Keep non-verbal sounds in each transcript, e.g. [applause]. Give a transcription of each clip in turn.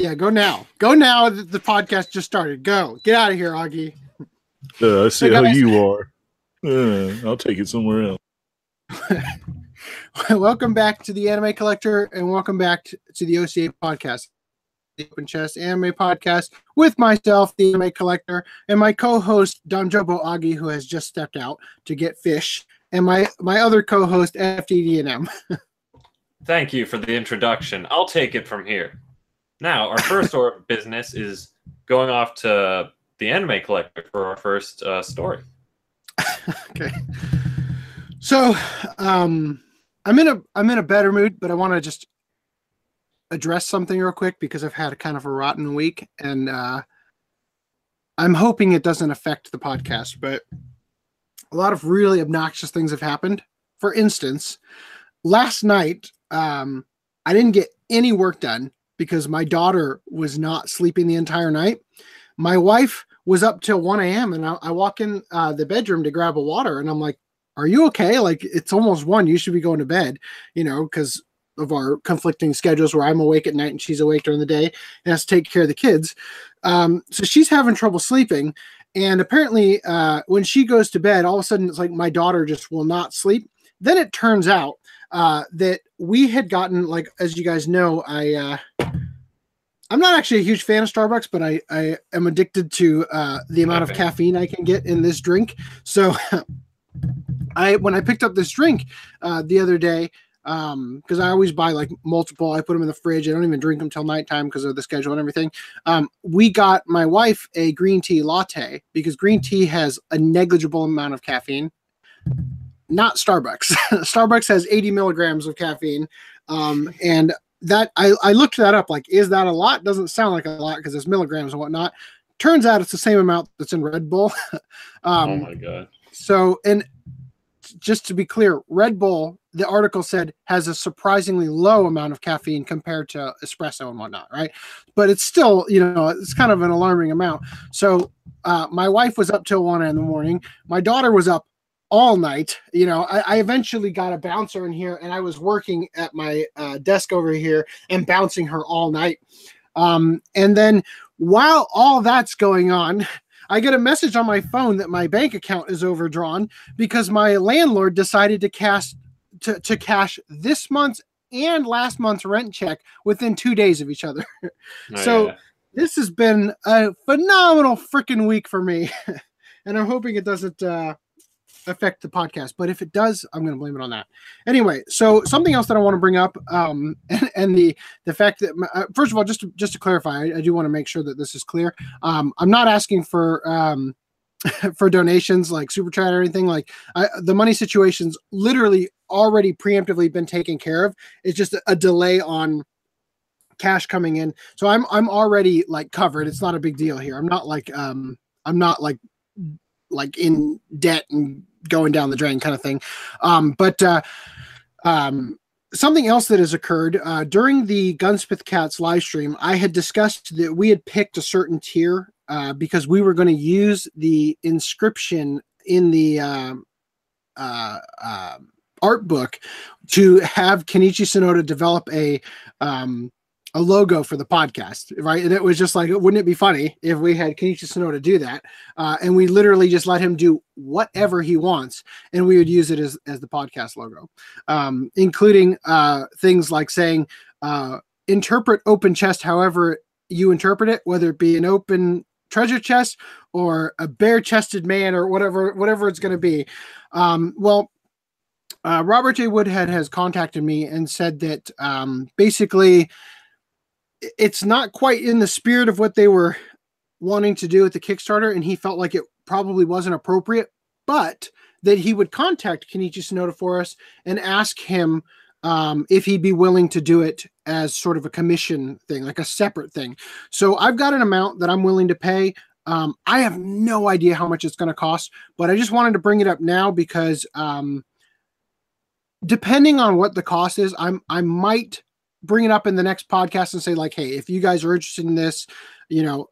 Yeah, go now. Go now. The, the podcast just started. Go. Get out of here, Augie. Uh, I see Hey, how guys. you are. Uh, I'll take it somewhere else. [laughs] welcome back to the Anime Collector, and welcome back to, to the OCA podcast, the Open Chest Anime Podcast, with myself, the Anime Collector, and my co-host Don Jobo Agi, who has just stepped out to get fish, and my my other co-host FDD&M. [laughs] Thank you for the introduction. I'll take it from here. Now, our first order of business is going off to the anime collector for our first uh, story. [laughs] okay. So, um, I'm in a I'm in a better mood, but I want to just address something real quick because I've had a kind of a rotten week, and uh, I'm hoping it doesn't affect the podcast. But a lot of really obnoxious things have happened. For instance, last night, um, I didn't get any work done because my daughter was not sleeping the entire night. My wife was up till 1 a.m. and I, I walk in uh, the bedroom to grab a water and I'm like, Are you okay? Like it's almost one. You should be going to bed, you know, because of our conflicting schedules where I'm awake at night and she's awake during the day and has to take care of the kids. Um, so she's having trouble sleeping. And apparently, uh, when she goes to bed, all of a sudden it's like my daughter just will not sleep. Then it turns out uh, that we had gotten, like, as you guys know, I. Uh, I'm not actually a huge fan of Starbucks, but I, I am addicted to uh, the amount of Caffeine. I can get in this drink. So, [laughs] I when I picked up this drink uh, the other day, um, because I always buy like multiple, I put them in the fridge. I don't even drink them till nighttime because of the schedule and everything. Um, we got my wife a green tea latte because green tea has a negligible amount of caffeine. Not Starbucks. [laughs] Starbucks has 80 milligrams of caffeine, um, and that I, I looked that up like is that a lot? Doesn't sound like a lot because it's milligrams and whatnot. Turns out it's the same amount that's in red bull. [laughs] Um oh my god. so and just to be clear red bull the article said has a surprisingly low amount of caffeine compared to espresso and whatnot right? But it's still you know it's kind of an alarming amount. So uh, my wife was up till one in the morning. My daughter was up all night. You know, I, I eventually got a bouncer in here and I was working at my uh, desk over here and bouncing her all night. Um, and then while all that's going on, I get a message on my phone that my bank account is overdrawn because my landlord decided to cash to, to cash this month's and last month's rent check within two days of each other. [laughs] Oh, so- yeah. this has been a phenomenal freaking week for me. [laughs] and I'm hoping it doesn't uh, affect the podcast. But if it does, I'm going to blame it on that. Anyway, so something else that I want to bring up, um, [laughs] and, and the the fact that uh, first of all, just to, just to clarify, I, I do want to make sure that this is clear. Um, I'm not asking for um, [laughs] for donations like super chat or anything. Like I, the money situation's literally already preemptively been taken care of. It's just a, a delay on cash coming in. So I'm I'm already like covered. It's not a big deal here. I'm not like um I'm not like like in debt and going down the drain kind of thing. Um but uh um something else that has occurred uh during the Gunsmith Cats live stream, I had discussed that we had picked a certain tier uh because we were going to use the inscription in the um uh, um art book to have Kenichi Sonoda develop a um a logo for the podcast, right? And it was just like, wouldn't it be funny if we had Kenichi Sonoda do that? Uh, and we literally just let him do whatever he wants, and we would use it as, as the podcast logo, um, including uh, things like saying, uh, interpret open chest however you interpret it, whether it be an open treasure chest or a bare chested man or whatever, whatever it's going to be. Um, well, uh, Robert J. Woodhead has contacted me and said that um, basically it's not quite in the spirit of what they were wanting to do at the Kickstarter, and he felt like it probably wasn't appropriate, but that he would contact Kenichi Sonoda for us and ask him um, if he'd be willing to do it as sort of a commission thing, like a separate thing. So I've got an amount that I'm willing to pay. Um, I have no idea how much it's going to cost, but I just wanted to bring it up now because um, depending on what the cost is, I'm I might bring it up in the next podcast and say like, hey, if you guys are interested in this, you know,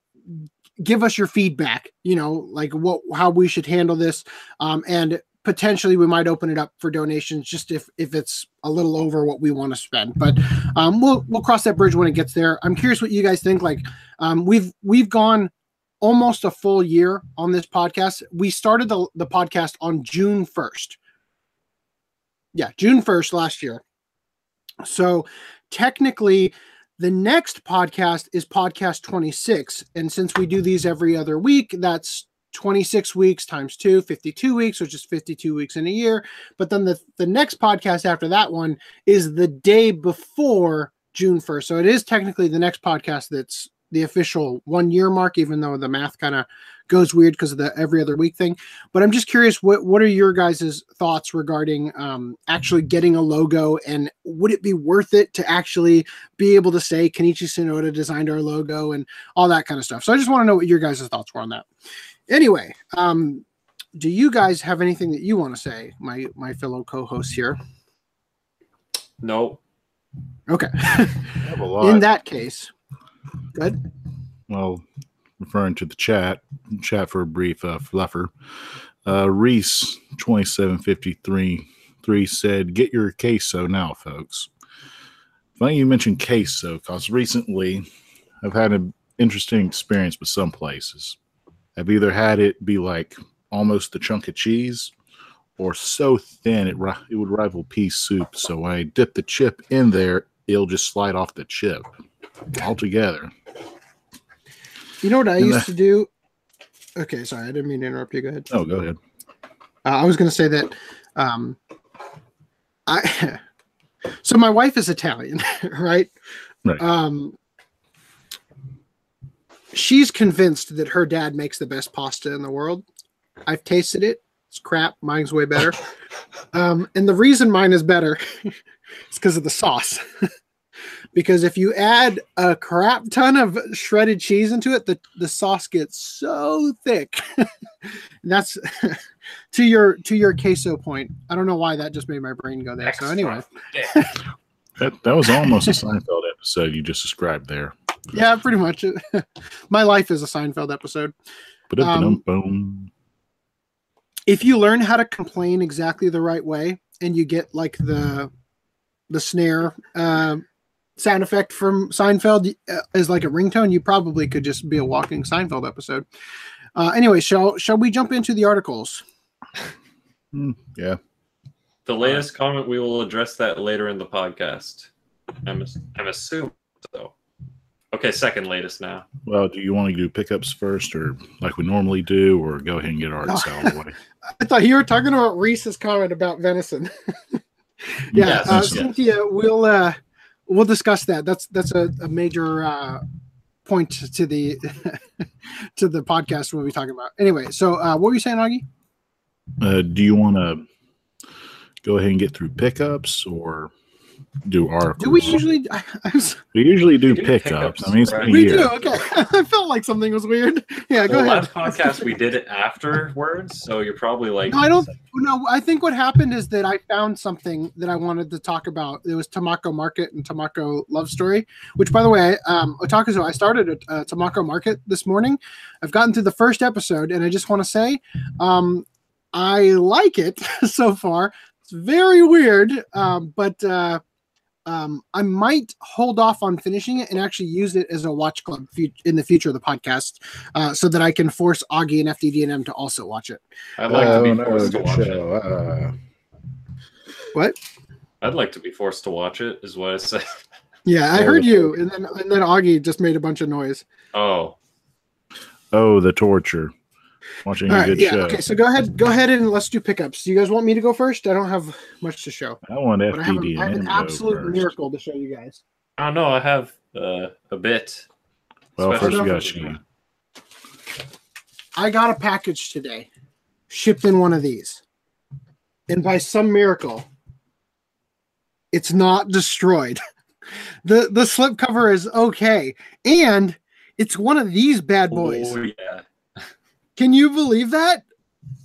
give us your feedback. You know, like what how we should handle this. Um, and potentially we might open it up for donations just if if it's a little over what we want to spend. But um we'll we'll cross that bridge when it gets there. I'm curious what you guys think. Like um we've we've gone almost a full year on this podcast. We started the, the podcast on june 1st yeah june 1st last year. So technically the next podcast is podcast 26 and since we do these every other week that's 26 weeks times two 52 weeks which is 52 weeks in a year. But then the the next podcast after that one is the day before june 1st so it is technically the next podcast that's the official one year mark even though the math kind of goes weird because of the every other week thing but i'm just curious what what are your guys' thoughts regarding um actually getting a logo and would it be worth it to actually be able to say kenichi sonoda designed our logo and all that kind of stuff? So i just want to know what your guys' thoughts were on that. Anyway um do you guys have anything that you want to say my my fellow co-hosts here? No. okay. Have a [laughs] lot. in that case good. Well, referring to the chat, chat for a brief uh, fluffer. Uh, Reese twenty seven fifty three three said, "Get your queso now, folks." Funny you mentioned queso because recently I've had an interesting experience with some places. I've either had it be like almost the chunk of cheese, or so thin it ri- it would rival pea soup. So when I dip the chip in there, it'll just slide off the chip altogether. you know what i In used the- to do okay sorry i didn't mean to interrupt you go ahead Oh, go ahead. Uh, I was going to say that um, I [laughs] so my wife is Italian, [laughs] right? Right. Um, she's convinced that her dad makes the best pasta in the world. I've tasted it. It's crap. Mine's way better. [laughs] Um, and the reason mine is better is because of the sauce. Because if you add a crap ton of shredded cheese into it, the, the sauce gets so thick. [laughs] that's [laughs] to your to your queso point. I don't know why that just made my brain go there. So anyway. That that was almost a Seinfeld episode you just described there. yeah, pretty much. [laughs] my life is a Seinfeld episode. But Um, boom. if you learn how to complain exactly the right way and you get like the the snare uh, sound effect from Seinfeld uh, as like a ringtone, you probably could just be a walking Seinfeld episode. Uh, anyway, shall shall we jump into the articles? Yeah. The latest comment, we will address that later in the podcast. I'm, I'm assuming so. Okay, second latest now. Well, do you want to do pickups first, or like we normally do, or go ahead and get ours No. out of the [laughs] way? I thought you were talking about Reese's comment about venison. [laughs] yeah, Yes, uh, yes. Cynthia, we'll uh, we'll discuss that. That's that's a, a major uh, point to the [laughs] to the podcast we'll be talking about. Anyway, so uh, what were you saying, Augie? Uh, do you want to go ahead and get through pickups, or do articles? Do we usually? [laughs] I, I was, We usually do We do pickups. pickups, I mean, it's right. been a we year. do. Okay, [laughs] I felt like something was weird. [laughs] Yeah, go Well, ahead. last podcast we did it afterwards, so you're probably like, No, I don't. No, I think what happened is that I found something that I wanted to talk about. It was Tamako Market and Tamako Love Story, which, by the way, um, Otakuzo, I started at uh, Tamako Market this morning. I've gotten through the first episode, and I just want to say, um, I like it so far. It's very weird, um, but uh, um, I might hold off on finishing it and actually use it as a watch club fu- in the future of the podcast, uh, so that I can force Augie and FDDNM to also watch it. I'd like to Oh, be no, forced to good watch it. show. Uh, What? I'd like to be forced to watch it, is what I said. [laughs] Yeah, I Oh, heard you, and then and then Augie just made a bunch of noise. Oh, oh, the torture. Watching All a right, good yeah. show. Okay, so go ahead, go ahead, and let's do pickups. Do you guys want me to go first? I don't have much to show, I want but I have, a, FDD I have an absolute first. miracle to show you guys. I don't know. I have uh, a bit. Well, first we Especially- got you. I got a package today, shipped in one of these, and by some miracle, it's not destroyed. [laughs] the The slipcover is okay, and it's one of these bad boys. Oh yeah. Can you believe that?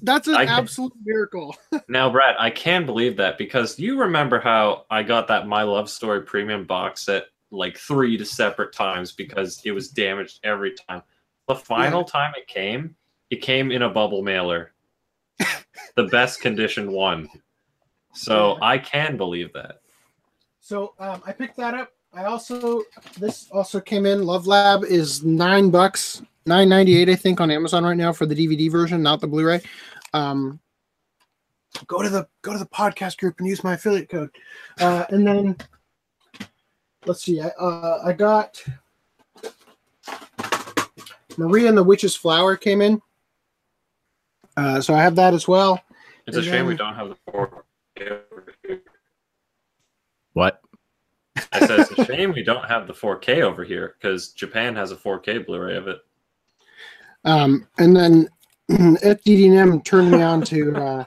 That's an absolute miracle. [laughs] Now, Brad, I can believe that because you remember how I got that My Love Story premium box set like three to separate times because it was damaged every time. The final time it came, it came in a bubble mailer. [laughs] the best condition one. So I can believe that. So um, I picked that up. I also this also came in. Love Lab is nine bucks, nine ninety eight, I think, on Amazon right now for the DVD version, not the Blu-ray. Um, go to the go to the podcast group and use my affiliate code. Uh, and then let's see, I uh, I got Maria and the Witch's Flower came in. Uh, so I have that as well. It's a And shame we don't have the 4K over here. What? I said it's a shame we don't have the 4K over here because Japan has a 4K Blu-ray of it. Um, and then [clears throat] FDDM turned me on to uh,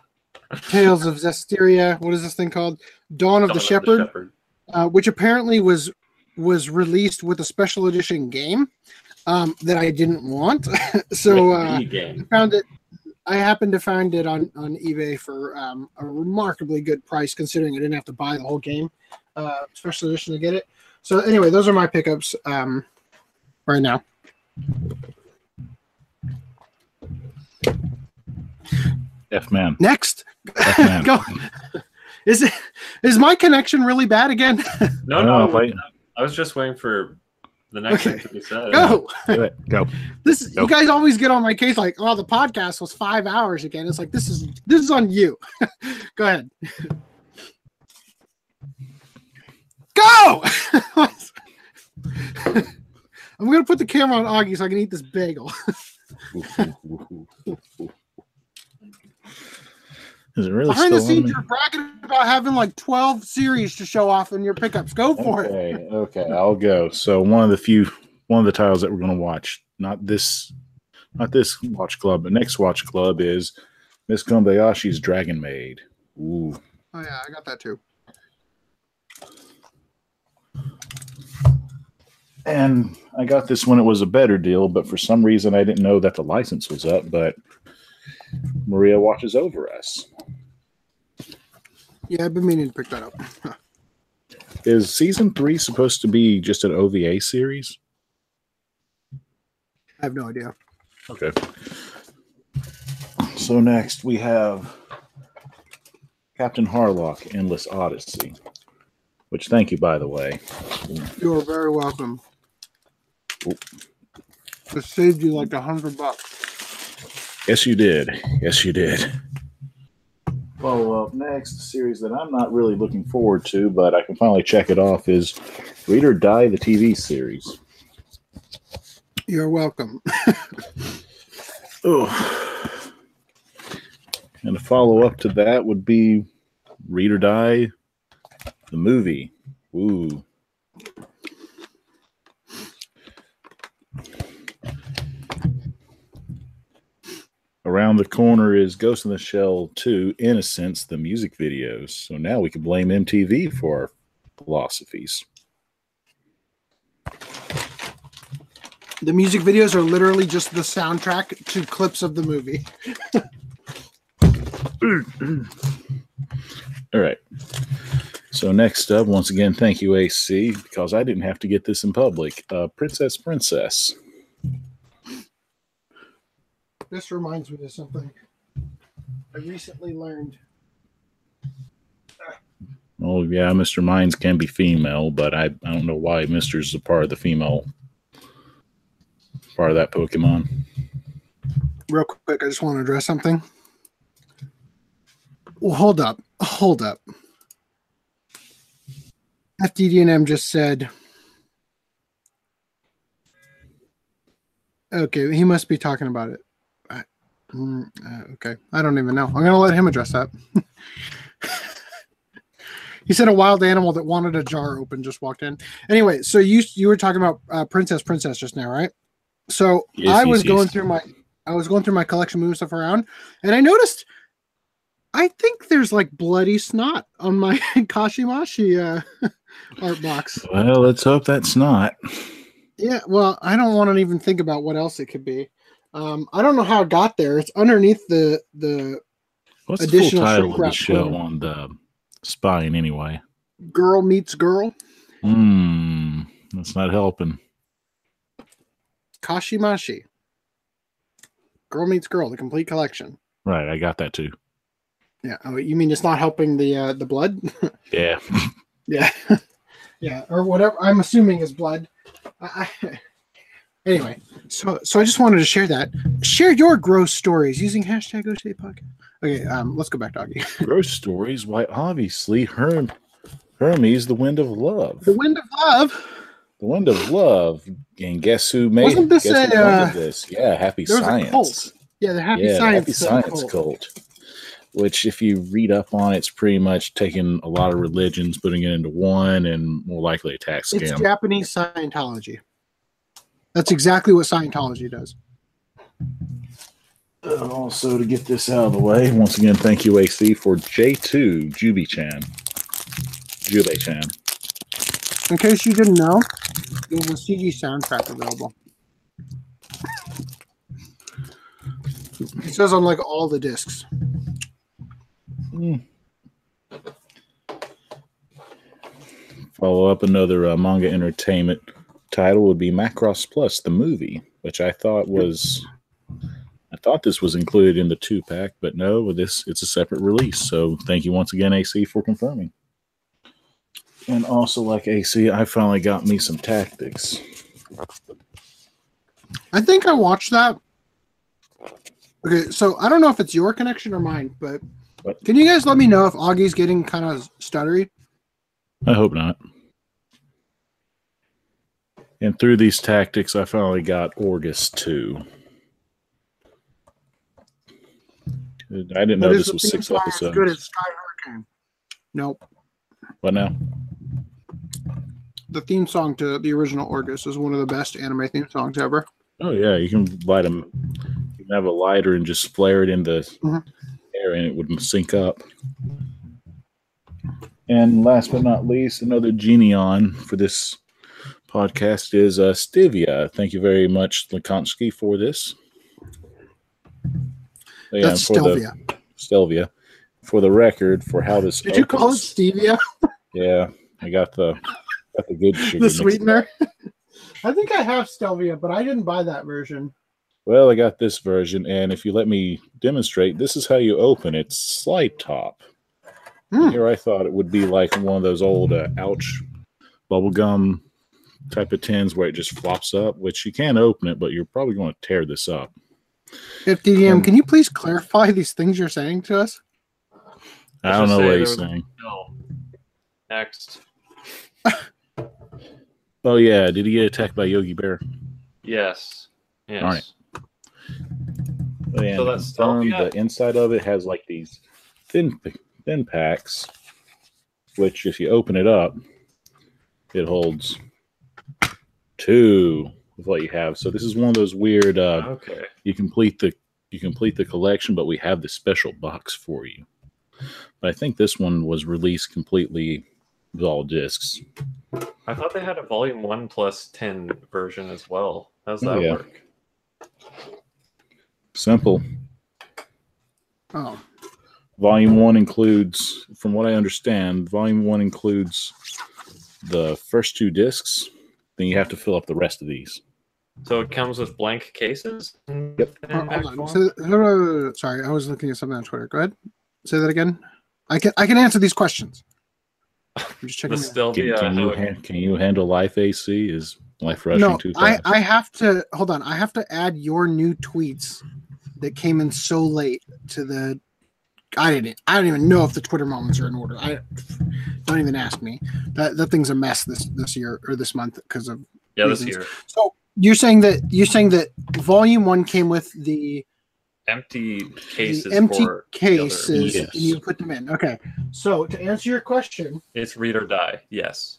Tales of Zestiria. What is this thing called? Dawn of Dawn the Shepherd, Shepherd. uh, which apparently was was released with a special edition game um, that I didn't want. [laughs] so uh, the game. found it. I happened to find it on on eBay for um, a remarkably good price, considering I didn't have to buy the whole game, uh, special edition to get it. So anyway, those are my pickups um, right now. F man. Next, F [laughs] man. go. Is it is my connection really bad again? No, No, no, wait. I was just waiting for the next Okay. thing to be said. Go. Do it. Go. This you guys always get on my case like, oh, the podcast was five hours again. It's like this is this is on you. [laughs] Go ahead. Go. [laughs] I'm gonna put the camera on Augie so I can eat this bagel. [laughs] Is it really Behind the scenes, you're bragging about having like 12 series to show off in your pickups. Go for it. Okay, okay, I'll go. So one of the few, one of the titles that we're going to watch, not this, not this watch club, but next watch club is Miss Kobayashi's Dragon Maid. Ooh, Oh yeah, I got that too. And I got this when it was a better deal, but for some reason I didn't know that the license was up. But Maria watches over us. Yeah, I've been meaning to pick that up. [laughs] Is season three supposed to be just an OVA series? I have no idea. Okay. So next we have Captain Harlock, Endless Odyssey. Which thank you by the way. You are very welcome. Oop. It saved you like a hundred bucks. Yes you did. Yes you did. Follow up next, a series that I'm not really looking forward to, but I can finally check it off is Read or Die the TV series. You're welcome. Oh. And a follow up to that would be Read or Die, the movie. Ooh. Around the corner is Ghost in the Shell 2 Innocence, the music videos. So now we can blame MTV for our philosophies. The music videos are literally just the soundtrack to clips of the movie. [clears throat] All right. So next up, once again, thank you, AC, because I didn't have to get this in public. Uh, Princess Princess. This reminds me of something I recently learned. Oh yeah, Mr. Mimes can be female, but I, I don't know why Mister's a part of the female part of that Pokemon. Real quick, I just want to address something. Well, hold up. Hold up. FDDNM just said. Okay, he must be talking about it. Mm, uh, okay, I don't even know. I'm gonna let him address that. [laughs] he said a wild animal that wanted a jar open just walked in. Anyway, so you you were talking about uh, Princess Princess just now, right? So Yes, I yes, was going yes. through my I was going through my collection, moving stuff around, and I noticed. I think there's like bloody snot on my [laughs] Kashimashi uh, [laughs] art box. Well, let's hope that's not. Yeah, well, I don't want to even think about what else it could be. Um, I don't know how it got there. It's underneath the the What's the full Additional title of the show cover. on the spine anyway? girl meets girl. Hmm, that's not helping. Kashimashi. Girl meets girl, the complete collection. Right, I got that too. Yeah. Oh, you mean it's not helping the uh, the blood? [laughs] Yeah. yeah. [laughs] yeah. Or whatever. I'm assuming is blood. I, I, anyway, so so I just wanted to share that. Share your gross stories using hashtag OCA podcast. Okay. Um. Let's go back to Augie. [laughs] Gross stories. Why, obviously, Herm, Hermes, the wind of love. The wind of love. The wind of love. And guess who made Wasn't this guess a, uh, this? Yeah, Happy there was a Science. cult. Yeah. The Happy yeah, Science. Happy Science cult. cult. Which, if you read up on, it's pretty much taking a lot of religions, putting it into one, and more likely a tax scam. It's. Japanese Scientology. That's exactly what Scientology does. And also, to get this out of the way, once again, thank you, AC, for J2 Jubei Chan. Jubei Chan. In case you didn't know, there's a CG soundtrack available. It says on like all the discs. Follow up another uh, manga entertainment title would be Macross Plus, the movie, which I thought was. I thought this was included in the two pack, but no, this it's a separate release. So thank you once again, AC, for confirming. And also, like AC, I finally got me some tactics. I think I watched that. Okay, so I don't know if it's your connection or mine, but What? can you guys let me know if Augie's getting kind of stuttery? I hope not. And through these tactics, I finally got Orguss 2. I didn't know But is this was six song as episodes. Good as Sky Hurricane. Nope. What now? The theme song to the original Orguss is one of the best anime theme songs ever. Oh yeah, you can light them. You can have a lighter and just flare it in the Mhm. air, and it would sync up. And last but not least, another Geneon for this podcast is uh, Stevia. Thank you very much, Lakonski, for this. Yeah, That's for the- Stelvia. Stelvia. For the record, for how this Did you call it Stevia? Yeah, I got the got the good [laughs] sugar. the sweetener? I think I have Stelvia, but I didn't buy that version. Well, I got this version, and if you let me demonstrate, this is how you open it. Slide top. Hmm. Here, I thought it would be like one of those old uh, ouch bubblegum type of tins where it just flops up, which you can't open it, but you're probably going to tear this up. If DDM, Um, can you please clarify these things you're saying to us? I don't know what say he's saying. No. Next. [laughs] Oh yeah, did he get attacked by Yogi Bear? Yes. Yes. All right. And So that's confirmed Stelvia? the inside of it has like these thin thin packs, which if you open it up, it holds two with what you have. So this is one of those weird. Uh, Okay. you complete the you complete the collection, but we have the special box for you. But I think this one was released completely with all discs. I thought they had a volume one plus ten version as well. How's that yeah. work? Simple. Oh, Volume one includes, from what I understand, volume one includes the first two discs. Then you have to fill up the rest of these. So it comes with blank cases? Yep. In hold on. So- uh, sorry, I was looking at something on Twitter. Go ahead. Say that again. I can I can answer these questions. I'm just checking. my- Can, can you how can you handle life AC? Is life rushing no, too I? I have to hold on. I have to add your new tweets that came in so late to the. I didn't. I don't even know if the Twitter moments are in order. I don't even ask me. That that thing's a mess this this year or this month because of yeah, this year. So you're saying that you're saying that volume one came with the, Empty cases the empty for cases Yes. and you put them in. Okay. So to answer your question, it's read or die. Yes.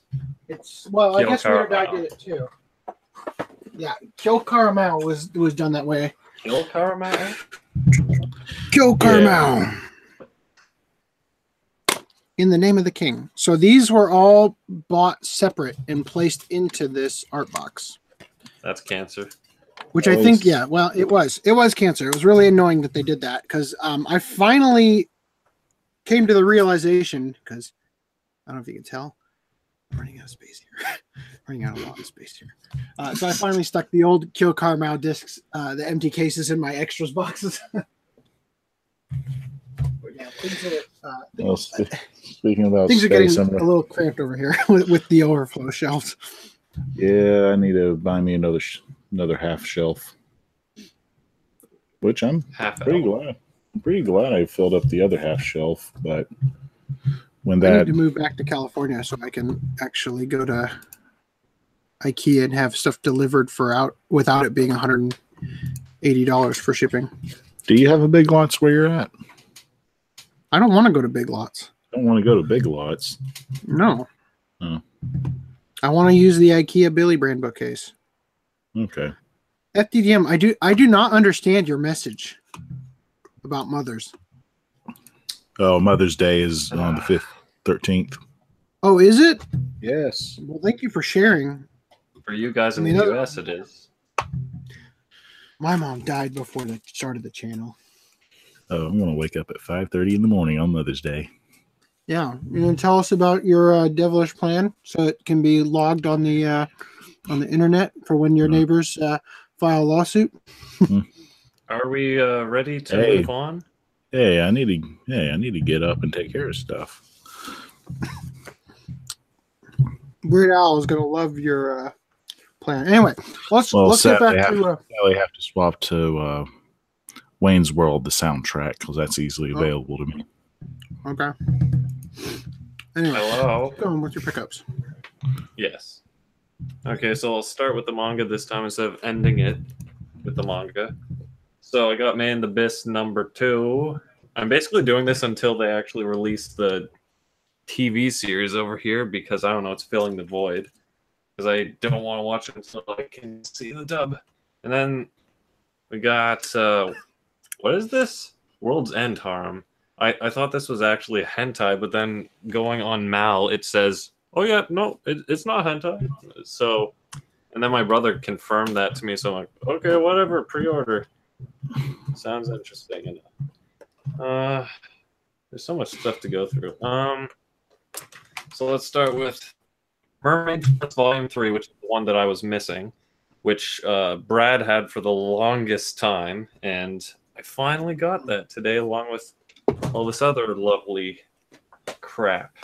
it's well, I Kill read or Die did it too. Yeah, Kill Caramel was was done that way. Kill Caramel? Kill Yeah. Caramel. In the name of the king. So these were all bought separate and placed into this art box. That's cancer. which I think, yeah, well, it was, it was cancer. It was really annoying that they did that because um, I finally came to the realization because I don't know if you can tell, I'm running out of space here, [laughs] running out of a lot of space here. Uh, so I finally stuck the old Kill Carmel discs, uh, the empty cases in my extras boxes. [laughs] But yeah, things are, uh, Well, sp- speaking about things are getting space, I'm a little cramped over here [laughs] with, with the overflow shelves. yeah, I need to buy me another sh- another half shelf, which I'm Half pretty elf. glad. I'm pretty glad I filled up the other half shelf, but when I need that to move back to California so I can actually go to IKEA and have stuff delivered for out without it being $180 for shipping. do you have a big lots where you're at? I don't want to go to Big Lots. I don't want to go to big lots. No. Oh. I want to use the IKEA Billy brand bookcase. Okay. FDDM, I do I do not understand your message about mothers. Oh, Mother's Day is on the fifth, thirteenth. Oh, is it? Yes. Well, thank you for sharing. For you guys in I mean, uh, the US, it is. My mom died before the start of the channel. Oh, I'm gonna wake up at five thirty in the morning on Mother's Day. Yeah, you know, tell us about your uh, devilish plan so it can be logged on the uh, on the internet for when your neighbors uh, file a lawsuit. Are we uh, ready to Hey. move on? Hey, I need to. Hey, I need to get up and take care of stuff. Weird Al is gonna love your uh, plan. Anyway, let's Well, let's get back I to. Uh, Now we have to swap to uh, Wayne's World, the soundtrack, because that's easily Oh. available to me. okay. Anyway, Hello. go on with your pickups. Yes. Okay, so I'll start with the manga this time instead of ending it with the manga. So I got Made in Abyss number two. I'm basically doing this until they actually release the TV series over here because I don't know, it's filling the void. Because I don't want to watch it until I can see the dub. And then we got uh what is this? World's End Harem. I, I thought this was actually hentai, but then going on Mal, it says, "Oh yeah, no, it, it's not hentai." So, and then my brother confirmed that to me. So I'm like, "Okay, whatever, pre-order." Sounds interesting. Uh, there's so much stuff to go through. Um, so let's start with Mermaid Volume Three, which is the one that I was missing, which uh, Brad had for the longest time, and I finally got that today, along with all this other lovely crap.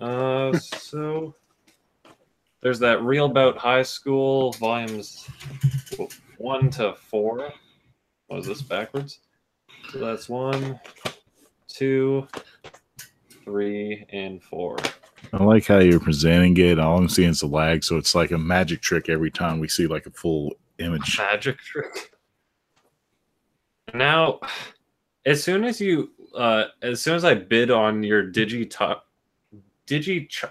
Uh, [laughs] so there's that Real Bout High School volumes one to four. Was this backwards? So that's one, two, three, and four. I like how you're presenting it. All I'm seeing is a lag, so it's like a magic trick every time we see like a full image. [laughs] Magic trick. Now, as soon as you, uh, as soon as I bid on your Digi top Digi Ch-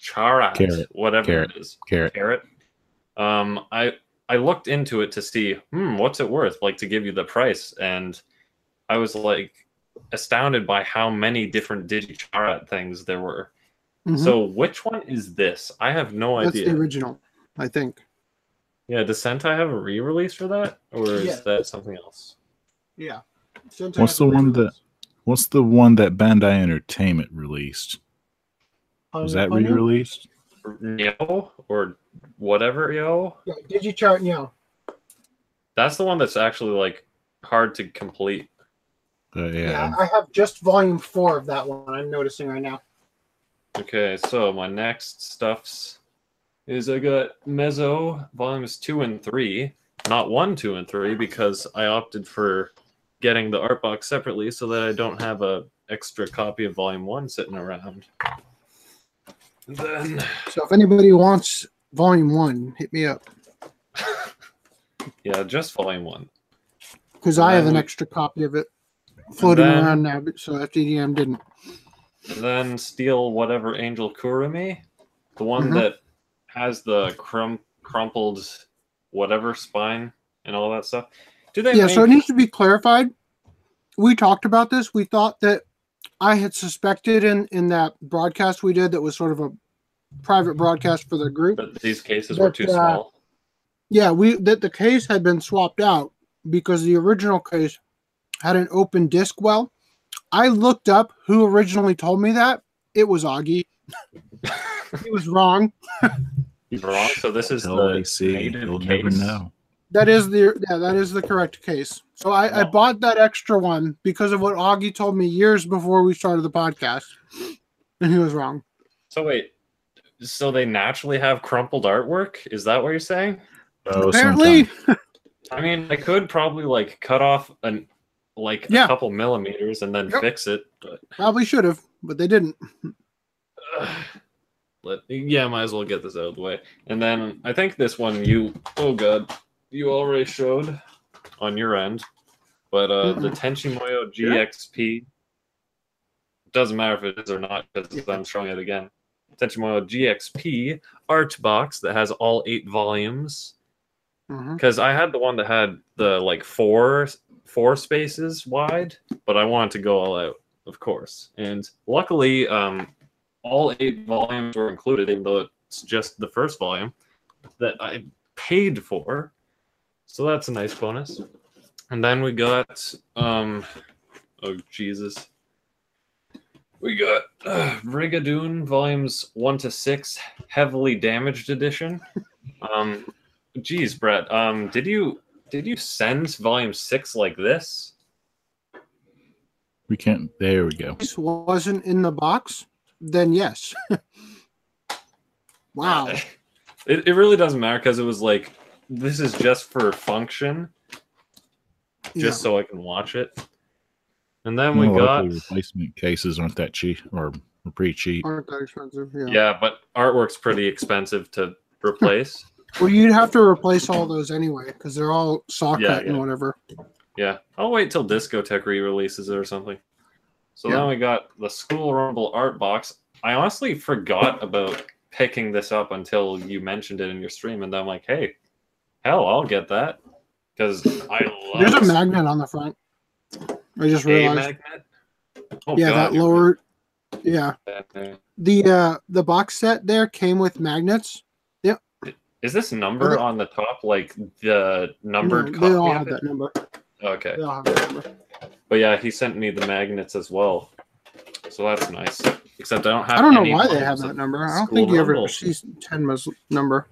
Charat, Carrot. whatever Carrot. it is, Carrot. carrot. Um, I I looked into it to see, hmm, what's it worth? Like to give you the price, and I was like astounded by how many different Digicharat things there were. Mhm. So which one is this? I have no That's idea. the original, I think. yeah, does Sentai have a re-release for that, or is Yeah. that something else? Yeah. What's the one that- What's the one that Bandai Entertainment released? Was that re-released? Yo or whatever yo? Yeah, DigiCharat Neo. That's the one that's actually like hard to complete. Uh, Yeah. yeah. I have just volume four of that one. I'm noticing right now. Okay, so my next stuffs is I got Mezzo volumes two and three, not one, two, and three, because I opted for getting the art box separately so that I don't have a extra copy of volume one sitting around. And then So if anybody wants volume one, hit me up [laughs] yeah, just volume one. because I have an extra copy of it floating then- around now. but- So FDDM didn't. Then Steel whatever Angel Kurumi, the one Mhm. that has the crum- crumpled whatever spine and all that stuff. Do they Yeah. make So it needs to be clarified. We talked about this. We thought that I had suspected in in that broadcast we did that was sort of a private broadcast for the group. But these cases were too uh, small? Yeah, we that the case had been swapped out because the original case had an open disc well. I looked up who originally told me that. It was Augie. [laughs] he was wrong. He's wrong. So this is Until the they see, you'll case. never know. That is the yeah, that is the correct case. So I, I bought that extra one because of what Augie told me years before we started the podcast, and he was wrong. So wait, so they naturally have crumpled artwork? Is that what you're saying? Oh, Apparently. I mean, I could probably like cut off an like Yeah. a couple millimeters and then Yep. fix it, but probably should have, but they didn't. [sighs] let yeah, might as well get this out of the way. And then I think this one you oh god, you already showed on your end, but uh the Tenchi Muyo GXP doesn't matter if it is or not because I'm showing it again. Tenchi Muyo GXP art box that has all eight volumes because I had the one that had the like four four spaces wide, but I wanted to go all out, of course. And luckily, um, all eight volumes were included, even though it's just the first volume that I paid for. So that's a nice bonus. And then we got um, oh Jesus. We got uh, Brigadoon volumes one to six, heavily damaged edition. [laughs] Um, Geez, Brett. Um, did you did you send volume six like this? We can't. There we go. This wasn't in the box, then yes. [laughs] wow. [laughs] It, it really doesn't matter because it was like this is just for function, just so I can watch it. And then we Well, got replacement cases aren't that cheap or pretty cheap. Aren't that expensive? Yeah. yeah, but artwork's pretty expensive to replace. [laughs] Well, you'd have to replace all those anyway because they're all saw Yeah, cut yeah. and whatever. Yeah, I'll wait till Discotek re-releases it or something. So Yeah. then we got the School Rumble art box. I honestly forgot about picking this up until you mentioned it in your stream, and then I'm like, hey, hell, I'll get that because I love There's a magnet on the front. I just realized. magnet. Oh, yeah, God, that lower. Yeah, the uh the box set there came with magnets. Yep. Is this number on the top like the numbered No, they all have it? that number. Okay, They all have that number. but yeah, he sent me the magnets as well, so that's nice. Except I don't have. I don't know why they have that number. I don't think you ever see Tenma's number.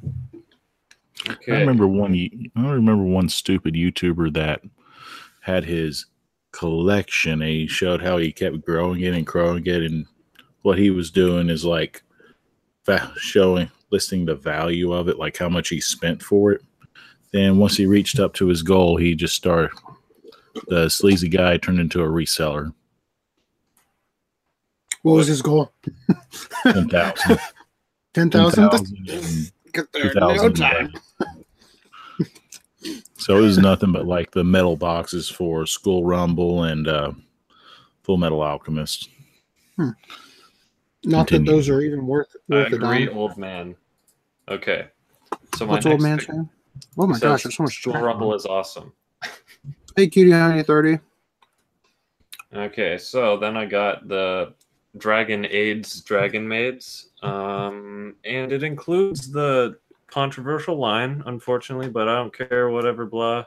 Okay. I remember one. I remember one stupid YouTuber that had his collection, and he showed how he kept growing it and growing it, and what he was doing is like showing, listing the value of it, like how much he spent for it. Then once he reached up to his goal, he just started. The sleazy guy turned into a reseller. What was his goal? Ten thousand. [laughs] Ten thousand. 10,000 Get no time. So it was nothing but like the metal boxes for School Rumble and uh, Full Metal Alchemist. Not that those are even worth I worth a agree, dime. old man. Okay. So my What's old next man pick saying? Oh my gosh, there's so much School stuff. Rumble is awesome. Hey, cutie, honey, thirty. Okay, so then I got the Dragon AIDS Dragon Maids, um, and it includes the controversial line, unfortunately, but I don't care. Whatever, blah.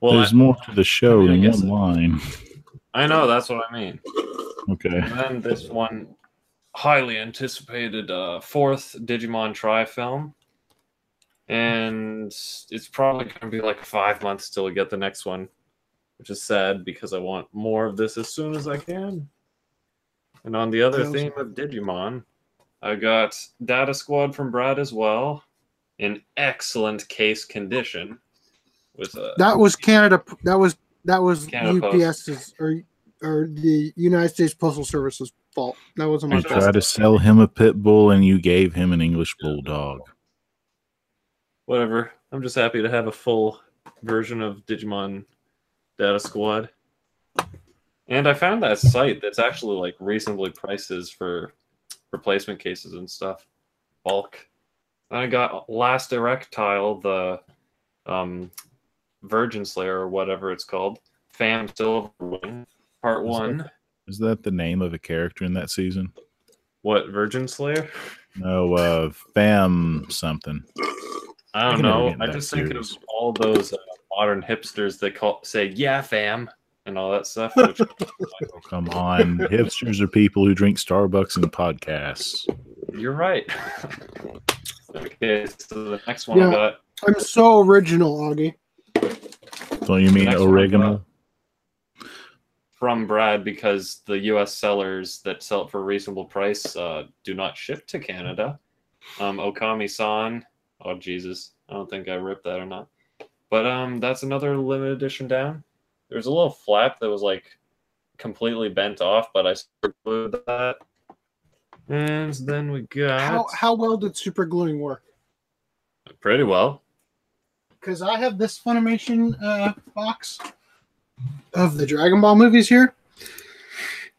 Well, There's I, more to the show I mean, than one line. I know that's what I mean. Okay. And then this one, highly anticipated uh, fourth Digimon Tri film. And it's probably going to be like five months till we get the next one, which is sad because I want more of this as soon as I can. And on the other theme of Digimon, I got Data Squad from Brad as well, in excellent case condition. With a That was Canada. That was that was Canada Post. UPS's or or the United States Postal Service's fault. That wasn't my You fault. tried to sell him a pit bull and you gave him an English bulldog. whatever. I'm just happy to have a full version of Digimon Data Squad. And I found that site that's actually like reasonably prices for replacement cases and stuff. Bulk. Then I got Last Erectile, the um, Virgin Slayer or whatever it's called. Fam Silverwing, Part Is One. Is that the name of a character in that season? What Virgin Slayer? No, uh, Fam something. I I don't never know. I that just think of all those uh, modern hipsters that call say "Yeah, fam" and all that stuff. [laughs] Which, Come on. Hipsters are people who drink Starbucks and podcasts. you're right. [laughs] okay, so the next one Yeah. I got I'm so original, Augie. Don't you mean next one, oregano? from Brad because the U.S. sellers that sell it for a reasonable price uh, do not ship to Canada. Um, Okami-san. Oh Jesus, I don't think I ripped that or not. But um, that's another limited edition down. There's a little flap that was like completely bent off, but I super glued that. And then we got How how well did super gluing work? pretty well. Because I have this Funimation uh, box of the Dragon Ball movies here,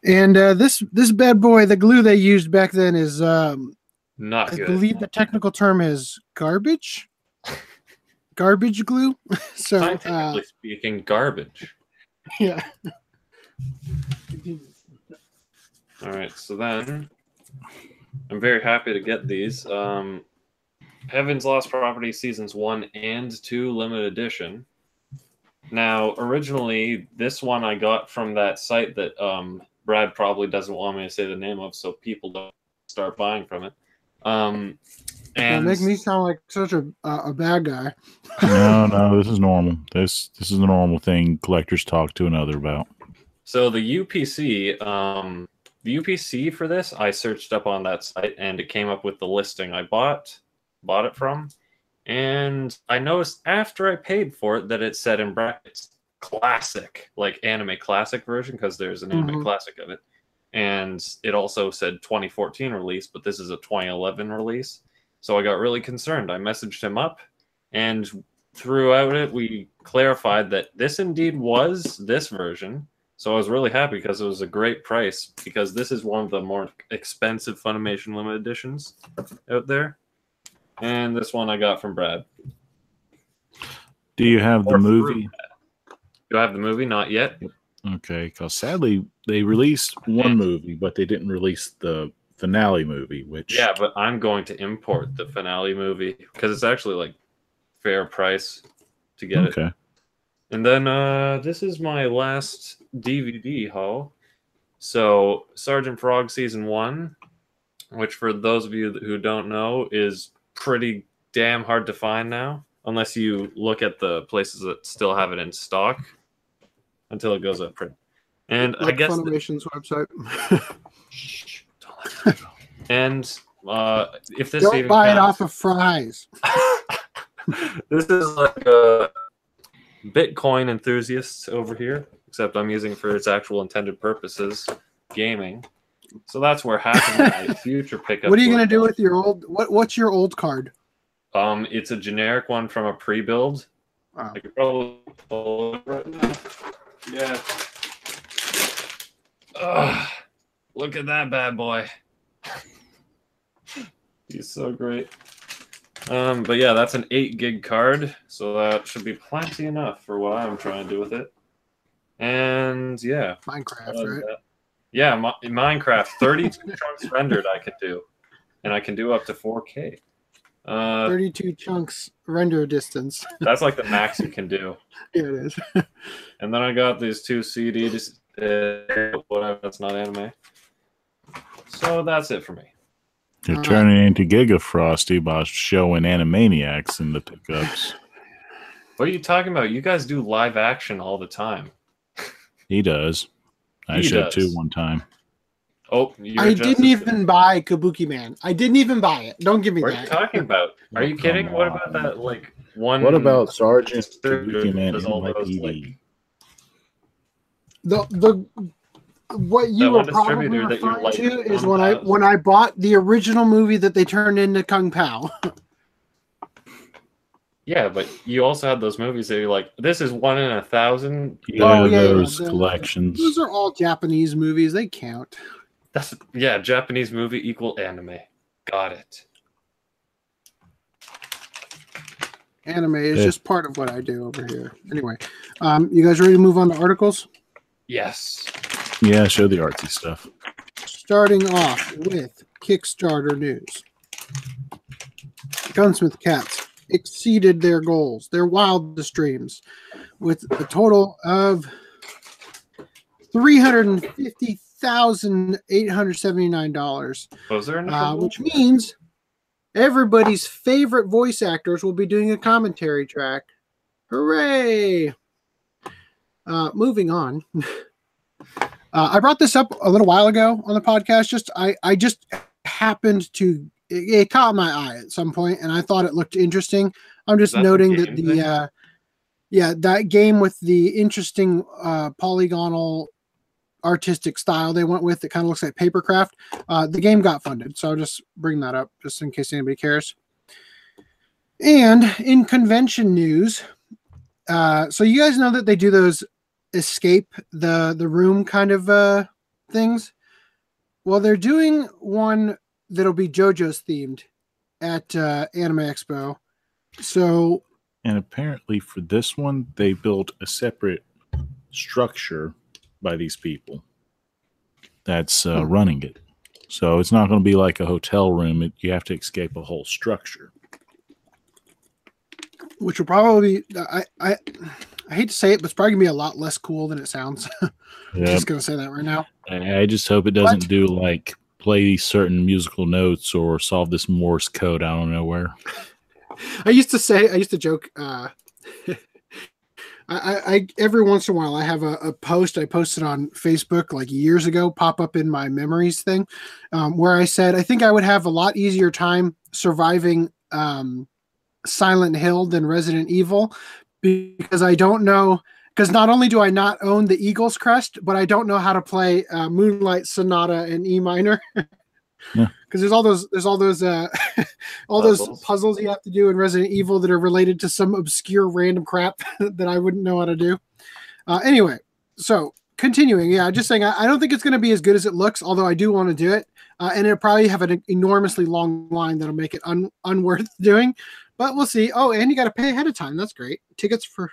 and uh, this this bad boy, the glue they used back then is, um, Not I good. believe the technical term is garbage, garbage glue. [laughs] so uh, speaking, garbage. [laughs] yeah. All right, so then I'm very happy to get these. Um, Heaven's Lost Property seasons one and two limited edition. Now, originally, this one I got from that site that um, Brad probably doesn't want me to say the name of, so people don't start buying from it. Um, That and make me sound like such a uh, a bad guy. no, [laughs] no, this is normal. This this is a normal thing collectors talk to another about. So the UPC, um, the UPC for this, I searched up on that site and it came up with the listing I bought, bought it from, and I noticed after I paid for it that it said in brackets classic, like anime classic version, because there's an anime Mhm. classic of it, and it also said 2014 release, but this is a 2011 release. So I got really concerned. I messaged him up, and throughout it, we clarified that this indeed was this version. So I was really happy because it was a great price because this is one of the more expensive Funimation limited editions out there. And this one I got from Brad. Do you have the movie? Do I have the movie? Not yet. Okay, because sadly they released one mm. movie, but they didn't release the finale movie, which Yeah, but I'm going to import the finale movie because it's actually like fair price to get it. okay. And then uh, this is my last DVD haul. So Sergeant Frog season one, which for those of you who don't know is pretty damn hard to find now, unless you look at the places that still have it in stock until it goes up print. And I Like guess the- Funimation's website. [laughs] Shh, don't let them know. [laughs] and uh, if this Don't even buy it off of Fry's. [laughs] this is like a Bitcoin enthusiast over here, except I'm using it for its actual intended purposes, gaming. So that's where half of my [laughs] future pickup. What are you gonna do with your old? What What's your old card? Um, it's a generic one from a pre-build. Wow. I could probably pull it right now. Yeah. Ugh, look at that bad boy. [laughs] He's so great. Um, but yeah, that's an eight gig card, so that should be plenty enough for what I'm trying to do with it. And yeah, Minecraft, uh, right? yeah, Mi- Minecraft, 32 [laughs] chunks rendered I can do, and I can do up to 4K. Uh, Thirty-two chunks render distance. [laughs] that's like the max you can do. yeah, it is. And then I got these two CDs. Uh, whatever, that's not anime. So that's it for me. You're turning into Giga Frosty by showing Animaniacs in the pickups. What are you talking about? You guys do live action all the time. He does. I He showed does. two one time. Oh, you're I didn't as- even buy Kabuki Man. I didn't even buy it. Don't give me that. What are you that. talking about? Are you kidding? come What about that? Like one. What about Sergeant Kabuki Man does all those, NYPD? like- The the what you That were probably distributor that you referring like to is when I when I bought the original movie that they turned into Kung Pow. [laughs] Yeah, but you also had those movies that you're like, this is one in a thousand. Yeah, Oh, yeah, yeah, those the- collections. Those are all Japanese movies. They count. That's yeah, Japanese movie equal anime. Got it. Anime is Yeah. just part of what I do over here. Anyway, um, you guys ready to move on to articles? Yes. Yeah, show the artsy stuff. Starting off with Kickstarter news. Gunsmith Cats exceeded their goals, their wildest dreams, with a total of $350,879, Was there uh, which means everybody's favorite voice actors will be doing a commentary track. Hooray! Uh, moving on. [laughs] uh, I brought this up a little while ago on the podcast. Just I I just happened to it, it caught my eye at some point, and I thought it looked interesting. I'm just Is that the noting that the thing? uh, yeah that game with the interesting uh, polygonal artistic style they went with. It kind of looks like papercraft. Uh, the game got funded, so I'll just bring that up just in case anybody cares. And in convention news, uh, so you guys know that they do those escape the the room kind of uh, things. Well, they're doing one that'll be JoJo's themed at uh, Anime Expo. So And apparently, for this one, they built a separate structure by these people that's uh, Hmm. running it. So it's not going to be like a hotel room. It, you have to escape a whole structure. which will probably I I I hate to say it, but it's probably gonna be a lot less cool than it sounds. [laughs] Yeah. Just gonna say that right now. I I just hope it doesn't What? do like play certain musical notes or solve this Morse code out of nowhere. I used to say I used to joke. Uh, [laughs] I, I, I every once in a while I have a, a post I posted on Facebook like years ago pop up in my memories thing, um, where I said I think I would have a lot easier time surviving um, Silent Hill than Resident Evil because I don't know because not only do I not own the Eagles crest, but I don't know how to play uh, Moonlight Sonata in E minor. [laughs] Yeah. Because there's all those there's all those uh, [laughs] all those Puzzles. puzzles you have to do in Resident Evil that are related to some obscure random crap [laughs] that I wouldn't know how to do. Uh, anyway, so continuing, yeah, just saying, I, I don't think it's going to be as good as it looks, although I do want to do it, uh, and it'll probably have an enormously long line that'll make it un, unworth [laughs] doing. But we'll see. Oh, and you got to pay ahead of time. That's great. Tickets for.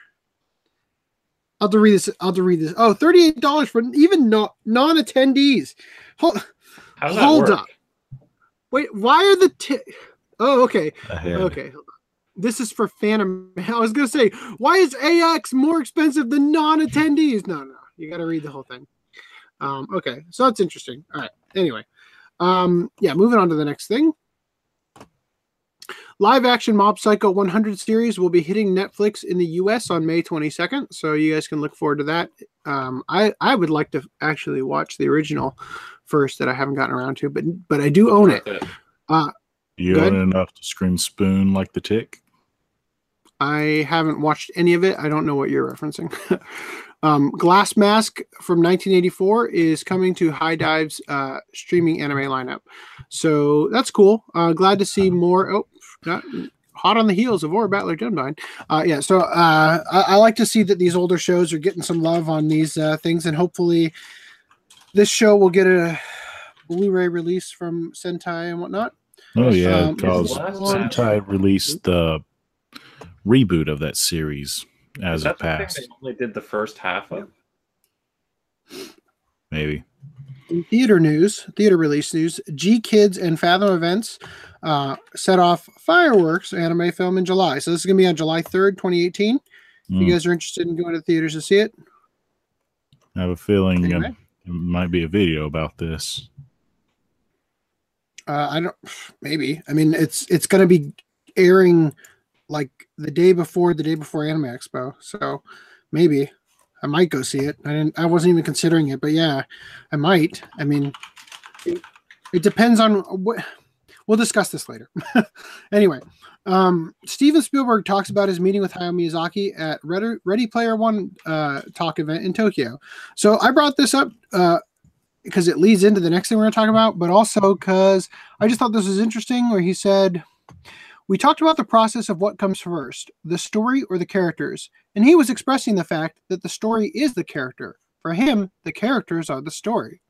I'll have to read this. I'll have to read this. Oh, $38 for even no, non-attendees. Hold, How does that hold work? up. Wait, why are the ti- Oh, okay. Okay. This is for Phantom. [laughs] I was gonna say, why is AX more expensive than non-attendees? No, no, you got to read the whole thing. Um, okay, so that's interesting. All right. Anyway, um, yeah, moving on to the next thing. Live action Mob Psycho 100 series will be hitting Netflix in the US on May 22nd, so you guys can look forward to that. Um, I I would like to actually watch the original first that I haven't gotten around to, but but I do own it. Worth it. You Good. own enough to scream spoon like the tick? I haven't watched any of it. I don't know what you're referencing. [laughs] um, Glass Mask from 1984 is coming to HIDIVE's uh, streaming anime lineup. So that's cool. Uh, glad to see more. Oh, not, hot on the heels of Aura Battler Dunbine. Uh, yeah, so uh, I, I like to see that these older shows are getting some love on these uh, things, and hopefully this show will get a Blu-ray release from Sentai and whatnot. Oh yeah, Um, because is Sentai released the reboot of that series as Is it that the passed. they only did the first half of? Maybe. In theater news, theater release news, GKIDS and Fathom Events uh, set off fireworks anime film in July. So this is going to be on July 3rd, 2018. If Mm, you guys are interested in going to theaters to see it, I have a feeling Anyway. there might be a video about this. uh, I don't. [sighs] Maybe. I mean, it's it's going to be airing like the day before the day before Anime Expo. So maybe I might go see it. I didn't. I wasn't even considering it, but yeah, I might. I mean, it, it depends on what. We'll discuss this later. [laughs] anyway, um, Steven Spielberg talks about his meeting with Hayao Miyazaki at Ready, Ready Player One uh, talk event in Tokyo. So I brought this up uh, because it leads into the next thing we're going to talk about, but also because I just thought this was interesting. Where he said, "We talked about the process of what comes first, the story or the characters," and he was expressing the fact that the story is the character. For him, the characters are the story.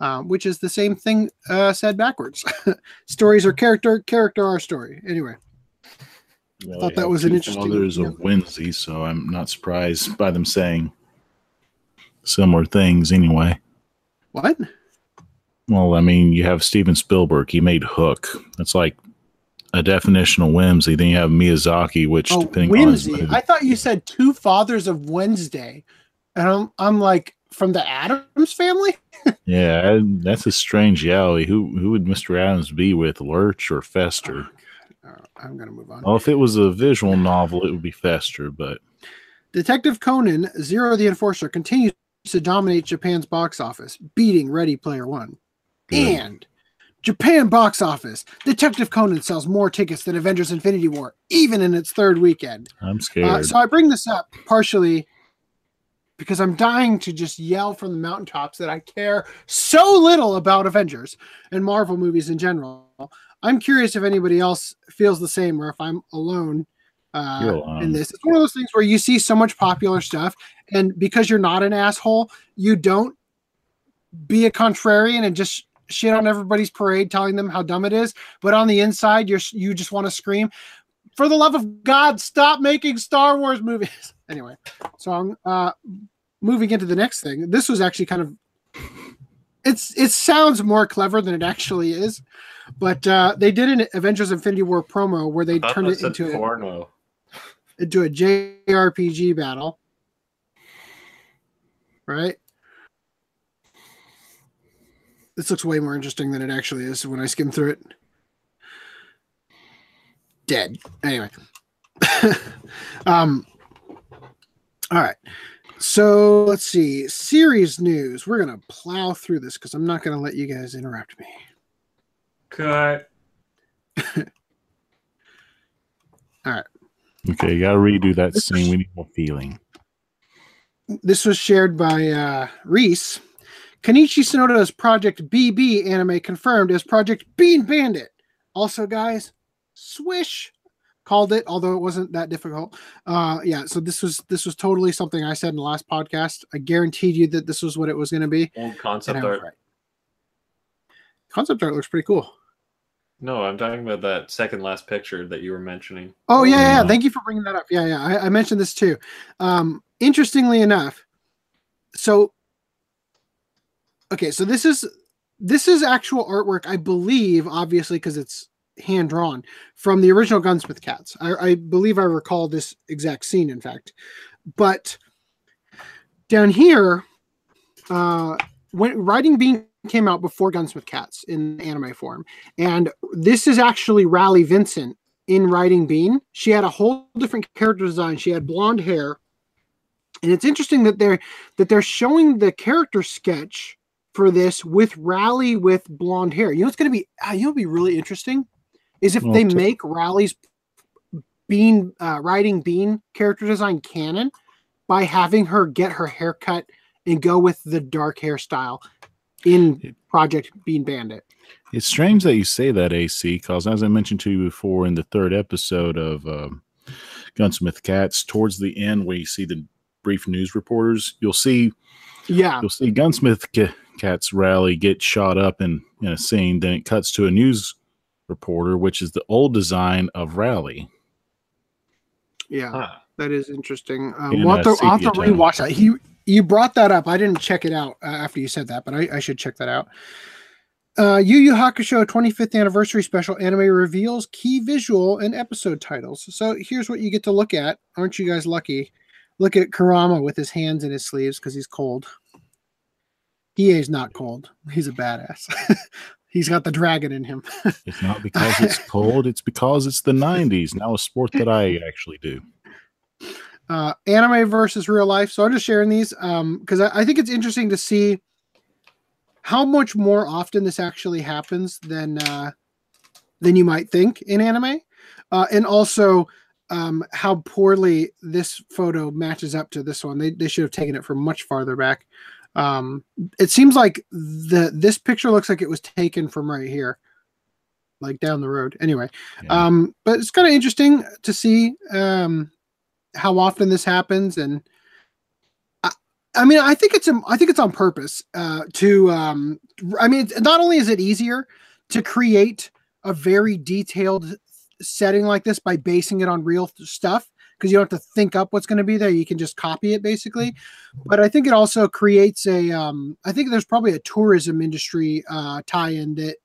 Um, which is the same thing uh, said backwards. [laughs] Stories are character, character are story. Anyway, Well, thought that was an interesting- yeah. of Wednesday, so I'm not surprised by them saying similar things anyway. what? Well, I mean, you have Steven Spielberg. He made Hook. That's like a definition of whimsy. Then you have Miyazaki, which Oh, depending on Whimsy. movie- I thought you said two fathers of Wednesday, and I'm I'm like from the Addams family. [laughs] yeah, that's a strange yally. Who who would Mr. Addams be with, Lurch or Fester? Oh, I'm gonna move on. Well, if it was a visual novel, it would be Fester, but Detective Conan Zero the Enforcer continues to dominate Japan's box office, beating Ready Player One. Good. And Japan box office, Detective Conan sells more tickets than Avengers Infinity War, even in its third weekend. I'm scared. Uh, so I bring this up partially because I'm dying to just yell from the mountaintops that I care so little about Avengers and Marvel movies in general. I'm curious if anybody else feels the same or if I'm alone, uh, alone. in this. It's one of those things where you see so much popular stuff, and because you're not an asshole, you don't be a contrarian and just shit on everybody's parade, telling them how dumb it is. But on the inside, you're you just want to scream, "For the love of God, stop making Star Wars movies!" [laughs] anyway, so I'm uh, moving into the next thing. This was actually kind of it's it sounds more clever than it actually is, but uh, they did an Avengers Infinity War promo where they turned it into a, porno. into a JRPG battle. Right? This looks way more interesting than it actually is when I skim through it. Dead. Anyway. [laughs] um all right. So let's see. Series news. We're gonna plow through this because I'm not gonna let you guys interrupt me. Cut. [laughs] All right. Okay, you got to redo that scene. We need more feeling. this was shared by uh, Reese. Kenichi Sonoda's Project BB anime confirmed as Project Bean Bandit. Also, guys, Swish called it, although it wasn't that difficult. Uh, yeah, so this was this was totally something I said in the last podcast. I guaranteed you that this was what it was going to be. Old and concept I art. right. Concept art looks pretty cool. No, I'm talking about that second last picture that you were mentioning. Oh yeah, yeah. Yeah. Thank you for bringing that up. Yeah, yeah. I, I mentioned this too. Um, interestingly enough, so okay, so this is this is actual artwork, I believe, obviously because it's hand drawn from the original Gunsmith Cats. I, I believe I recall this exact scene, in fact. But down here, uh, when Riding Bean came out before Gunsmith Cats in anime form, and this is actually Rally Vincent in Riding Bean. She had a whole different character design. She had blonde hair, and it's interesting that they're that they're showing the character sketch for this with Rally with blonde hair. You know, it's going to be uh, you know, be really interesting is if Well, they make Rally's Bean uh, Riding Bean character design canon by having her get her haircut and go with the dark hairstyle in Project Bean Bandit. It's strange that you say that, AC, because as I mentioned to you before in the third episode of um, Gunsmith Cats, towards the end where you see the brief news reporters, you'll see Yeah, you'll see Gunsmith Cats Rally get shot up in, in a scene. Then it cuts to a news reporter, which is the old design of Rally. yeah. Huh. That is interesting. Um, In, we'll have uh, to, I'll have to rewatch that. He you brought that up. I didn't check it out uh, after you said that, but I, I should check that out. Uh, Yu Yu Hakusho 25th anniversary special anime reveals key visual and episode titles. So here's what you get to look at. Aren't you guys lucky? Look at Kurama with his hands in his sleeves because he's cold. Hiei's not cold. He's a badass. [laughs] he's got the dragon in him. [laughs] It's not because it's cold, it's because it's the 90s. Now a sport that I actually do. uh, anime versus real life. So I'm just sharing these because I, I think it's interesting to see how much more often this actually happens than uh, than you might think in anime, uh, and also um, how poorly this photo matches up to this one. They they should have taken it from much farther back. Um, it seems like the this picture looks like it was taken from right here, like down the road. Anyway, Yeah. um, but it's kind of interesting to see um, how often this happens, and I, I mean, I think it's I think it's on purpose uh, to. Um, I mean, not only is it easier to create a very detailed setting like this by basing it on real stuff because you don't have to think up what's going to be there; you can just copy it basically. But I think it also creates a. Um, I think there's probably a tourism industry uh, tie-in that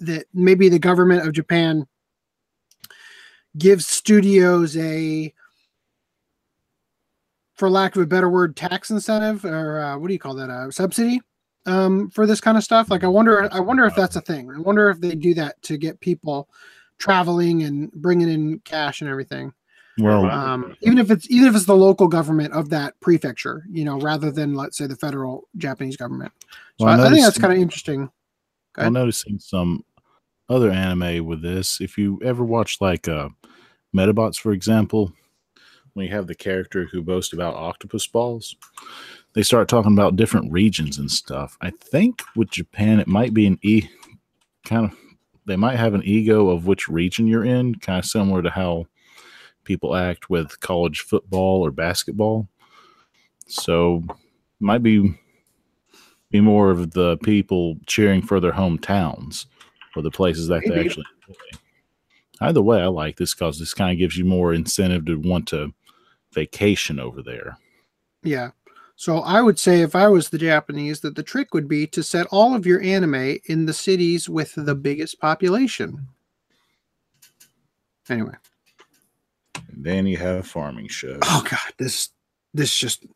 that maybe the government of Japan gives studios a for lack of a better word tax incentive or uh, what do you call that a subsidy um, for this kind of stuff like i wonder i wonder if that's a thing i wonder if they do that to get people traveling and bringing in cash and everything Well, um, even if it's even if it's the local government of that prefecture, you know, rather than let's say the federal Japanese government. So Well, I I, I think that's kind of interesting. I'm noticing some other anime with this. If you ever watch like uh Metabots, for example, when you have the character who boasts about octopus balls, they start talking about different regions and stuff. I think with Japan it might be an e kind of they might have an ego of which region you're in, kind of similar to how people act with college football or basketball. So might be be more of the people cheering for their hometowns or the places that they actually play. Either way, I like this because this kind of gives you more incentive to want to vacation over there. Yeah. So I would say if I was the Japanese, that the trick would be to set all of your anime in the cities with the biggest population. Anyway. And then you have farming shows. Oh god, this this just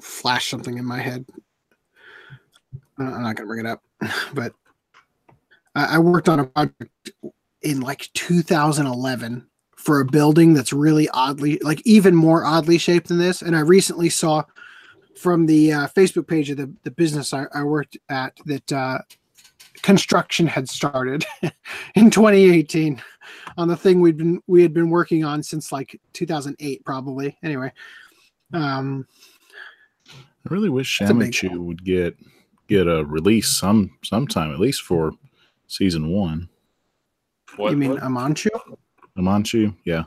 flashed something in my head. I'm not gonna bring it up, [laughs] but I, I worked on a project in like 2011 for a building that's really oddly, like even more oddly shaped than this. And I recently saw from the uh, Facebook page of the the business I, I worked at that uh, construction had started [laughs] in 2018 on the thing we'd been we had been working on since like 2008 probably anyway um I really wish That's a big Shamachu would get get a release some sometime, at least for season one. What, you mean what? amanchu Amanchu, yeah.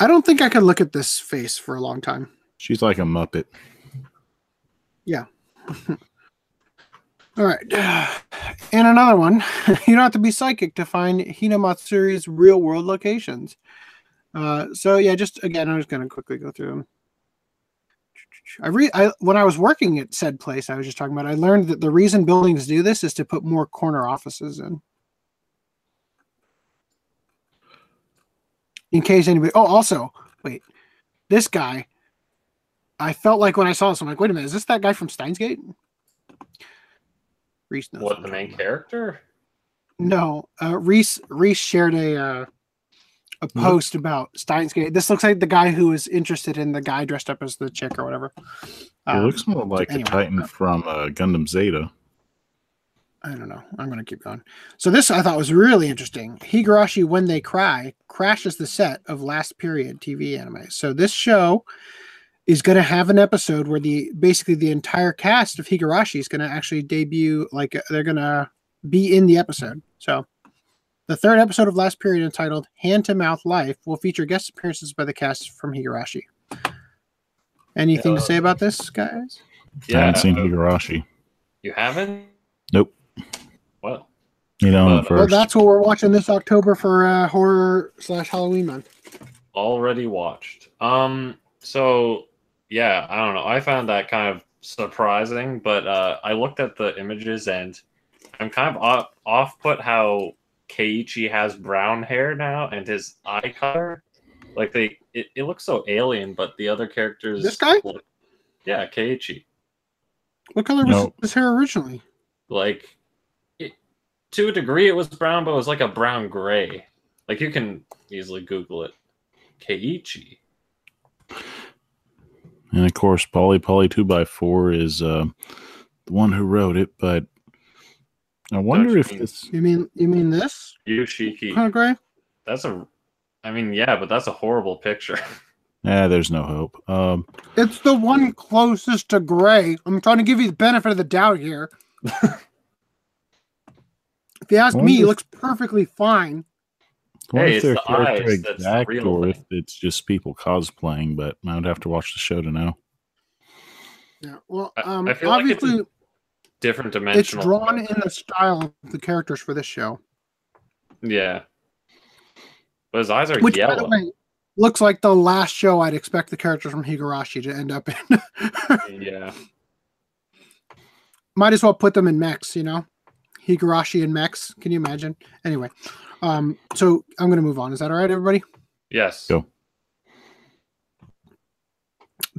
i don't think i could look at this face for a long time She's like a Muppet. [laughs] all right [sighs] and another one [laughs] you don't have to be psychic to find hinamatsuri's real world locations uh so yeah just again i'm just gonna quickly go through them I re I when I was working at said place I was just talking about, I learned that the reason buildings do this is to put more corner offices in. In case anybody oh also, wait. This guy, I felt like when I saw this, I'm like, wait a minute, is this that guy from Steins Gate? Reese knows What I'm the talking main character? no, uh, Reese Reese shared a uh, a Hmm. post about Steins Gate. This looks like the guy who was interested in the guy dressed up as the chick or whatever. it Um, looks more like anyway. the Titan from uh, Gundam Zeta. I don't know. I'm going to keep going. So this I thought was really interesting. Higurashi When They Cry crashes the set of last period TV anime. So this show is going to have an episode where the basically the entire cast of Higurashi is going to actually debut like they're going to be in the episode. So the third episode of last period entitled Hand to Mouth Life will feature guest appearances by the cast from Higurashi. Anything to say about this, guys? I haven't seen Higurashi. You haven't? Nope. Well, You know, Uh, him Well, that's what we're watching this October for uh, horror slash Halloween month. already watched. Um, so yeah, I don't know. I found that kind of surprising, but uh, I looked at the images and I'm kind of off, off put how Keiichi has brown hair now and his eye color. Like they, it, it looks so alien, but the other characters. This guy? look- yeah, Keiichi. What color was No. his hair originally? Like, it, to a degree, it was brown, but it was like a brown gray. Like you can easily Google it. Keiichi. And of course, Polly Polly 2x4 is uh, the one who wrote it, but I wonder if mean- this. You mean you mean this Yushiki. kind of gray? That's a, I mean, yeah, but that's a horrible picture. [laughs] Nah, there's no hope. Um, It's the one closest to gray. I'm trying to give you the benefit of the doubt here. [laughs] if you ask me, wonder it looks perfectly fine. I wonder Hey, if they're it's the eyes character that's exact real or thing. if it's just people cosplaying, but I would have to watch the show to know. Yeah. Well, um, I feel like it's a obviously Different it's drawn in the style of the characters for this show, Yeah. But his eyes are which by yellow. the way looks like the last show I'd expect the characters from Higurashi to end up in. [laughs] yeah. might as well put them in mechs, you know? Higurashi and mechs. Can you imagine? Anyway, um, so I'm going to move on. Is that all right, everybody? Yes. Go.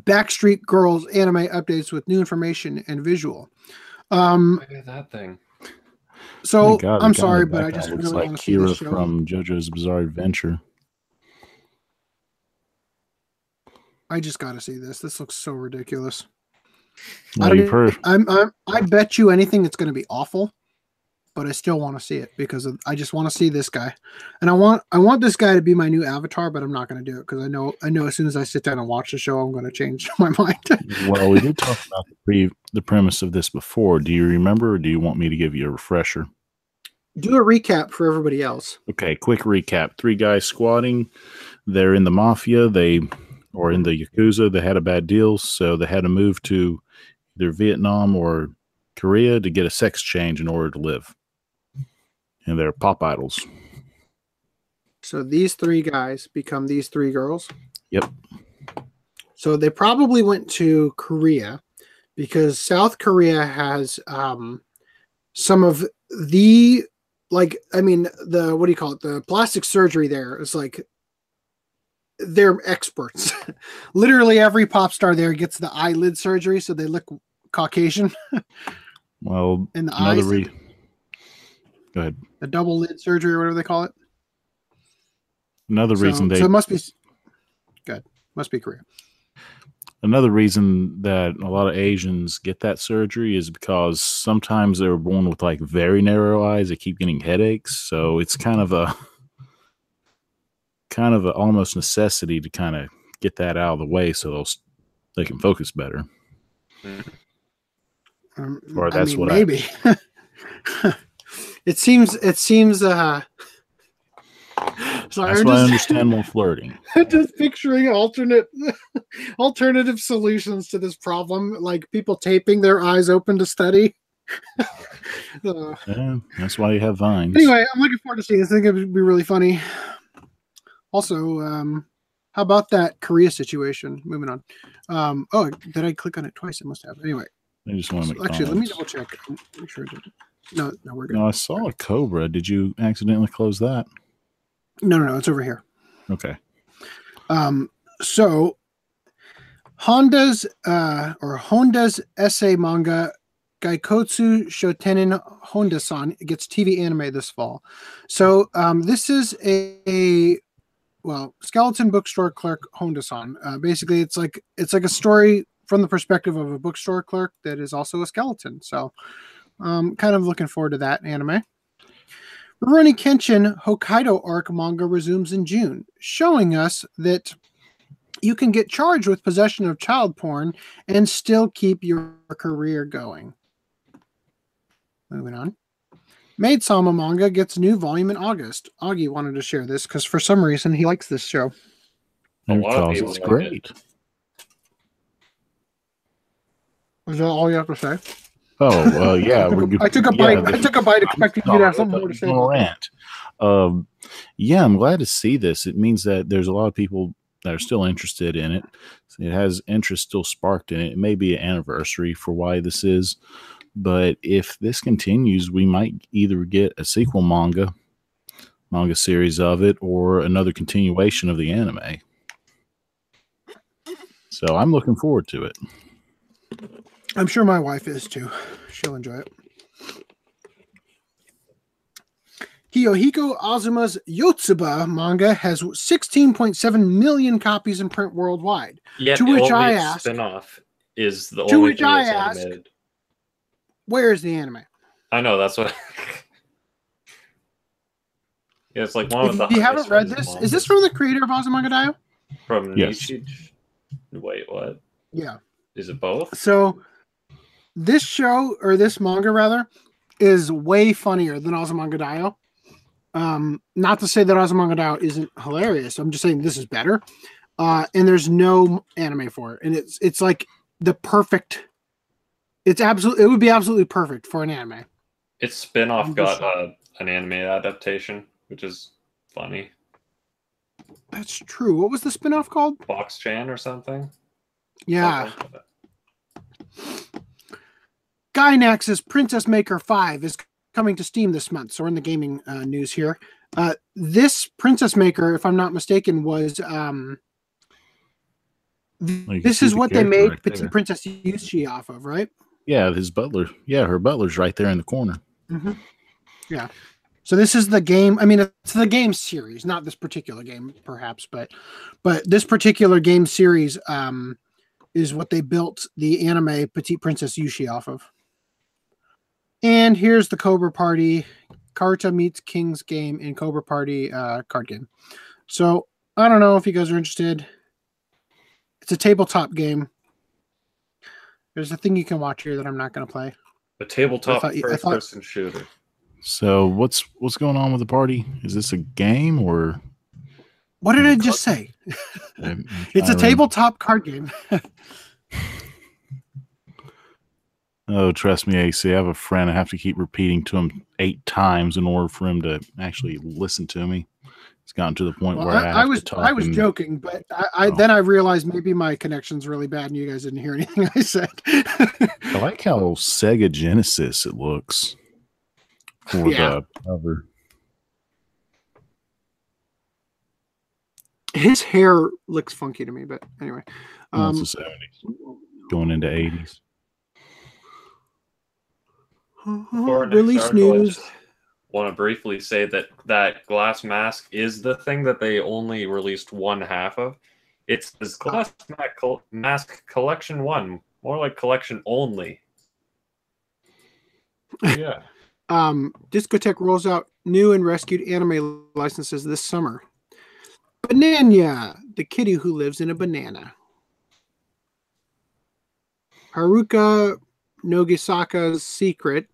Backstreet Girls anime updates with new information and visual. Um, that thing. So oh God, I'm sorry, but I just looks really like Kira from JoJo's Bizarre Adventure. I just got to see this. This looks so ridiculous. What I, am I'm, I'm, I bet you anything it's going to be awful but I still want to see it because of, I just want to see this guy, and I want I want this guy to be my new avatar, but I'm not going to do it because I know I know as soon as I sit down and watch the show, I'm going to change [laughs] my mind. [laughs] Well, we did talk about the pre the premise of this before. Do you remember, or do you want me to give you a refresher? do a recap for everybody else. Okay, quick recap. Three guys squatting. They're in the mafia. They or in the yakuza. They had a bad deal, so they had to move to either Vietnam or Korea to get a sex change in order to live. And they're pop idols. So these three guys become these three girls. Yep. So they probably went to Korea because South Korea has um, some of the like I mean the what do you call it the plastic surgery there is like they're experts. [laughs] Literally every pop star there gets the eyelid surgery so they look Caucasian [laughs] Well, in the another eyes. re- Go ahead. the double lid surgery or whatever they call it. Another So, reason they so it must be good. Must be Korea. Another reason that a lot of Asians get that surgery is because sometimes they're born with like very narrow eyes. They keep getting headaches, so it's kind of a kind of a almost necessity to kind of get that out of the way so they'll they can focus better. Um, Or I that's mean, what I- maybe. [laughs] it seems. It seems. uh [laughs] Sorry, That's I'm why I just, understand more [laughs] flirting. just picturing alternate [laughs] alternative solutions to this problem, like people taping their eyes open to study. Uh, Yeah, that's why you have vines. anyway, I'm looking forward to seeing this. I think it would be really funny. Also, um, how about that Korea situation? Moving on. Um, oh, did I click on it twice? I must have. Anyway, I just want to so actually, let me double check. Make sure I did. No, no, we're good. No, I saw a cobra. Did you accidentally close that? No, no, no, it's over here. Okay. Um, so Honda's uh, or Honda's essay manga Gaikotsu Shotenin Honda-san gets TV anime this fall. So um, this is a, a well skeleton bookstore clerk Honda-san. Uh, basically, it's like it's like a story from the perspective of a bookstore clerk that is also a skeleton. So, um, kind of looking forward to that anime. Rurouni Kenshin Hokkaido arc manga resumes in June, showing us that you can get charged with possession of child porn and still keep your career going. Moving on. Maid Sama manga gets new volume in August. Augie wanted to share this because for some reason he likes this show. A And lot of people it's like great. Is that all you have to say? Oh, uh, yeah. I took a, good- took a yeah, bite. I took a bite expecting you to have something more to say. Rant. Um, yeah, I'm glad to see this. It means that there's a lot of people that are still interested in it. It has interest still sparked in it. It may be an anniversary for why this is, but if this continues, we might either get a sequel manga, manga series of it, or another continuation of the anime. So I'm looking forward to it. I'm sure my wife is too. She'll enjoy it. Kiyohiko Azuma's Yotsuba manga has 16.7 million copies in print worldwide. Yeah, To the which only I ask- spinoff is the To only which I ask- animated. Where is the anime? I know that's what. [laughs] yeah, it's like one of the. You haven't read this, rated is this from the creator of Azumanga Daioh? from Yes. Nichij? Wait, what? Yeah. Is it both? So this show or this manga rather is way funnier than Azumanga Daioh. Um, not to say that Azumanga Daioh isn't hilarious. I'm just saying this is better. Uh, and there's no anime for it, and it's it's like the perfect. It's absolutely. It would be absolutely perfect for an anime. Its spin-off I'm got uh, an anime adaptation, which is funny. That's true. What was the spinoff called? Box Chan or something. Yeah, Something like Gainax's Princess Maker 5 is coming to Steam this month. So we're in the gaming uh, news here. Uh, this Princess Maker, if I'm not mistaken, was um, th- Well, this is the what they made right Petit. Princess Yucie off of, right? Yeah, his butler. Yeah, her butler's right there in the corner. Yeah. So this is the game. I mean, it's the game series, not this particular game, perhaps, but but this particular game series um, is what they built the anime Petite Princess Yucie off of. And here's the Cobra Party, Carta meets King's game in Cobra Party uh, card game. So I don't know if you guys are interested. It's a tabletop game. There's a thing you can watch here that I'm not going to play. A tabletop I thought- first thought- person shooter. So what's what's going on with the party? Is this a game or What did I just say? [laughs] It's a tabletop card game. [laughs] Oh, trust me, AC. I have a friend. I have to keep repeating to him eight times in order for him to actually listen to me. It's gotten to the point Well, where I, I, I was to talk I was in- joking, but I, I Oh. then I realized maybe my connection's really bad and you guys didn't hear [laughs] anything I said. I like how Sega Genesis it looks for Yeah. the cover. His hair looks funky to me, but anyway. Well, Um, it's the 70s, going into 80s. Before release news. want to briefly say that that glass mask is the thing that they only released one half of. It's this glass mask collection one, more like collection only. [laughs] Yeah. Um, Discotek rolls out new and rescued anime licenses this summer. Banana, the kitty who lives in a banana. Haruka Nogisaka's Secret,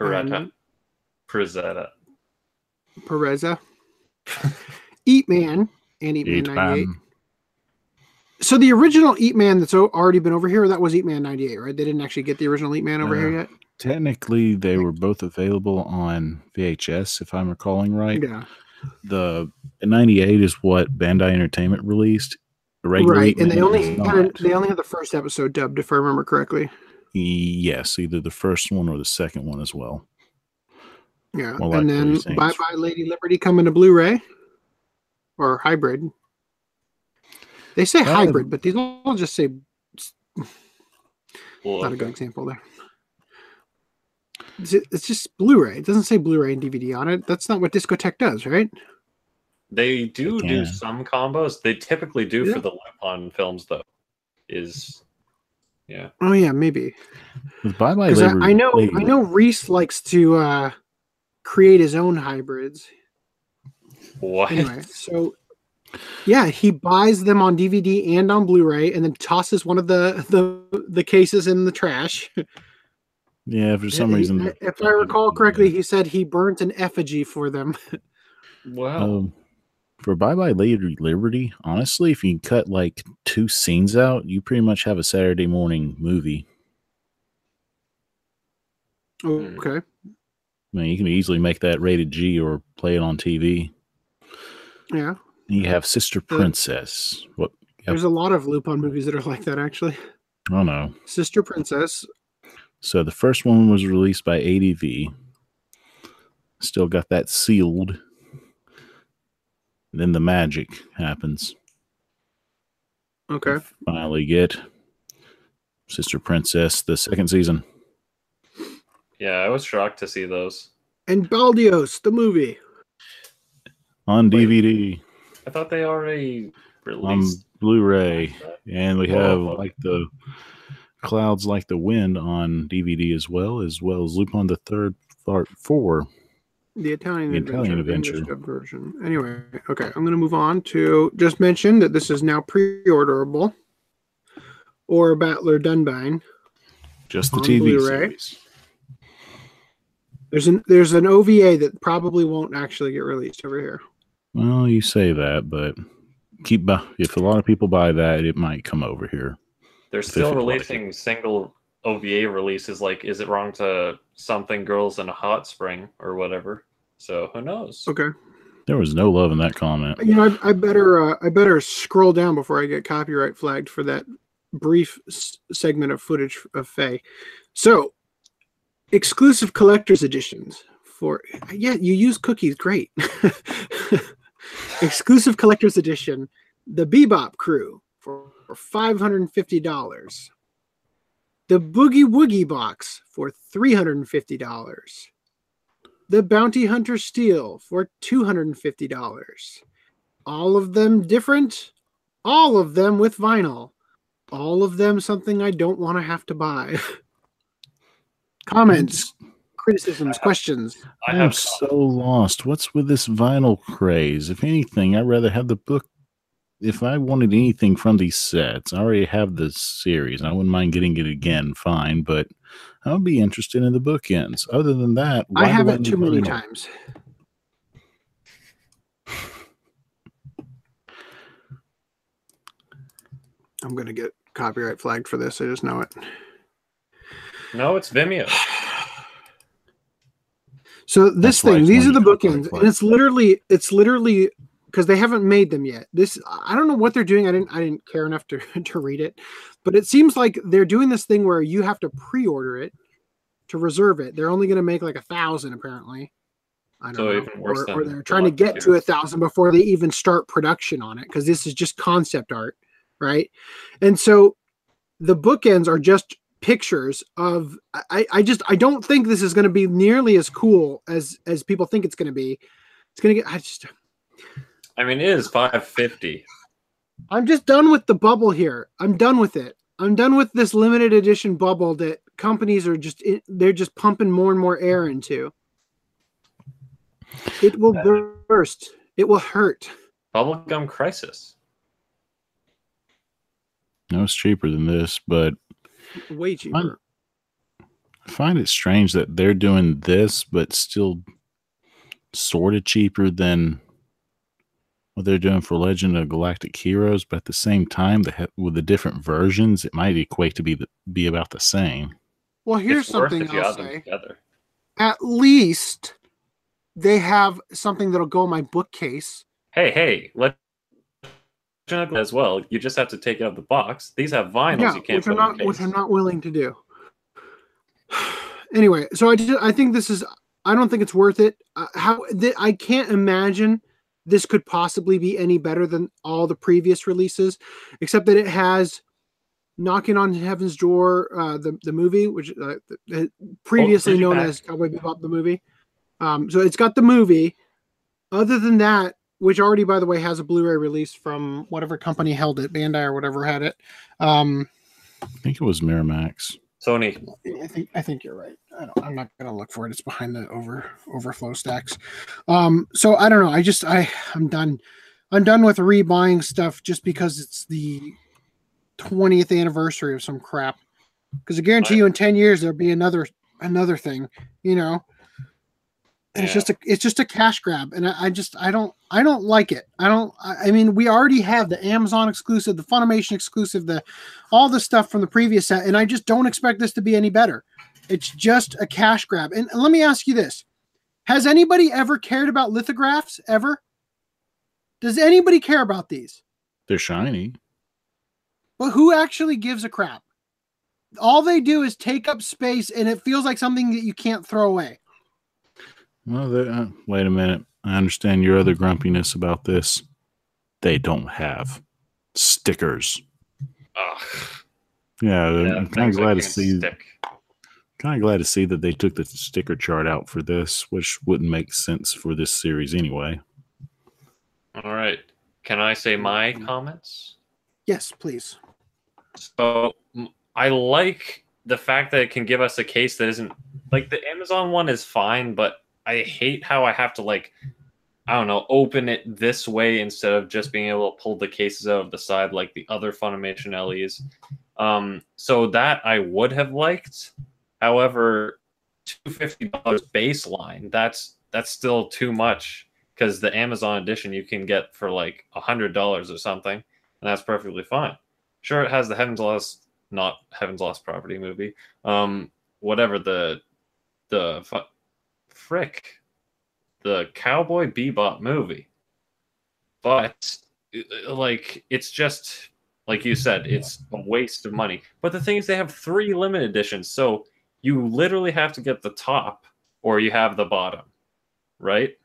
Peretta. Um, Prezetta. Pereza. [laughs] Eat Man, and Eat Man 98. man. So the original Eat Man that's already been over here, that was Eat Man 98, right? They didn't actually get the original Eat Man over Uh, here yet? Technically, they were both available on VHS, if I'm recalling right. Yeah. The 98 is what Bandai Entertainment released. Right. And they only had, they only had the first episode dubbed, if I remember correctly. Yes, either the first one or the second one as well. Yeah. More like and then. Bye Bye Lady Liberty coming to Blu-ray or hybrid. They say Well, hybrid, but these all just say Well, not a good example there. It's it's just Blu-ray. It doesn't say Blu-ray and DVD on it. That's not what Discotek does, right? They do They do some combos. They typically do Yeah. for the Lupin films, though. Is yeah. Oh yeah, maybe. Bye Bye I, I know Lady- I know Reese likes to uh, create his own hybrids. What? Anyway, so yeah, he buys them on DVD and on Blu-ray, and then tosses one of the the the cases in the trash. Yeah, for some He- reason. if I recall correctly, he said he burnt an effigy for them. [laughs] Wow. Um, for Bye Bye Lady Liberty, honestly, if you cut like two scenes out, you pretty much have a Saturday morning movie. Mm. Okay. I mean, you can easily make that rated G or play it on TV. Yeah. You have Sister Princess. What? Yep. There's a lot of Lupin movies that are like that, actually. I don't know. Sister Princess. So the first one was released by ADV. Still got that sealed. Then the magic happens. Okay. Finally get Sister Princess, the second season. yeah, I was shocked to see those. And Baldios, the movie. on Wait. DVD, I thought they already released. on released. Blu-ray, and we oh, have Whoa. like the Clouds Like the Wind on DVD as well, as well as Lupin the Third Part Four. The Italian, The adventure, Italian the English Adventure. version. Anyway, okay, I'm going to move on to just mention that this is now pre-orderable, Aura Battler Dunbine. Just the TV Blu-ray. series. There's an there's an OVA that probably won't actually get released over here. Well, you say that, but keep bu- if a lot of people buy that, it might come over here. They're still Fifty releasing single OVA releases. Like, is it wrong to something girls in a hot spring or whatever? So who knows? Okay, There was no love in that comment. you know I, I better uh, I better scroll down before I get copyright flagged for that brief s- segment of footage of Faye. So, exclusive collector's editions for yeah you use cookies great. [laughs] exclusive collector's edition, the Bebop Crew for five hundred and fifty dollars. The Boogie Woogie box for three hundred and fifty dollars. the Bounty Hunter Steel for $250. All of them different, all of them with vinyl, all of them something I don't want to have to buy. [laughs] Comments, criticisms, questions. I I'm so lost. What's with this vinyl craze? If anything, I'd rather have the book. If I wanted anything from these sets, I already have the series. I wouldn't mind getting it again, fine, but I'll be interested in the bookends. Other than that, I why do have it too many vinyl? times. I'm gonna get copyright flagged for this. I just know it. no, it's Vimeo. So this That's thing, these are the bookends, and it's literally, it's literally because they haven't made them yet. This I don't know what they're doing. I didn't, I didn't care enough to [laughs] to read it, but it seems like they're doing this thing where you have to pre-order it to reserve it. They're only going to make like a thousand apparently. I don't So know, even worse or, or they're the trying to get to a thousand before they even start production on it because this is just concept art, right? And so the bookends are just pictures of I, I just I don't think this is going to be nearly as cool as as people think it's going to be. It's going to get I just I mean, it is 550. I'm just done with the bubble here. I'm done with it. I'm done with this limited edition bubble that companies are just they're just pumping more and more air into. It will burst. It will hurt. Bubblegum Crisis. No, it's cheaper than this, but Way cheaper. I find it strange that they're doing this, but still sort of cheaper than what they're doing for Legend of Galactic Heroes. But at the same time, the, he- with the different versions, it might equate to be the, be about the same. Well, here's it's something I'll say. together. At least they have something that'll go in my bookcase. Hey, hey, let as well. You just have to take it out of the box. These have vinyls yeah, you can't which put I'm in not, which. I'm not willing to do. [sighs] anyway, so I just, I think this is I don't think it's worth it. Uh, how th- I can't imagine this could possibly be any better than all the previous releases, except that it has knocking on heaven's door uh, the the movie which uh, previously known Digipack. as cowboy bebop the movie um, so it's got the movie other than that which already by the way has a blu-ray release from whatever company held it bandai or whatever had it um, I think it was Miramax. Sony. I think I think you're right. I don't, I'm not gonna look for it. It's behind the over overflow stacks. Um, so I don't know. I just I I'm done. I'm done with rebuying stuff just because it's the 20th anniversary of some crap. Because I guarantee you, in 10 years there'll be another another thing. You know. And it's just a it's just a cash grab, and I, I just I don't I don't like it. I don't. I mean, we already have the Amazon exclusive, the Funimation exclusive, the all the stuff from the previous set, and I just don't expect this to be any better. It's just a cash grab. And let me ask you this: Has anybody ever cared about lithographs ever? Does anybody care about these? They're shiny. But who actually gives a crap? All they do is take up space, and it feels like something that you can't throw away. Well, they- uh, wait a minute. I understand your other grumpiness about this. They don't have stickers. Ugh. Yeah, Yeah, I'm kind of glad to see. stick. Kind of glad to see that they took the sticker chart out for this, which wouldn't make sense for this series anyway. All right. Can I say my comments? Yes, please. So I like the fact that it can give us a case that isn't like the Amazon one is fine, but I hate how I have to like I don't know open it this way instead of just being able to pull the cases out of the side like the other Funimation LEs. Um, so that I would have liked. However, two fifty dollars baseline that's that's still too much because the Amazon edition you can get for like a hundred dollars or something, and that's perfectly fine. Sure, it has the Heaven's Lost, not Heaven's Lost property movie. Um, whatever the the frick, the Cowboy Bebop movie. But uh, like, it's just like you said, it's a waste of money. But the thing is, they have three limited editions, so you literally have to get the top or you have the bottom, right?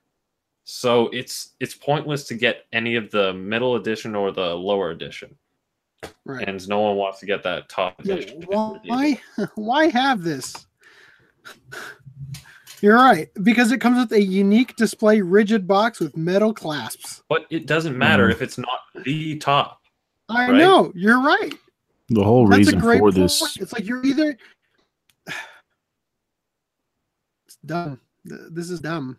So it's it's pointless to get any of the middle edition or the lower edition Right. and no one wants to get that top edition. why? [laughs] Why have this? You're right because it comes with a unique display rigid box with metal clasps. But it doesn't matter Mhm. if it's not the top. I Right? know you're right. The whole That's a reason great for point. this It's like you're either. It's [sighs] dumb. This is dumb.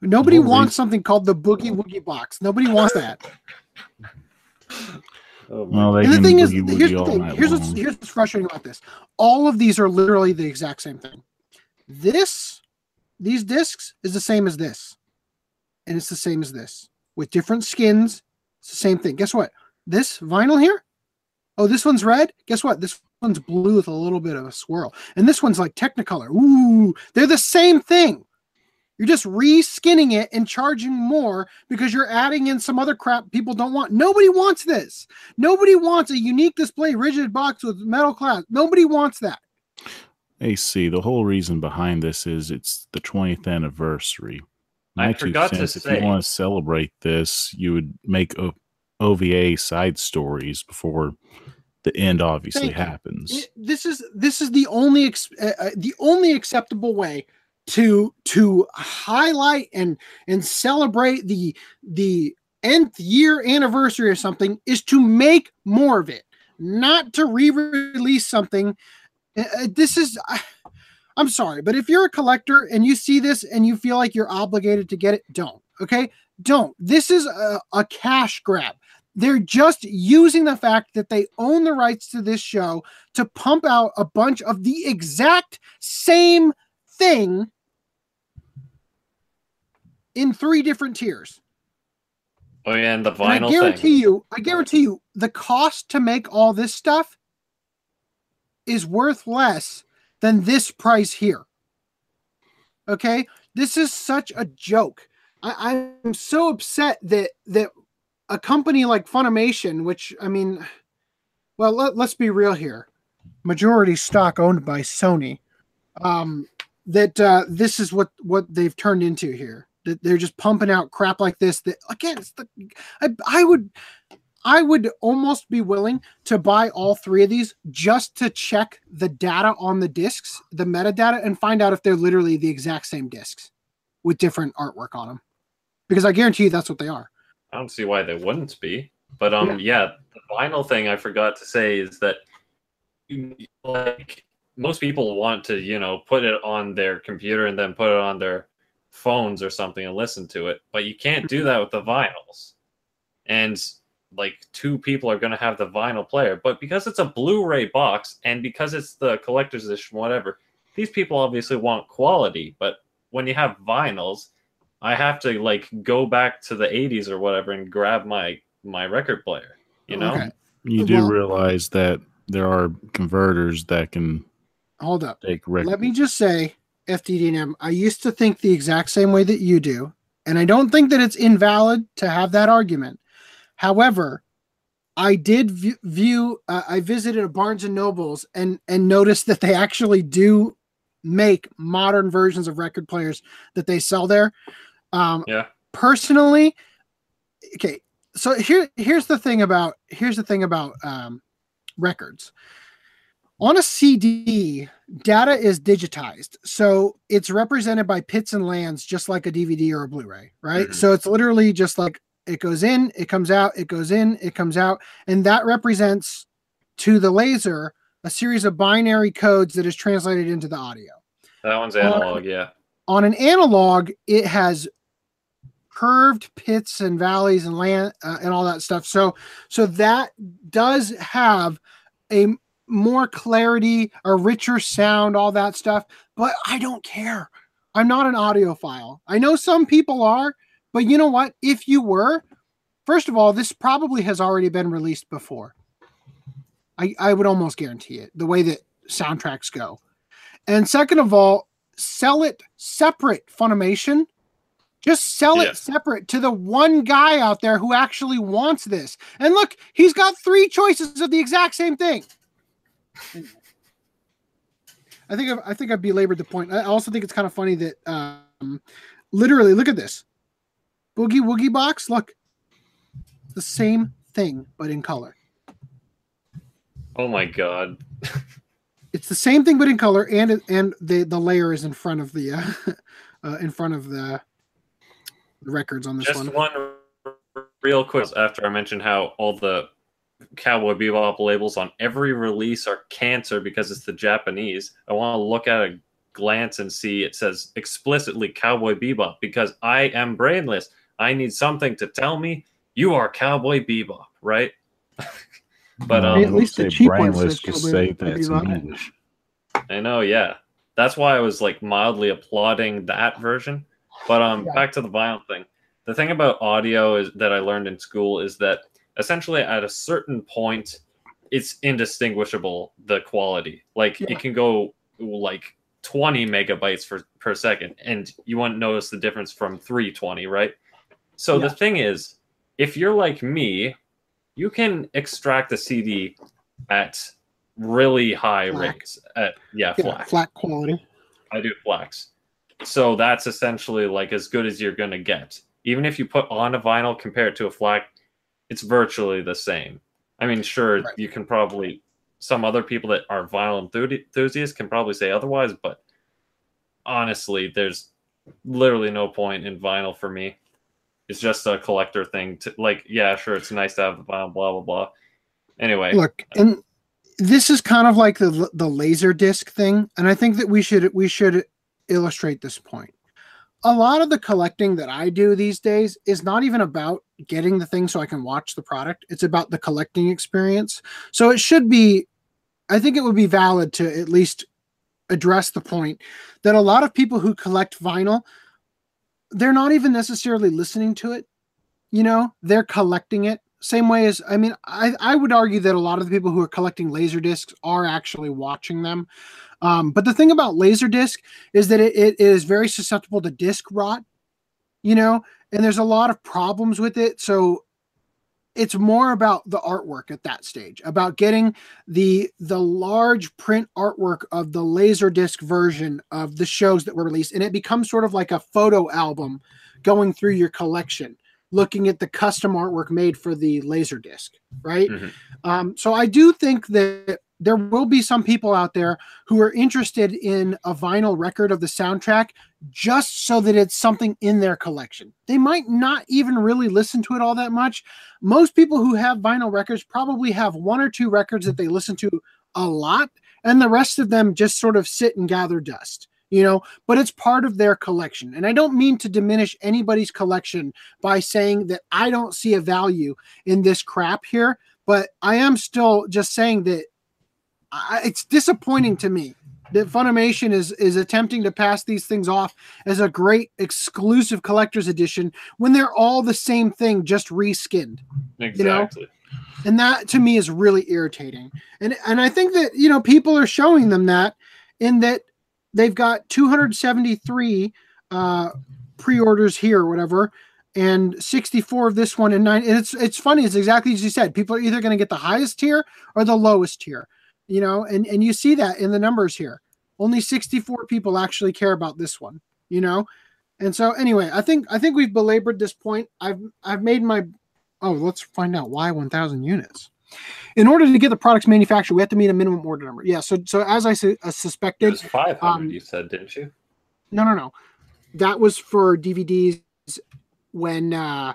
Nobody wants reason- something called the boogie woogie box. Nobody wants that. Oh well, they and the thing is, here's the thing. Here's what's here's what's frustrating about this. All of these are literally the exact same thing. This, these discs is the same as this, and it's the same as this with different skins. It's the same thing. Guess what? This vinyl here. Oh, this one's red. Guess what? This one's blue with a little bit of a swirl, and this one's like Technicolor. Ooh, they're the same thing. You're just reskinning it and charging more because you're adding in some other crap people don't want. Nobody wants this. Nobody wants a unique display rigid box with metal class. Nobody wants that. AC, the whole reason behind this is it's the 20th anniversary. I My two forgot to cents, if you want to celebrate this, you would make o- OVA side stories before the end obviously Thank happens. It- this is this is the only ex- uh, uh, the only acceptable way to to highlight and and celebrate the the nth year anniversary or something is to make more of it, not to re-release something. Uh, uh, this is. I- I'm sorry, but if you're a collector and you see this and you feel like you're obligated to get it, don't. Okay, don't. This is a, a cash grab. They're just using the fact that they own the rights to this show to pump out a bunch of the exact same thing in three different tiers. Oh yeah, and the And I guarantee thing. you, I guarantee you, the cost to make all this stuff is worth less than this price here. Okay, this is such a joke. I, I'm so upset that that a company like Funimation, which I mean, well, let, let's be real here, majority stock owned by Sony, um, that uh, this is what what they've turned into here. That they're just pumping out crap like this. That again, it's the I, I would I would almost be willing to buy all three of these just to check the data on the discs, the metadata, and find out if they're literally the exact same discs with different artwork on them. Because I guarantee you that's what they are. I don't see why they wouldn't be. But um, yeah, the vinyl thing I forgot to say is that like most people want to, you know, put it on their computer and then put it on their phones or something and listen to it, but you can't do that with the vinyls. And like two people are going to have the vinyl player, but because it's a Blu-ray box and because it's the collector's edition, whatever, these people obviously want quality. But when you have vinyls, I have to like go back to the 80s or whatever and grab my my record player. You know, Okay. You do Well- realize that there are converters that can Hold up. take records. Let me just say, FTDM, I used to think the exact same way that you do, and I don't think that it's invalid to have that argument. However, I did view, view uh, I visited a Barnes and Nobles and and noticed that they actually do make modern versions of record players that they sell there. Um, Yeah. Personally, okay. So here here's the thing about here's the thing about um, records. On a CD, data is digitized. So it's represented by pits and lands, just like a DVD or a Blu ray, right? Mhm. So it's literally just like it goes in, it comes out, it goes in, it comes out. And that represents to the laser a series of binary codes that is translated into the audio. that one's analog. Yeah, On an analog, it has curved pits and valleys and land uh, and all that stuff. So so that does have a more clarity, a richer sound, all that stuff. But I don't care. I'm not an audiophile. I know some people are, but you know what? If you were, first of all, this probably has already been released before. I, I would almost guarantee it, the way that soundtracks go. And second of all, sell it separate, Funimation. Just sell Yeah. it separate to the one guy out there who actually wants this. And look, he's got three choices of the exact same thing. I think I've, I think I've belabored the point. I also think it's kind of funny that um, literally look at this boogie woogie box. Look, the same thing but in color. Oh my god. [laughs] It's the same thing but in color, and and the the layer is in front of the uh, [laughs] uh, in front of the, records on this one. Just one. one real quick after I mentioned how all the Cowboy Bebop labels on every release are cancer because it's the Japanese. I want to look at a glance and see it says explicitly Cowboy Bebop because I am brainless. I need something to tell me you are Cowboy Bebop, right? [laughs] but um, At least the cheap one brainless, says just say that's. English. I know, yeah. That's why I was like mildly applauding that version. But um Yeah. back to the vinyl thing. The thing about audio is that I learned in school is that essentially at a certain point it's indistinguishable the quality. Like Yeah. it can go like 20 megabytes for per second and you wouldn't notice the difference from 320, right? So Yeah. the thing is, if you're like me, you can extract a CD at really high FLAC. rates. At yeah, Yeah, FLAC. flat quality. I do flex. So that's essentially like as good as you're gonna get. Even if you put on a vinyl compared to a FLAC, it's virtually the same. I mean, sure, Right. you can probably some other people that are vinyl enthusiasts can probably say otherwise, but honestly, there's literally no point in vinyl for me. It's just a collector thing. To like, yeah, sure, it's nice to have the vinyl, blah blah blah. Anyway, Look, and this is kind of like the the laser disc thing, and I think that we should we should illustrate this point. A lot of the collecting that I do these days is not even about getting the thing so I can watch the product. It's about the collecting experience. So it should be I think it would be valid to at least address the point that a lot of people who collect vinyl they're not even necessarily listening to it. You know, they're collecting it same way as I mean, I, I would argue that a lot of the people who are collecting laser discs are actually watching them. Um, but the thing about laser disc is that it, it is very susceptible to disc rot, you know, and there's a lot of problems with it. So it's more about the artwork at that stage, about getting the the large print artwork of the laser disc version of the shows that were released, and it becomes sort of like a photo album going through your collection looking at the custom artwork made for the laser disc right Mhm. um, so i do think that there will be some people out there who are interested in a vinyl record of the soundtrack just so that it's something in their collection. They might not even really listen to it all that much. Most people who have vinyl records probably have one or two records that they listen to a lot and the rest of them just sort of sit and gather dust you know? But it's part of their collection. And i don't mean to diminish anybody's collection by saying that i don't see a value in this crap here but i am still just saying that I, it's disappointing to me that funimation is is attempting to pass these things off as a great exclusive collector's edition when they're all the same thing just reskinned know? exactly. and that to me is really irritating and and i think that you know people are showing them that in that they've got 273 uh pre-orders here or whatever and 64 of this one and nine and it's it's funny it's exactly as you said people are either going to get the highest tier or the lowest tier you know and and you see that in the numbers here. Only 64 people actually care about this one you know? And so anyway i think i think we've belabored this point. I've i've made my oh let's find out why 1000 units. In order to get the products manufactured we have to meet a minimum order number. Yeah so so as i su- uh, It suspected was 500, um, you said, didn't you? no no no. That was for dvds when uh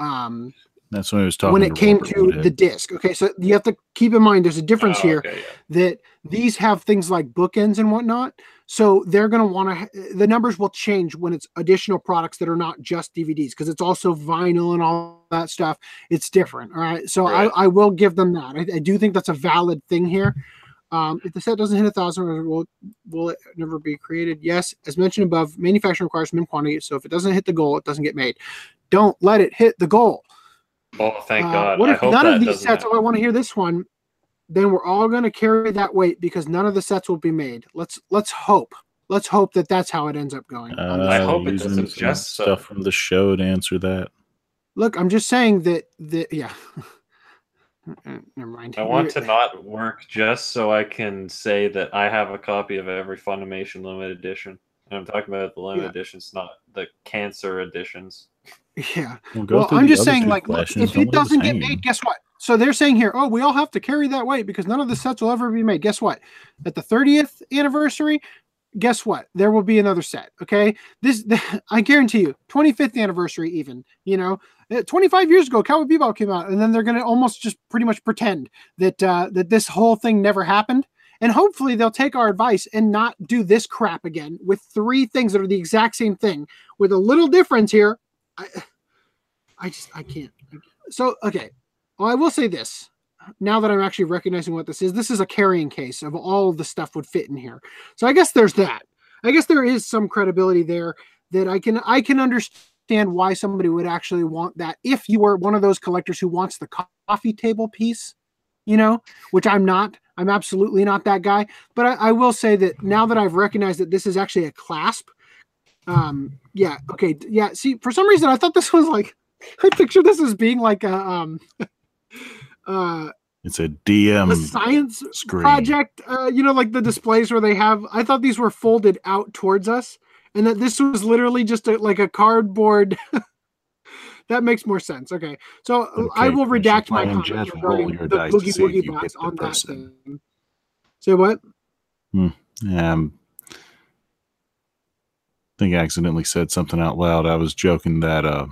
um That's when I was talking. About. When it came Robert to Woodhead. the disc okay so you have to keep in mind there's a difference Oh, here okay, yeah. that these have things like bookends and whatnot. So they're going to want to, the numbers will change when it's additional products that are not just DVDs because it's also vinyl and all that stuff. It's different. All right. So Right. I, I will give them that. I, I do think that's a valid thing here. Um, if the set doesn't hit a thousand, will will it never be created? Yes, as mentioned above, manufacturing requires minimum quantity. So if it doesn't hit the goal, it doesn't get made. Don't let it hit the goal. Oh, thank Uh, God. What I if hope none that of these sets? happen. Oh, I want to hear this one. Then we're all going to carry that weight because none of the sets will be made. Let's let's hope. Let's hope that that's how it ends up going. Uh, I hope it doesn't some just so. stuff from the show to answer that. Look, I'm just saying that the yeah. [laughs] Uh, Never mind. I want to not work just so I can say that I have a copy of every Funimation limited edition. And I'm talking about the limited Yeah. editions, not the cancer editions. Yeah. We'll well, I'm just saying, like, look, if it doesn't get made, guess what? so they're saying here, oh, we all have to carry that weight because none of the sets will ever be made. Guess what? At the 30th anniversary, guess what? There will be another set. Okay. This, [laughs] I guarantee you, 25th anniversary, even, you know, uh, 25 years ago, Cowboy Bebop came out, and then they're going to almost just pretty much pretend that, uh, that this whole thing never happened. And hopefully they'll take our advice and not do this crap again with three things that are the exact same thing with a little difference here. I, I just, I can't. So, okay. Well, I will say this now that I'm actually recognizing what this is, this is a carrying case of all of the stuff would fit in here. So I guess there's that. I guess there is some credibility there that I can I can understand why somebody would actually want that if you were one of those collectors who wants the coffee table piece, you know, which I'm not. I'm absolutely not that guy. But I, I will say that now that I've recognized that this is actually a clasp, um, yeah, okay, yeah. See, for some reason I thought this was like I picture this as being like a um [laughs] uh it's a DM a science screen. project uh you know like the displays where they have i thought these were folded out towards us and that this was literally just a, like a cardboard [laughs] that makes more sense okay so Okay, i will redact my comment Jeff, regarding the boogie woogie box on that thing say what Hmm. Um, think I accidentally said something out loud. I was joking that uh,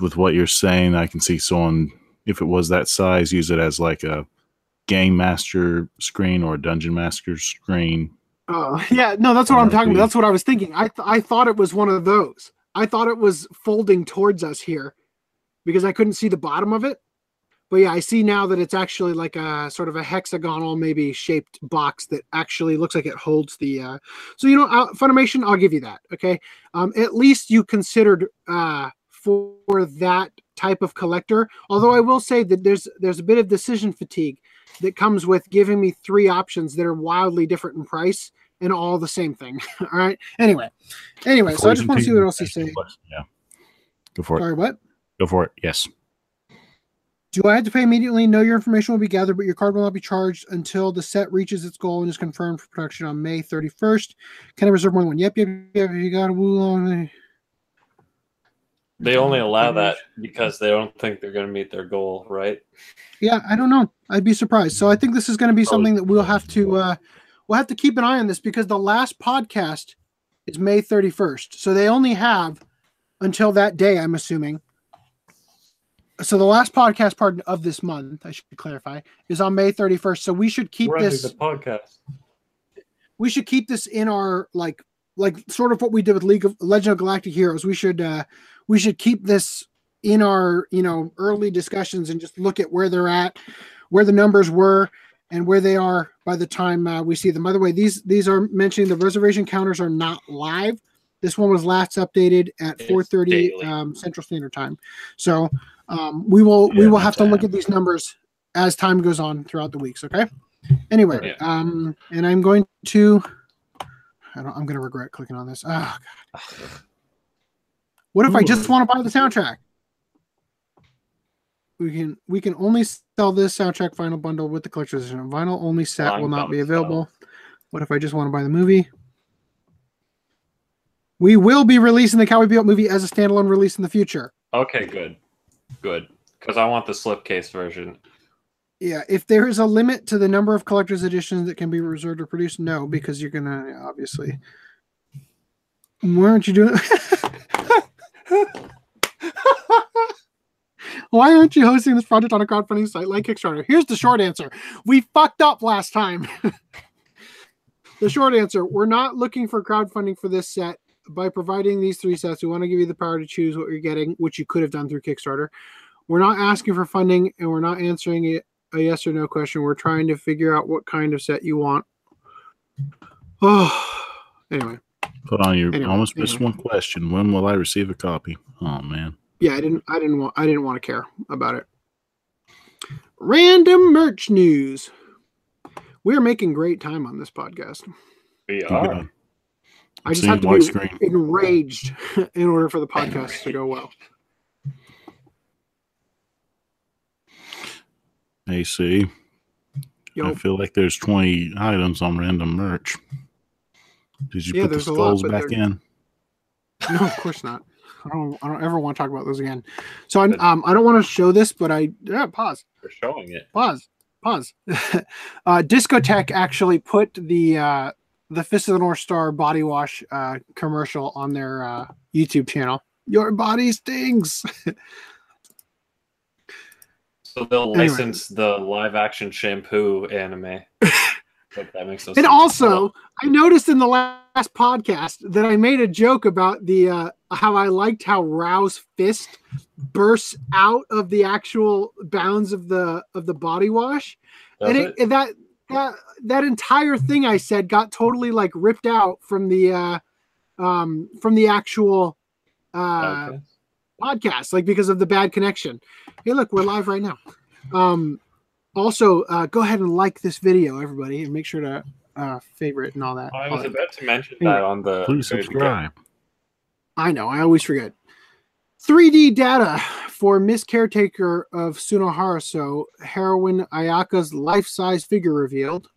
with what you're saying, I can see someone, if it was that size, use it as like a game master screen or a dungeon master screen. Oh yeah, no, that's what I'm talking about. That's what I was thinking. I th- I thought it was one of those. I thought it was folding towards us here because I couldn't see the bottom of it. But yeah, I see now that it's actually like a sort of a hexagonal, maybe shaped box that actually looks like it holds the. Uh... So you know, uh, Funimation, I'll give you that. Okay, um, at least you considered uh, for that type of collector. Although I will say that there's there's a bit of decision fatigue that comes with giving me three options that are wildly different in price and all the same thing. [laughs] all right. Anyway, anyway, so I just want to see what else he's saying. Yeah. Go for it. Sorry, what? Go for it. Yes. Do I have to pay immediately? No, your information will be gathered, but your card will not be charged until the set reaches its goal and is confirmed for production on May 31st. Can I reserve more than one? Yep, yep, yep. You got a woo long. They only allow that because they don't think they're going to meet their goal, right? Yeah, I don't know. I'd be surprised. So I think this is going to be something that we'll have to uh we'll have to keep an eye on this because the last podcast is May 31st. So they only have until that day, I'm assuming. So the last podcast part of this month, I should clarify, is on May 31st. So we should keep this the podcast. we should keep this in our like like sort of what we did with League of Legend of Galactic Heroes. We should uh we should keep this in our you know early discussions and just look at where they're at, where the numbers were, and where they are by the time uh, we see them. By the way, these these are mentioning the reservation counters are not live. This one was last updated at It's 4:30 um, Central Standard Time. So um, we will we will have to look at these numbers as time goes on throughout the weeks. Okay. Anyway, Yeah. um, and I'm going to. I don't, I'm going to regret clicking on this. Oh God! What if I just want to buy the soundtrack? We can we can only sell this soundtrack vinyl bundle with the collector's edition. Vinyl only set will not be available. What if I just want to buy the movie? We will be releasing the Cowboy Bebop movie as a standalone release in the future. Okay, good. Good. Because I want the slipcase version. Yeah, if there is a limit to the number of collector's editions that can be reserved or produced, no, because you're gonna obviously. Why aren't you doing? [laughs] Why aren't you hosting this project on a crowdfunding site like Kickstarter? Here's the short answer: We fucked up last time. [laughs] the short answer: We're not looking for crowdfunding for this set. By providing these three sets, we want to give you the power to choose what you're getting, which you could have done through Kickstarter. We're not asking for funding, and we're not answering it a yes or no question. We're trying to figure out what kind of set you want. Oh, [sighs] anyway, Hold on. You Anyway, almost missed anyway. one question. When will I receive a copy? Oh, man. yeah, I didn't, I didn't want, I didn't want to care about it. Random merch news. We are making great time on this podcast. We Keep are. Going. I just have to be screen. enraged [laughs] in order for the podcast to go well. AC. I feel like there's 20 items on random merch. Did you Yeah, put the there's a lot, back they're- in? no, of course not. I don't. I don't ever want to talk about those again. So I, um, I don't want to show this, but I yeah. Pause. We're showing it. Pause. Pause. [laughs] uh, Discotek actually put the uh, the Fist of the North Star body wash uh, commercial on their uh, YouTube channel. Your body stings. [laughs] So they'll Anyway. license the live action shampoo anime. [laughs] That makes no and sense. also, I noticed in the last podcast that I made a joke about the uh, how I liked how Rao's fist bursts out of the actual bounds of the of the body wash, Does and it? it, and that that that entire thing I said got totally like ripped out from the uh, um, from the actual uh, Okay. podcast, like because of the bad connection. Hey, look, we're live right now. Um, also, uh, go ahead and like this video, everybody, and make sure to uh, favorite and all that. I all was that. about to mention Anyway. that on the Please subscribe. I know, I always forget. 3D data for Miss Caretaker of Sunohara So heroine Ayaka's life size figure revealed.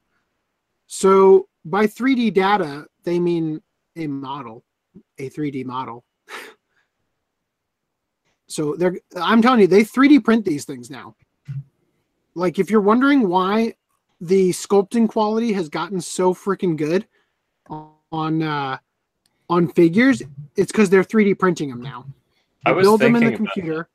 So, by 3D data, they mean a model, a 3D model. [laughs] So they're I'm telling you, they 3D print these things now. Like if you're wondering why the sculpting quality has gotten so freaking good on uh on figures, it's because they're 3D printing them now. They I was build them in the thinking about computer.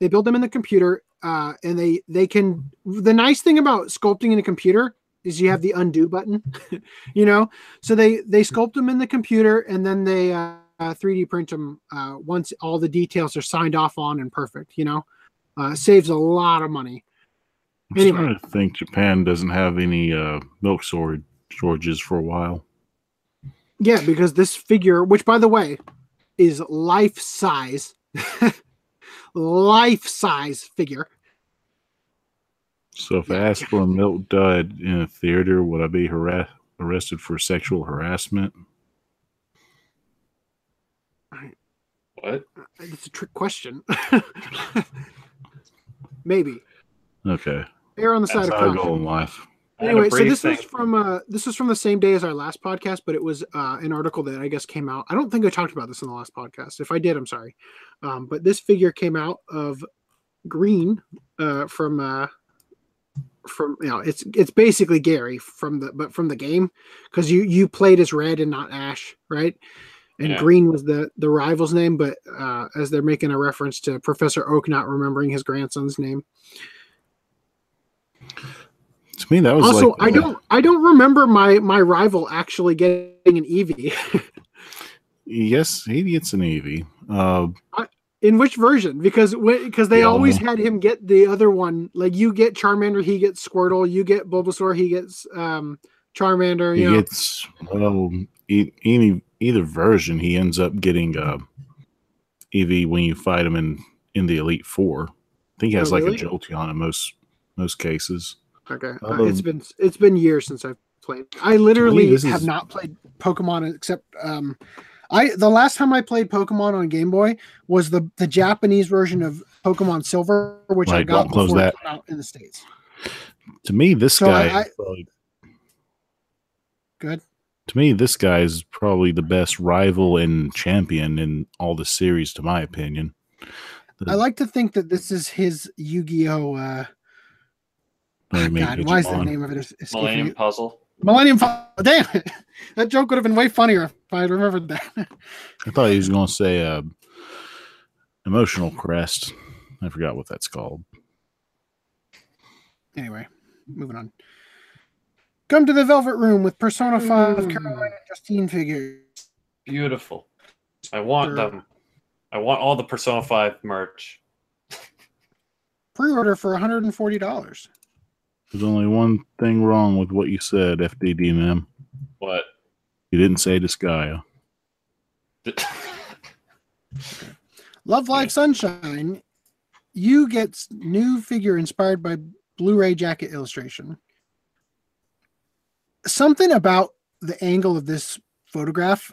They build them in the computer, uh, and they they can. The nice thing about sculpting in a computer is you have the undo button, [laughs] you know. So they they sculpt them in the computer, and then they uh, uh, 3D print them uh, once all the details are signed off on and perfect. You know, uh, saves a lot of money. I'm Anyway. starting to think Japan doesn't have any uh, milk storage shortages for a while. Yeah, because this figure, which by the way, is life size, [laughs] life size figure. So if I asked for a milk dud in a theater, would I be harass- arrested for sexual harassment? what? Uh, it's a trick question. [laughs] Maybe. Okay, Err on the side that's of caution. go in life. I had a Anyway, so this thing. was from uh this was from the same day as our last podcast, but it was uh an article that I guess came out. I don't think I talked about this in the last podcast. If I did, I'm sorry. Um, but this figure came out of Green uh from uh from you know it's it's basically Gary from the but from the game because you you played as red and not Ash, right? And Yeah. Green was the the rival's name, but uh, as they're making a reference to Professor Oak not remembering his grandson's name. To me, that was also like i don't i don't remember my my rival actually getting an ev Yes, he gets an Eevee. Uh, in which version because when because they The other always had him get the other one like you get charmander he gets squirtle you get bulbasaur he gets um charmander he know gets well, e- any either version. He ends up getting uh, Eevee when you fight him in in the Elite Four. I think he has Oh, like really? a Jolteon in most most cases. Okay uh, it's been it's been years since i've played i literally have is- not played pokemon except um I the last time I played Pokemon on Game Boy was the the Japanese version of Pokemon Silver, which I got close before it that. came out in the states. To me, this So guy. I- probably- Good. to me, this guy is probably the best rival and champion in all the series, to my opinion. I like to think that this is his Yu-Gi-Oh. Uh, What do God, why is the name of it? Millennium. Puzzle. Millennium Puzzle. Damn it. [laughs] That joke would have been way funnier if I had remembered that. I thought he was going to say uh, Emotional Crest. I forgot what that's called. Anyway, moving on. Come to the Velvet Room with Persona 5 mm. Caroline Justine figures. Beautiful. I want sure. them. I want all the Persona 5 merch. Pre order for $140. There's only one thing wrong with what you said, FDDM. What? You didn't say Disgaea. [laughs] Love Live Sunshine. You get new figure inspired by Blu-ray jacket illustration. Something about the angle of this photograph,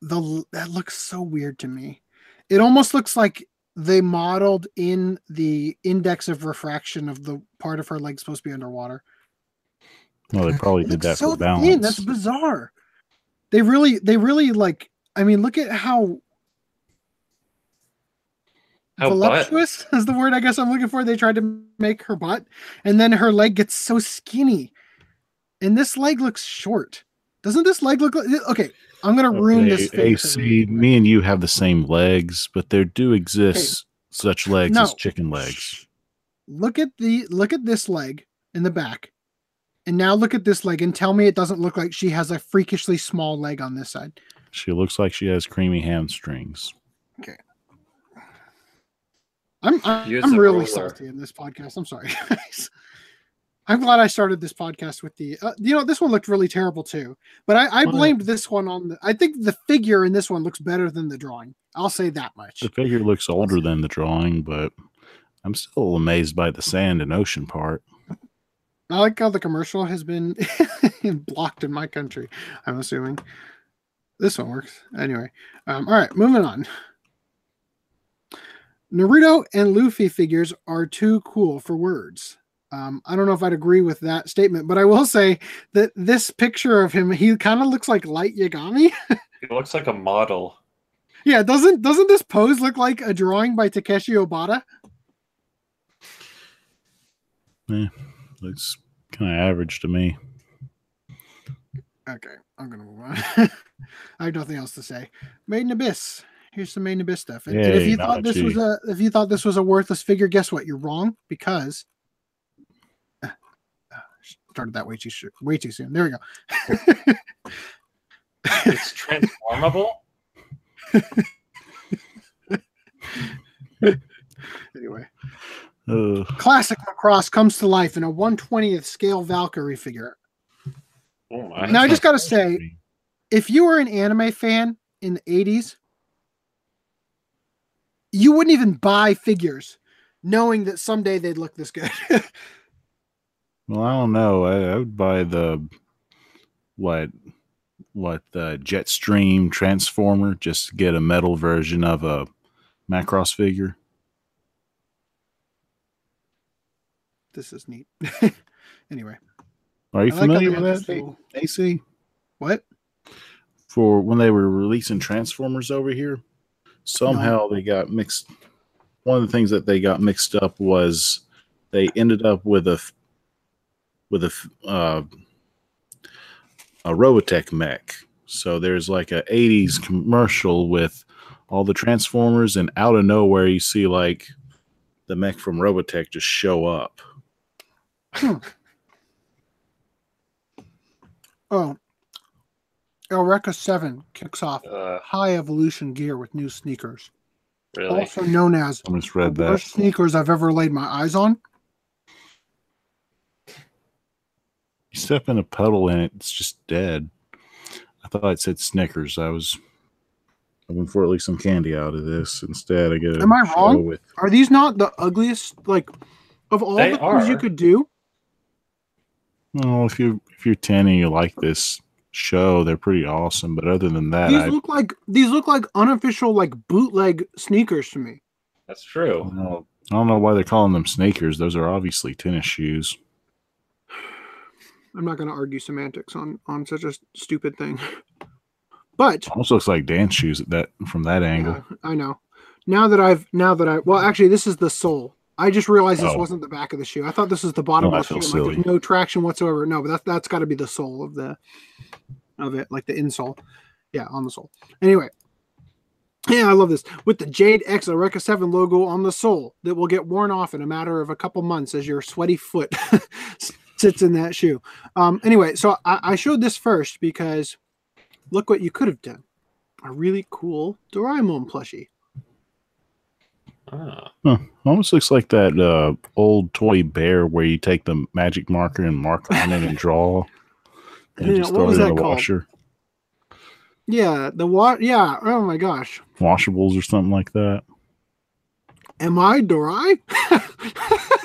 the that looks so weird to me. It almost looks like they modeled in the index of refraction of the part of her leg supposed to be underwater. Well, they probably did looks that for thin. balance. That's bizarre. They really, they really like I mean, look at how How butt? voluptuous [laughs] is the word I guess I'm looking for. They tried to make her butt, and then her leg gets so skinny, and this leg looks short. Doesn't this leg look like? Okay, I'm gonna ruin Okay, this. figure for AC, me and you have the same legs, but there do exist such legs No. as chicken legs. Look at the look at this leg in the back, and now look at this leg, and tell me it doesn't look like she has a freakishly small leg on this side. She looks like she has creamy hamstrings. I'm I'm, I'm really ruler. salty in this podcast. I'm sorry, [laughs] guys. I'm glad I started this podcast with the. Uh, you know, this one looked really terrible too. But I, I blamed this one on the. I think the figure in this one looks better than the drawing. I'll say that much. The figure looks older than the drawing, but I'm still amazed by the sand and ocean part. I like how the commercial has been [laughs] blocked in my country. I'm assuming this one works anyway. Um, all right, moving on. Naruto and Luffy figures are too cool for words. Um, I don't know if I'd agree with that statement, but I will say that this picture of him, he kind of looks like Light Yagami. [laughs] It looks like a model. yeah, doesn't doesn't this pose look like a drawing by Takeshi Obata? Yeah, Looks kind of average to me. Okay, I'm gonna move on. [laughs] I have nothing else to say. Made in Abyss. Here's some Made in Abyss stuff. And, and if you thought this was a if you thought this was a worthless figure, guess what? You're wrong because started that way too sh- way too soon. There we go. It's [laughs] transformable. anyway, Uh, classic Macross comes to life in a 120th scale Valkyrie figure. Oh my! Now I just gotta say, if you were an anime fan in the 80s, you wouldn't even buy figures knowing that someday they'd look this good. [laughs] well, I don't know. I, I would buy the what what the Jetstream Transformer just to get a metal version of a Macross figure. this is neat. [laughs] anyway, Are you I familiar have with that, little- AC? what? For when they were releasing Transformers over here, somehow uh-huh. they got mixed. One of the things that they got mixed up was they ended up with a with a f- uh, a Robotech mech. So there's like a 80s commercial with all the Transformers, and out of nowhere you see like the mech from Robotech just show up. Oh, Eureka 7 kicks off Uh, high evolution gear with new sneakers, really? also known as I just the read that. worst sneakers I've ever laid my eyes on. You step in a puddle and it's just dead. I thought it said Snickers. I was hoping for at least some candy out of this. Instead, I get a Am I show wrong? with Are these not the ugliest, like, of all They the things you could do? well, if you if you're ten and you like this show, they're pretty awesome. But other than that, These I, look like these look like unofficial like bootleg sneakers to me. That's I true. don't know. I don't know why they're calling them sneakers. Those are obviously tennis shoes. I'm not going to argue semantics on on such a stupid thing. [laughs] But Almost looks like dance shoes at that from that angle. yeah, I know. Now that I've now that I well actually this is the sole. I just realized this Oh. wasn't the back of the shoe. I thought this was the bottom Oh, of the shoe. Like, there's no traction whatsoever. No, but that's that's got to be the sole of the of it, like the insole. Yeah, on the sole. Anyway, yeah, I love this with the Jade X Eureka Seven logo on the sole that will get worn off in a matter of a couple months as your sweaty foot [laughs] sits in that shoe. Um, anyway, so I, I showed this first because look what you could have done. A really cool Doraemon plushie. Ah, Almost looks like that uh, old toy bear where you take the magic marker and mark on it and draw. [laughs] And Yeah, just what throw was it in that the called? washer. Yeah, the what? Yeah. Oh my gosh. washables or something like that. Am I Dorai? [laughs]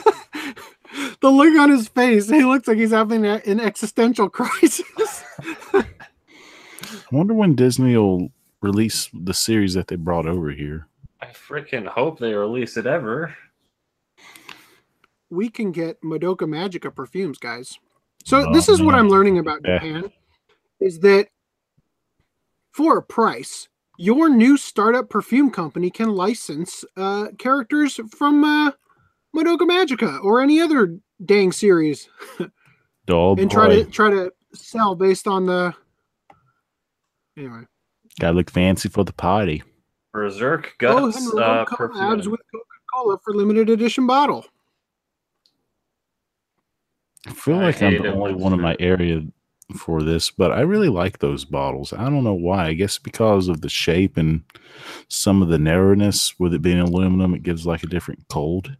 [laughs] the look on his face, he looks like he's having a- an existential [laughs] crisis. I wonder when Disney will release the series that they brought over here. I freaking hope they release it ever. we can get Madoka Magica perfumes, guys. So Oh, this is what. I'm learning about Yeah. Japan is that for a price, your new startup perfume company can license uh, characters from uh, Madoka Magica or any other dang series Oh and boy. try to try to sell based on the. Anyway, Gotta look fancy for the party. Berserk go Guts ahead and uh, run collabs with Coca Cola for limited edition bottle. I feel like I'm the only one in my area for this, but I really like those bottles. I don't know why. I guess because of the shape and some of the narrowness with it being aluminum, it gives like a different cold.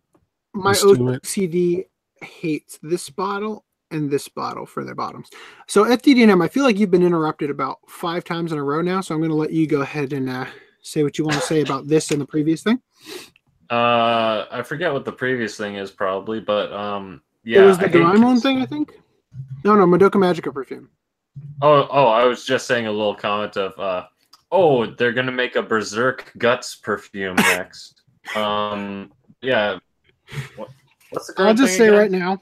My Let's. OCD hates this bottle and this bottle for their bottoms. So FDDNM, I feel like you've been interrupted about five times in a row now, so I'm going to let you go ahead and uh, say what you want to say about this and the previous thing. Uh, I forget what the previous thing is probably, but um, yeah. it was the I hate Doraemon thing, I think. No, no, Madoka Magica perfume. Oh, oh, I was just saying a little comment of, uh, oh, they're gonna make a Berserk Guts perfume [laughs] next. um, yeah. What, what's the I'll just say again? right now,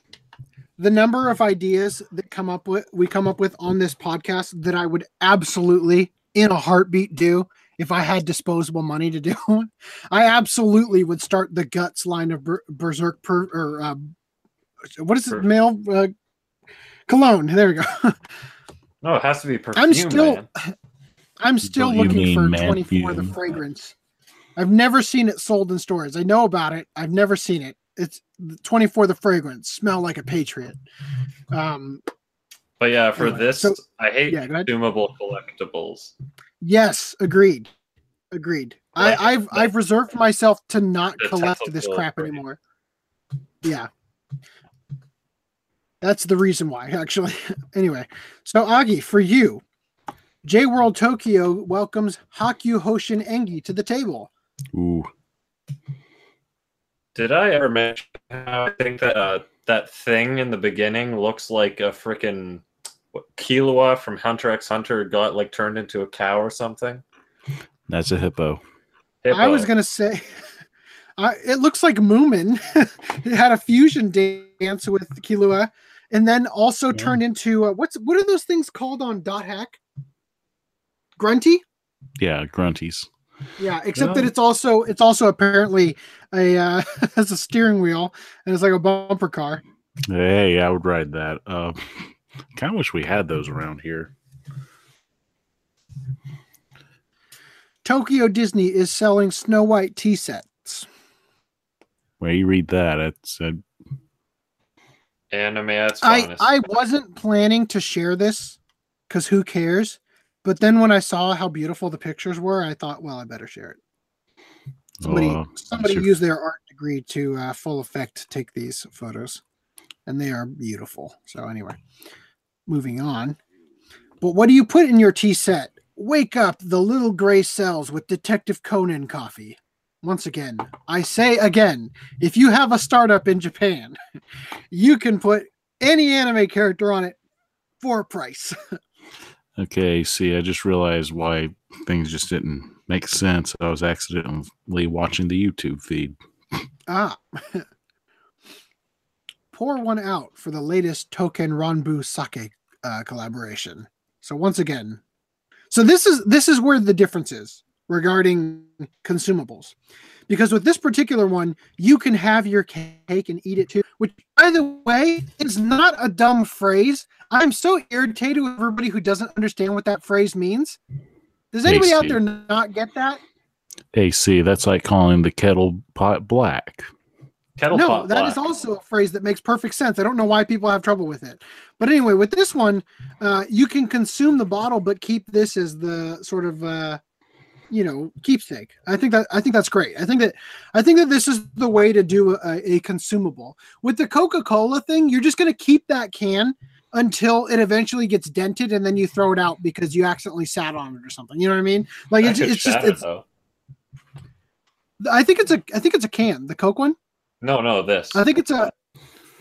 the number of ideas that come up with we come up with on this podcast that I would absolutely in a heartbeat do if I had disposable money to do. [laughs] I absolutely would start the guts line of Ber- Berserk per or uh, what is it? Per- Male uh, cologne. There we go. [laughs] No, it has to be perfume. I'm still man. [laughs] I'm still Don't looking for man 24 the fragrance. I've never seen it sold in stores. I know about it. I've never seen it. It's 24 the fragrance. Smell like a patriot. Um, But yeah, for Anyway, this, so- I hate yeah, consumable collectibles. yes, agreed. Agreed. Like- I, I've like- I've reserved myself to not collect this crap anymore. Yeah. That's the reason why, actually. [laughs] anyway, so Agi, for you, J World Tokyo welcomes Hakyu Hoshin Engi to the table. Ooh. Did I ever mention how I think that uh, that thing in the beginning looks like a freaking Killua from Hunter x Hunter got like turned into a cow or something? That's a hippo. I was gonna say, [laughs] I it looks like Moomin. [laughs] it had a fusion dance with Killua, and then also Yeah. turned into uh, what's what are those things called on Dot Hack? Grunty. Yeah, grunties. Yeah, except that it's also it's also apparently a uh, [laughs] has a steering wheel and it's like a bumper car. Hey, I would ride that. [laughs] Uh, kind of wish we had those around here. Tokyo Disney is selling Snow White tea sets. Where you read that, it's uh, anime at I finest. I wasn't planning to share this because who cares? But then when I saw how beautiful the pictures were, I thought, well, I better share it. Somebody uh, somebody your- used their art degree to uh, full effect take these photos, and they are beautiful. So anyway, moving on. But what do you put in your tea set? Wake up the little gray cells with Detective Conan coffee. Once again, I say again, if you have a startup in Japan, [laughs] you can put any anime character on it for a price. [laughs] Okay, see, I just realized why things just didn't make sense. I was accidentally watching the YouTube feed. Ah. [laughs] Pour one out for the latest Touken Ranbu Sake uh, collaboration. So once again, so this is this is where the difference is regarding consumables. Because with this particular one, you can have your cake and eat it too, which by the way is not a dumb phrase. I'm so irritated with everybody who doesn't understand what that phrase means. Does Hey, anybody out there not get that? AC, that's like calling the kettle pot black. Kettle no, pot that is black. also a phrase that makes perfect sense. I don't know why people have trouble with it. But anyway, with this one, uh, you can consume the bottle, but keep this as the sort of uh, you know keepsake. I think that I think that's great. I think that I think that this is the way to do a, a consumable. With the Coca Cola thing, you're just going to keep that can until it eventually gets dented, and then you throw it out because you accidentally sat on it or something. You know what I mean? Like it's, it's just it's. though. I think it's a I think it's a can. The Coke one. No, no, this. I think it's a.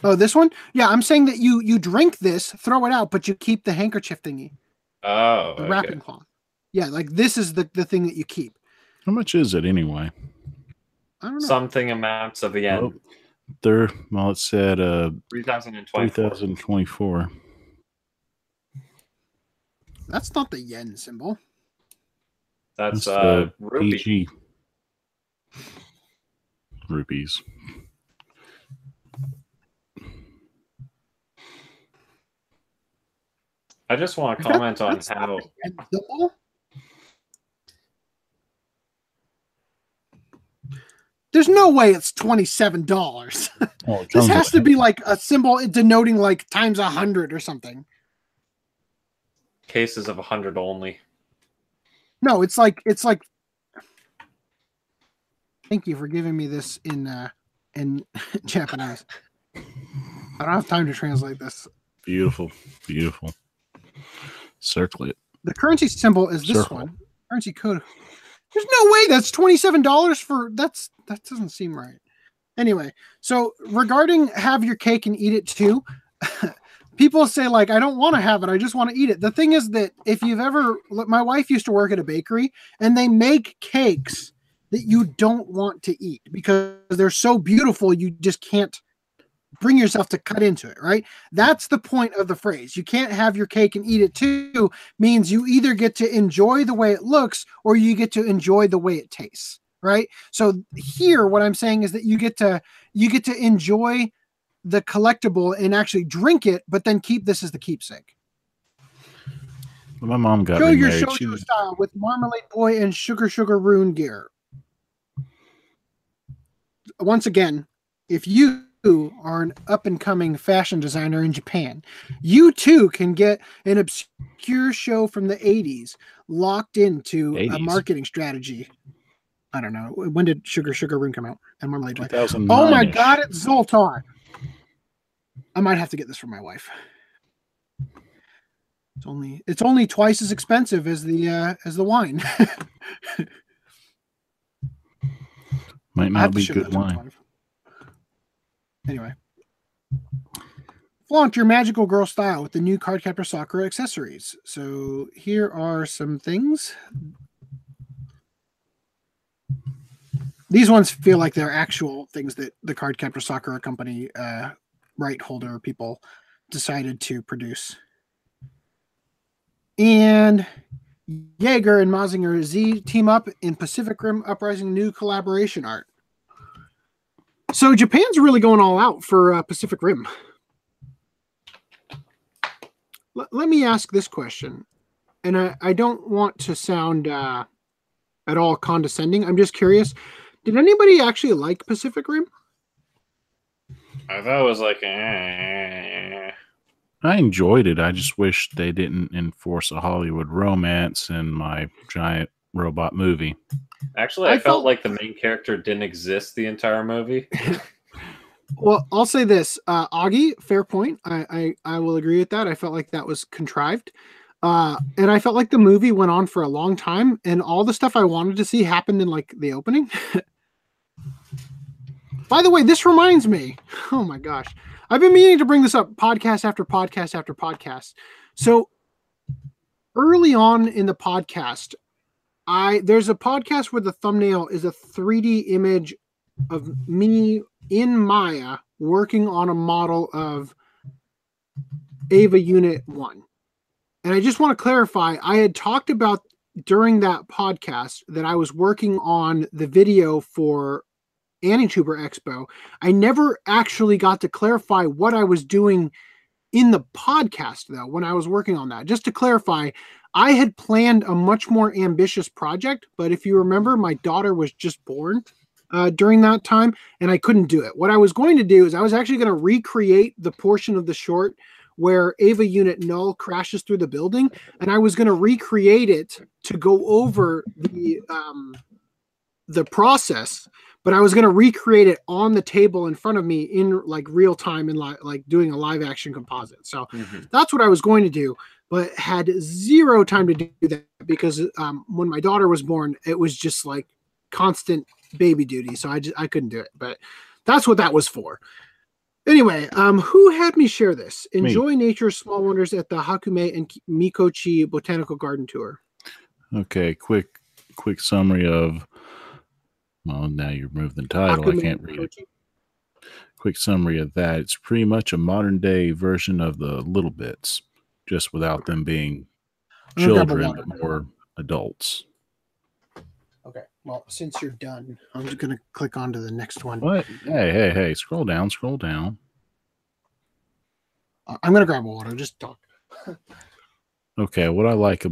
Oh, this one? Yeah, I'm saying that you you drink this, throw it out, but you keep the handkerchief thingy, oh, the okay. wrapping cloth. Yeah, like this is the the thing that you keep. How much is it anyway? I don't know. something amounts of the end. there, well, it said uh, 3024. 2024. That's not the yen symbol. That's That's uh, rupee. PG rupees. I just want to comment on that's how not a yen symbol? There's no way it's twenty-seven dollars. [laughs] Oh, this has to be like a symbol denoting like times a hundred or something. cases of a 100 only. No, it's like it's like. Thank you for giving me this in uh in [laughs] Japanese. I don't have time to translate this. beautiful, beautiful. Circle it. The currency symbol is this Circle. one. Currency code. There's no way that's twenty-seven dollars for that's that doesn't seem right. Anyway, so regarding have your cake and eat it too, [laughs] people say like I don't want to have it, I just want to eat it. The thing is that if you've ever my wife used to work at a bakery and they make cakes that you don't want to eat because they're so beautiful you just can't bring yourself to cut into it, right? That's the point of the phrase. You can't have your cake and eat it too means you either get to enjoy the way it looks or you get to enjoy the way it tastes, right? So here what I'm saying is that you get to you get to enjoy the collectible and actually drink it, but then keep this as the keepsake. My mom got Show your remarried. She shoujo was, style with Marmalade Boy and Sugar Sugar Rune gear. Once again, if you are an up and coming fashion designer in Japan, you too can get an obscure show from the 80s locked into a marketing strategy. I don't know. When did Sugar Sugar Rune come out? And Marmalade. 2009 Oh my god, it's Zoltar. I might have to get this for my wife. It's only it's only twice as expensive as the uh as the wine. [laughs] Might not be good wine. Anyway. Flaunt your magical girl style with the new Cardcaptor Sakura accessories. So here are some things. These ones feel like they're actual things that the Cardcaptor Sakura company uh, right holder people decided to produce. And Jaeger and Mazinger Z team up in Pacific Rim Uprising new collaboration art. So Japan's really going all out for uh, Pacific Rim. L- let me ask this question, and I, I don't want to sound uh, at all condescending. I'm just curious. Did anybody actually like Pacific Rim? I thought it was like, eh. I enjoyed it. I just wish they didn't enforce a Hollywood romance in my giant robot movie. Actually, I, I felt, felt- like the main character didn't exist the entire movie. [laughs] [laughs] Well, I'll say this, uh, Augie, fair point. I, I I will agree with that. I felt like that was contrived, uh, and I felt like the movie went on for a long time, and all the stuff I wanted to see happened in like the opening. [laughs] By the way, this reminds me. Oh my gosh, I've been meaning to bring this up podcast after podcast after podcast. So early on in the podcast, I there's a podcast where the thumbnail is a 3D image of me in Maya working on a model of Eva Unit 1. And I just want to clarify I had talked about during that podcast that I was working on the video for Anituber Expo. I never actually got to clarify what I was doing in the podcast, though, when I was working on that. Just to clarify, I had planned a much more ambitious project, but if you remember, my daughter was just born uh, during that time, and I couldn't do it. What I was going to do is I was actually going to recreate the portion of the short where Eva Unit Null crashes through the building, and I was going to recreate it to go over the um, the process. But I was going to recreate it on the table in front of me in like real time and li- like doing a live action composite. So that's what I was going to do, but had zero time to do that because um, when my daughter was born, it was just like constant baby duty. So I just I couldn't do it. But that's what that was for. Anyway, um, who had me share this? Enjoy nature's small wonders at the Hakumei and Mikochi Botanical Garden Tour. Okay, quick quick summary of well now you removed the title. I can't read it. Quick summary of that. It's pretty much a modern day version of the little bits, just without them being I'm gonna grab a children, but more adults. Okay. Well, since you're done, I'm just gonna click on to the next one. What? Hey, hey, hey! Scroll down, scroll down. I'm gonna grab a water. Just talk. [laughs] Okay, what I like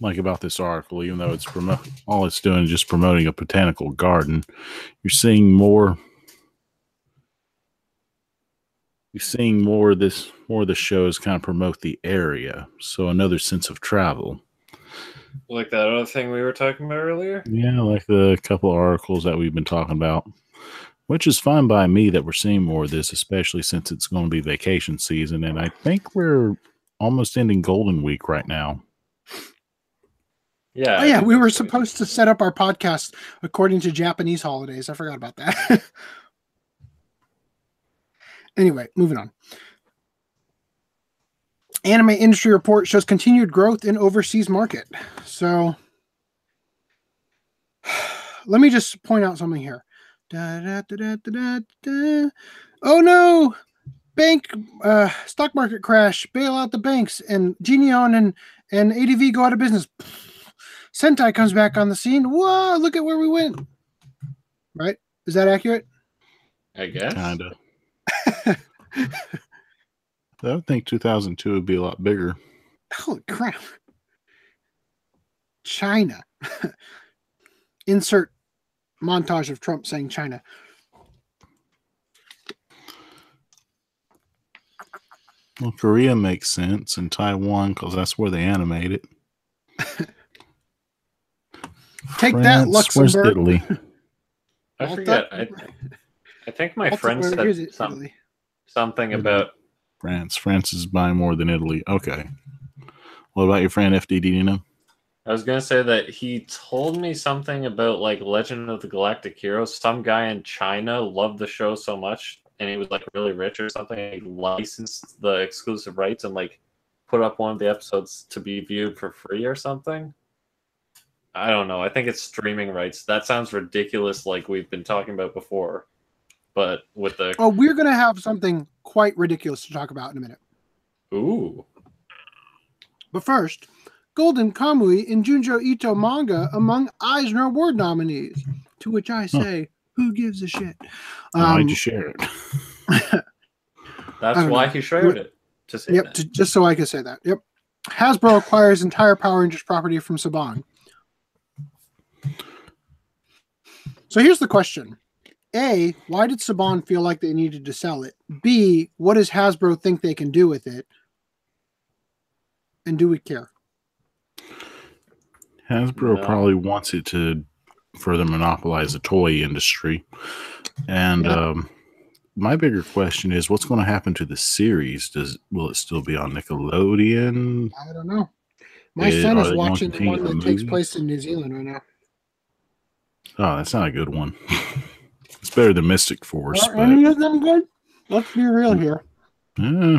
like about this article, even though it's promote all it's doing is just promoting a botanical garden, you're seeing more. You're seeing more of this more of the shows kind of promote the area, so another sense of travel. Like that other thing we were talking about earlier. Yeah, like the couple of articles that we've been talking about, which is fine by me that we're seeing more of this, especially since it's going to be vacation season, and I think we're almost ending Golden Week right now. Yeah. Oh yeah, we were supposed to set up our podcast according to Japanese holidays. I forgot about that. [laughs] anyway, moving on. Anime industry report shows continued growth in overseas market. So [sighs] let me just point out something here. Da, da, da. Oh no! Bank uh stock market crash, bail out the banks, and Geneon and and ADV go out of business. Sentai comes back on the scene. Whoa, look at where we went. Right? Is that accurate? I guess. Kind of. [laughs] I would think 2002 would be a lot bigger. Holy crap. China. [laughs] Insert montage of Trump saying China. Well, Korea makes sense, and Taiwan because that's where they animate it. [laughs] Take that, France, where's Luxembourg. Italy? I forget. I, I think my Malta, friend said is some, something about France. France is buying more than Italy. Okay. What about your friend FDD? Do you know? I was gonna say that he told me something about like Legend of the Galactic Heroes. Some guy in China loved the show so much, and he was like really rich or something. And he licensed the exclusive rights and like put up one of the episodes to be viewed for free or something. I don't know. I think it's streaming rights. That sounds ridiculous, like we've been talking about before. But with the Oh, we're going to have something quite ridiculous to talk about in a minute. ooh, But first, Golden Kamui and Junji Ito manga among Eisner Award nominees. To which I say, who gives a shit? Why'd Um, you share it? [laughs] that's why know. he shared it to say Yep, that. to, just so I could say that. Yep. Hasbro acquires entire Power Rangers property from Saban. So here's the question. A, why did Saban feel like they needed to sell it? B, what does Hasbro think they can do with it? And do we care? Hasbro No. probably wants it to further monopolize the toy industry. And Yeah. um, my bigger question is what's going to happen to the series? Does will it still be on Nickelodeon? I don't know. My Eh, son is they going to watching the one the that takes place in New Zealand right now. Oh, that's not a good one. [laughs] it's better than Mystic Force, Are but any of them good? Let's be real here. eh,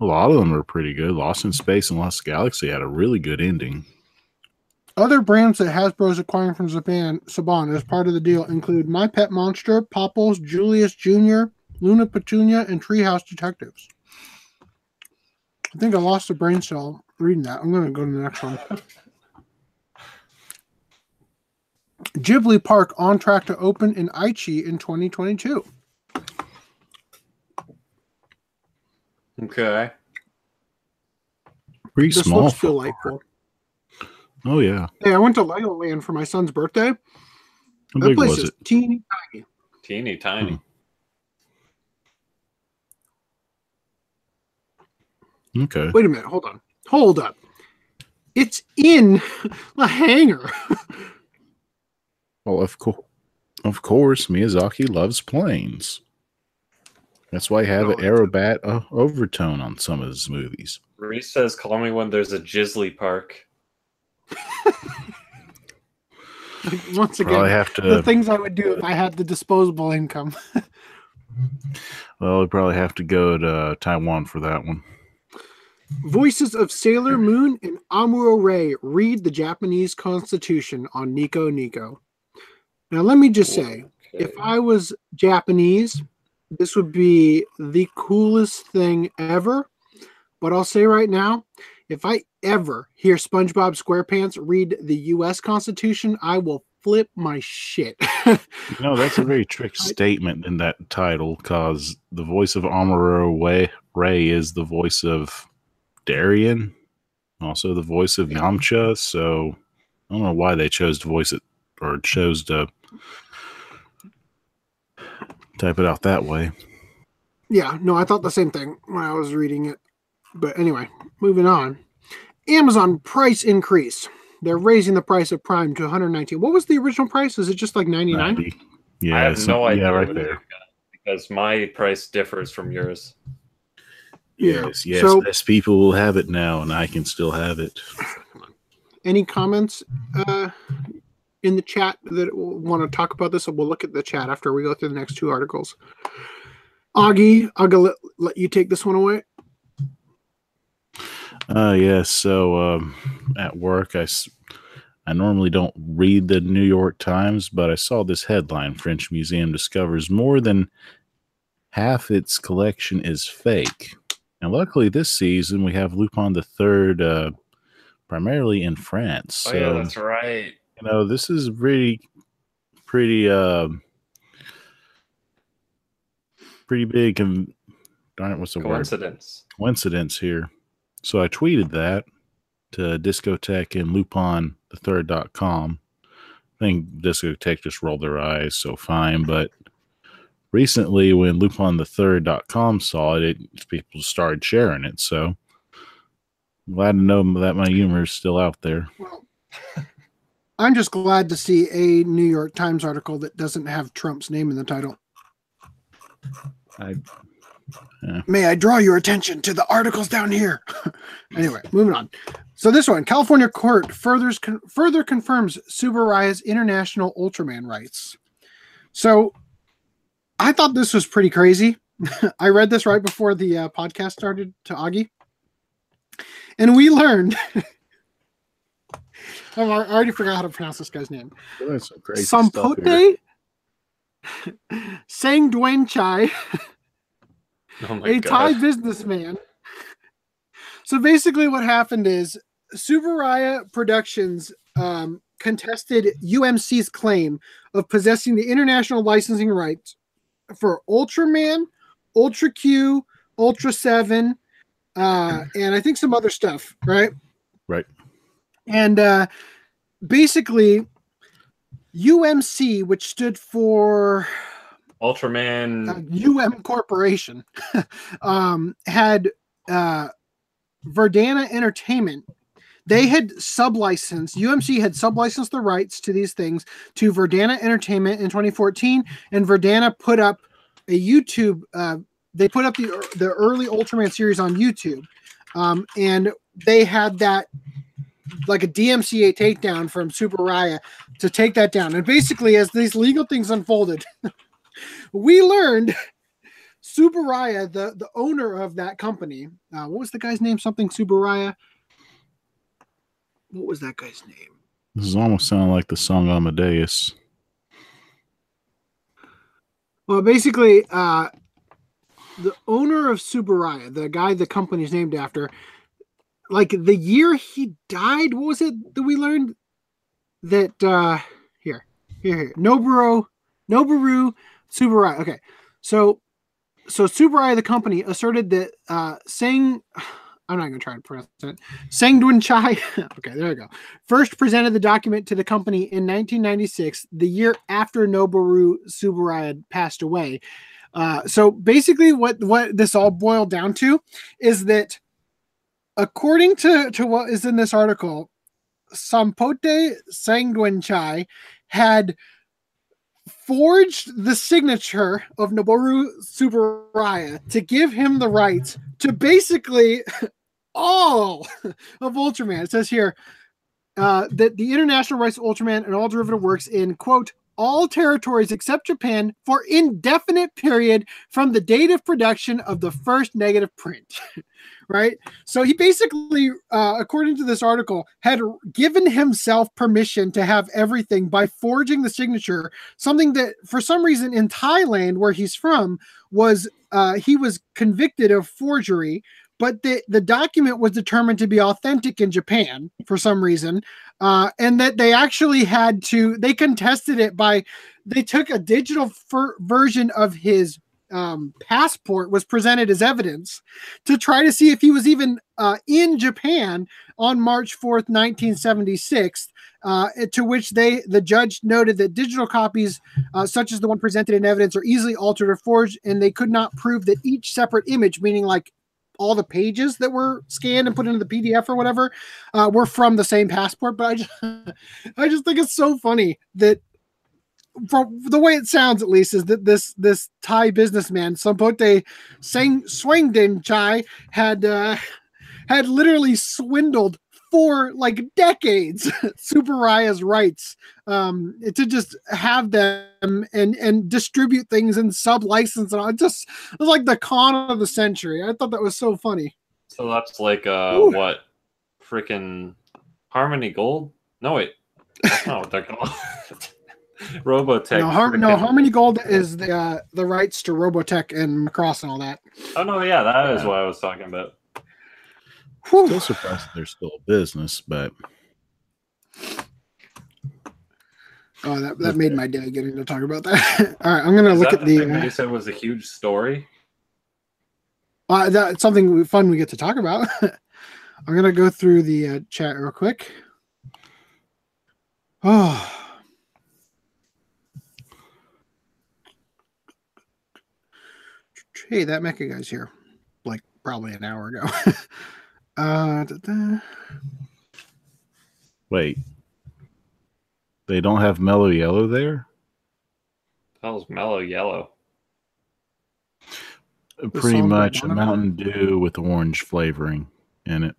a lot of them are pretty good. Lost in Space and Lost Galaxy had a really good ending. Other brands that Hasbro is acquiring from Saban, Saban as part of the deal include My Pet Monster, Popples, Julius Jr., Luna Petunia, and Treehouse Detectives. I think I lost a brain cell reading that. I'm going to go to the next one. [laughs] Ghibli Park on track to open in Aichi in 2022. Okay. Pretty This small. looks for- delightful. Oh yeah. Hey, I went to Legoland for my son's birthday. How That big place was is it? teeny tiny. Teeny tiny. Hmm. Okay. Wait a minute. Hold on. Hold up. It's in [laughs] a hangar. [laughs] Well, of course, of course, Miyazaki loves planes. That's why you have an aerobat uh, overtone on some of his movies. Reese says, "Call me when there's a Jizzly park." Once Probably again, have the things I would do if I had the disposable income. [laughs] Well, we probably have to go to Taiwan for that one. Voices of Sailor Moon and Amuro Ray read the Japanese Constitution on Nico Nico. Now, let me just say, if I was Japanese, this would be the coolest thing ever. But I'll say right now, if I ever hear SpongeBob SquarePants read the U.S. Constitution, I will flip my shit. [laughs] No, that's a very trick statement in that title because the voice of Amuro Ray is the voice of Darien, also the voice of Yamcha. So I don't know why they chose to voice it or chose to type it out that way. yeah, no, I thought the same thing when I was reading it. But anyway, moving on. Amazon price increase. They're raising the price of Prime to 119. What was the original price? Is it just like 99? 90. Yeah, I have some- no idea Yeah, right what it is there. because my price differs from yours. Yeah. Yes, yes, So- less people will have it now, and I can still have it. Any comments uh, in the chat that want to talk about this? And we'll look at the chat after we go through the next two articles. Augie, I'll go let, let you take this one away. Uh, yes. So um, at work, I, s- I normally don't read the New York Times, but I saw this headline French Museum discovers more than half its collection is fake. And luckily, this season, we have Lupin the Third uh, primarily in France. So, oh yeah, that's right. You know, this is really pretty, uh, pretty big. And darn it, what's the word? Coincidence. coincidence here. So I tweeted that to Discotek and Lupin the third.com. I think Discotek just rolled their eyes, so fine. But recently when Lupin the third.com saw it, it people started sharing it. So glad to know that my humor is still out there. Well, [laughs] I'm just glad to see a New York Times article that doesn't have Trump's name in the title. I May I draw your attention to the articles down here? [laughs] anyway, moving on. So this one, California court furthers con- further confirms Tsuburaya's international Ultraman rights. So I thought this was pretty crazy. [laughs] I read this right before the uh, podcast started to Augie, and we learned. [laughs] I already forgot how to pronounce this guy's name. that's some crazy stuff here. [laughs] Sampote Chai [laughs] Oh a Thai businessman. So basically, what happened is Tsuburaya Productions um, contested UMC's claim of possessing the international licensing rights for Ultraman, Ultra Q, Ultra 7, uh, [clears throat] and I think some other stuff, right? Right. And uh, basically, UMC, which stood for Ultraman. UM Corporation [laughs] um, had uh, Verdana Entertainment. They had sublicensed, UMC had sublicensed the rights to these things to Verdana Entertainment in 2014, and Verdana put up a YouTube. Uh, they put up the the early Ultraman series on YouTube, um, and they had that like a DMCA takedown from Tsuburaya to take that down. And basically, as these legal things unfolded, [laughs] we learned Tsuburaya, the the owner of that company, uh, what was the guy's name? Something Tsuburaya. What was that guy's name? This is almost sounding like the song Amadeus. Well, basically, uh, the owner of Tsuburaya, the guy the company's named after, like the year he died, what was it that we learned? That uh here, here, here. Noboru, Noboru Tsuburaya. Okay. So so Tsuburaya, the company, asserted that uh Sang [sighs] I'm not gonna try to pronounce it. Sangdun Chai. [laughs] okay, there we go. First presented the document to the company in 1996, the year after Noboru Tsuburaya passed away. Uh, so basically, what what this all boiled down to is according to to what is in this article, Sampote Sangwenchai had forged the signature of Noboru Tsuburaya to give him the rights to basically [laughs] all of Ultraman. It says here uh, that the international rights of Ultraman and all derivative works in quote all territories except Japan for indefinite period from the date of production of the first negative print. [laughs] right? So he basically, uh, according to this article, had given himself permission to have everything by forging the signature. Something that, for some reason, in Thailand, where he's from, was uh, he was convicted of forgery. But the the document was determined to be authentic in Japan for some reason, uh, and that they actually had to they contested it by they took a digital version of his um, passport was presented as evidence to try to see if he was even uh, in Japan on March 4th, 1976. Uh, to which they, the judge noted that digital copies, uh, such as the one presented in evidence, are easily altered or forged, and they could not prove that each separate image, meaning like all the pages that were scanned and put into the PDF or whatever, uh, were from the same passport. But I just, [laughs] I just think it's so funny that from the way it sounds at least is that this this Thai businessman Sampote Sang Swangden Chai had uh, [laughs] had literally swindled for like decades [laughs] Tsuburaya's rights um, to just have them and and distribute things and sub license and all. It just it was like the con of the century. I thought that was so funny. So that's like uh Ooh. what freaking Harmony Gold? No wait. That's not what they're called. [laughs] Robotech. no, Har- no, Harmony Gold is the uh, the rights to Robotech and Macross and all that. Oh no, yeah, that is what I was talking about. Whew. Still surprised that they're still a business, but Oh, that, that made my day getting to talk about that. [laughs] All right, I'm gonna Is look that at the the. thing that Uh, you said was a huge story. uh, that's something fun we get to talk about. [laughs] I'm gonna go through the uh, chat real quick. Oh. Hey, that mecha guy's here, like probably an hour ago. [laughs] uh, da- da. wait. They don't have mellow yellow there? That was mellow yellow. Pretty much a Bono? Mountain Dew with orange flavoring in it.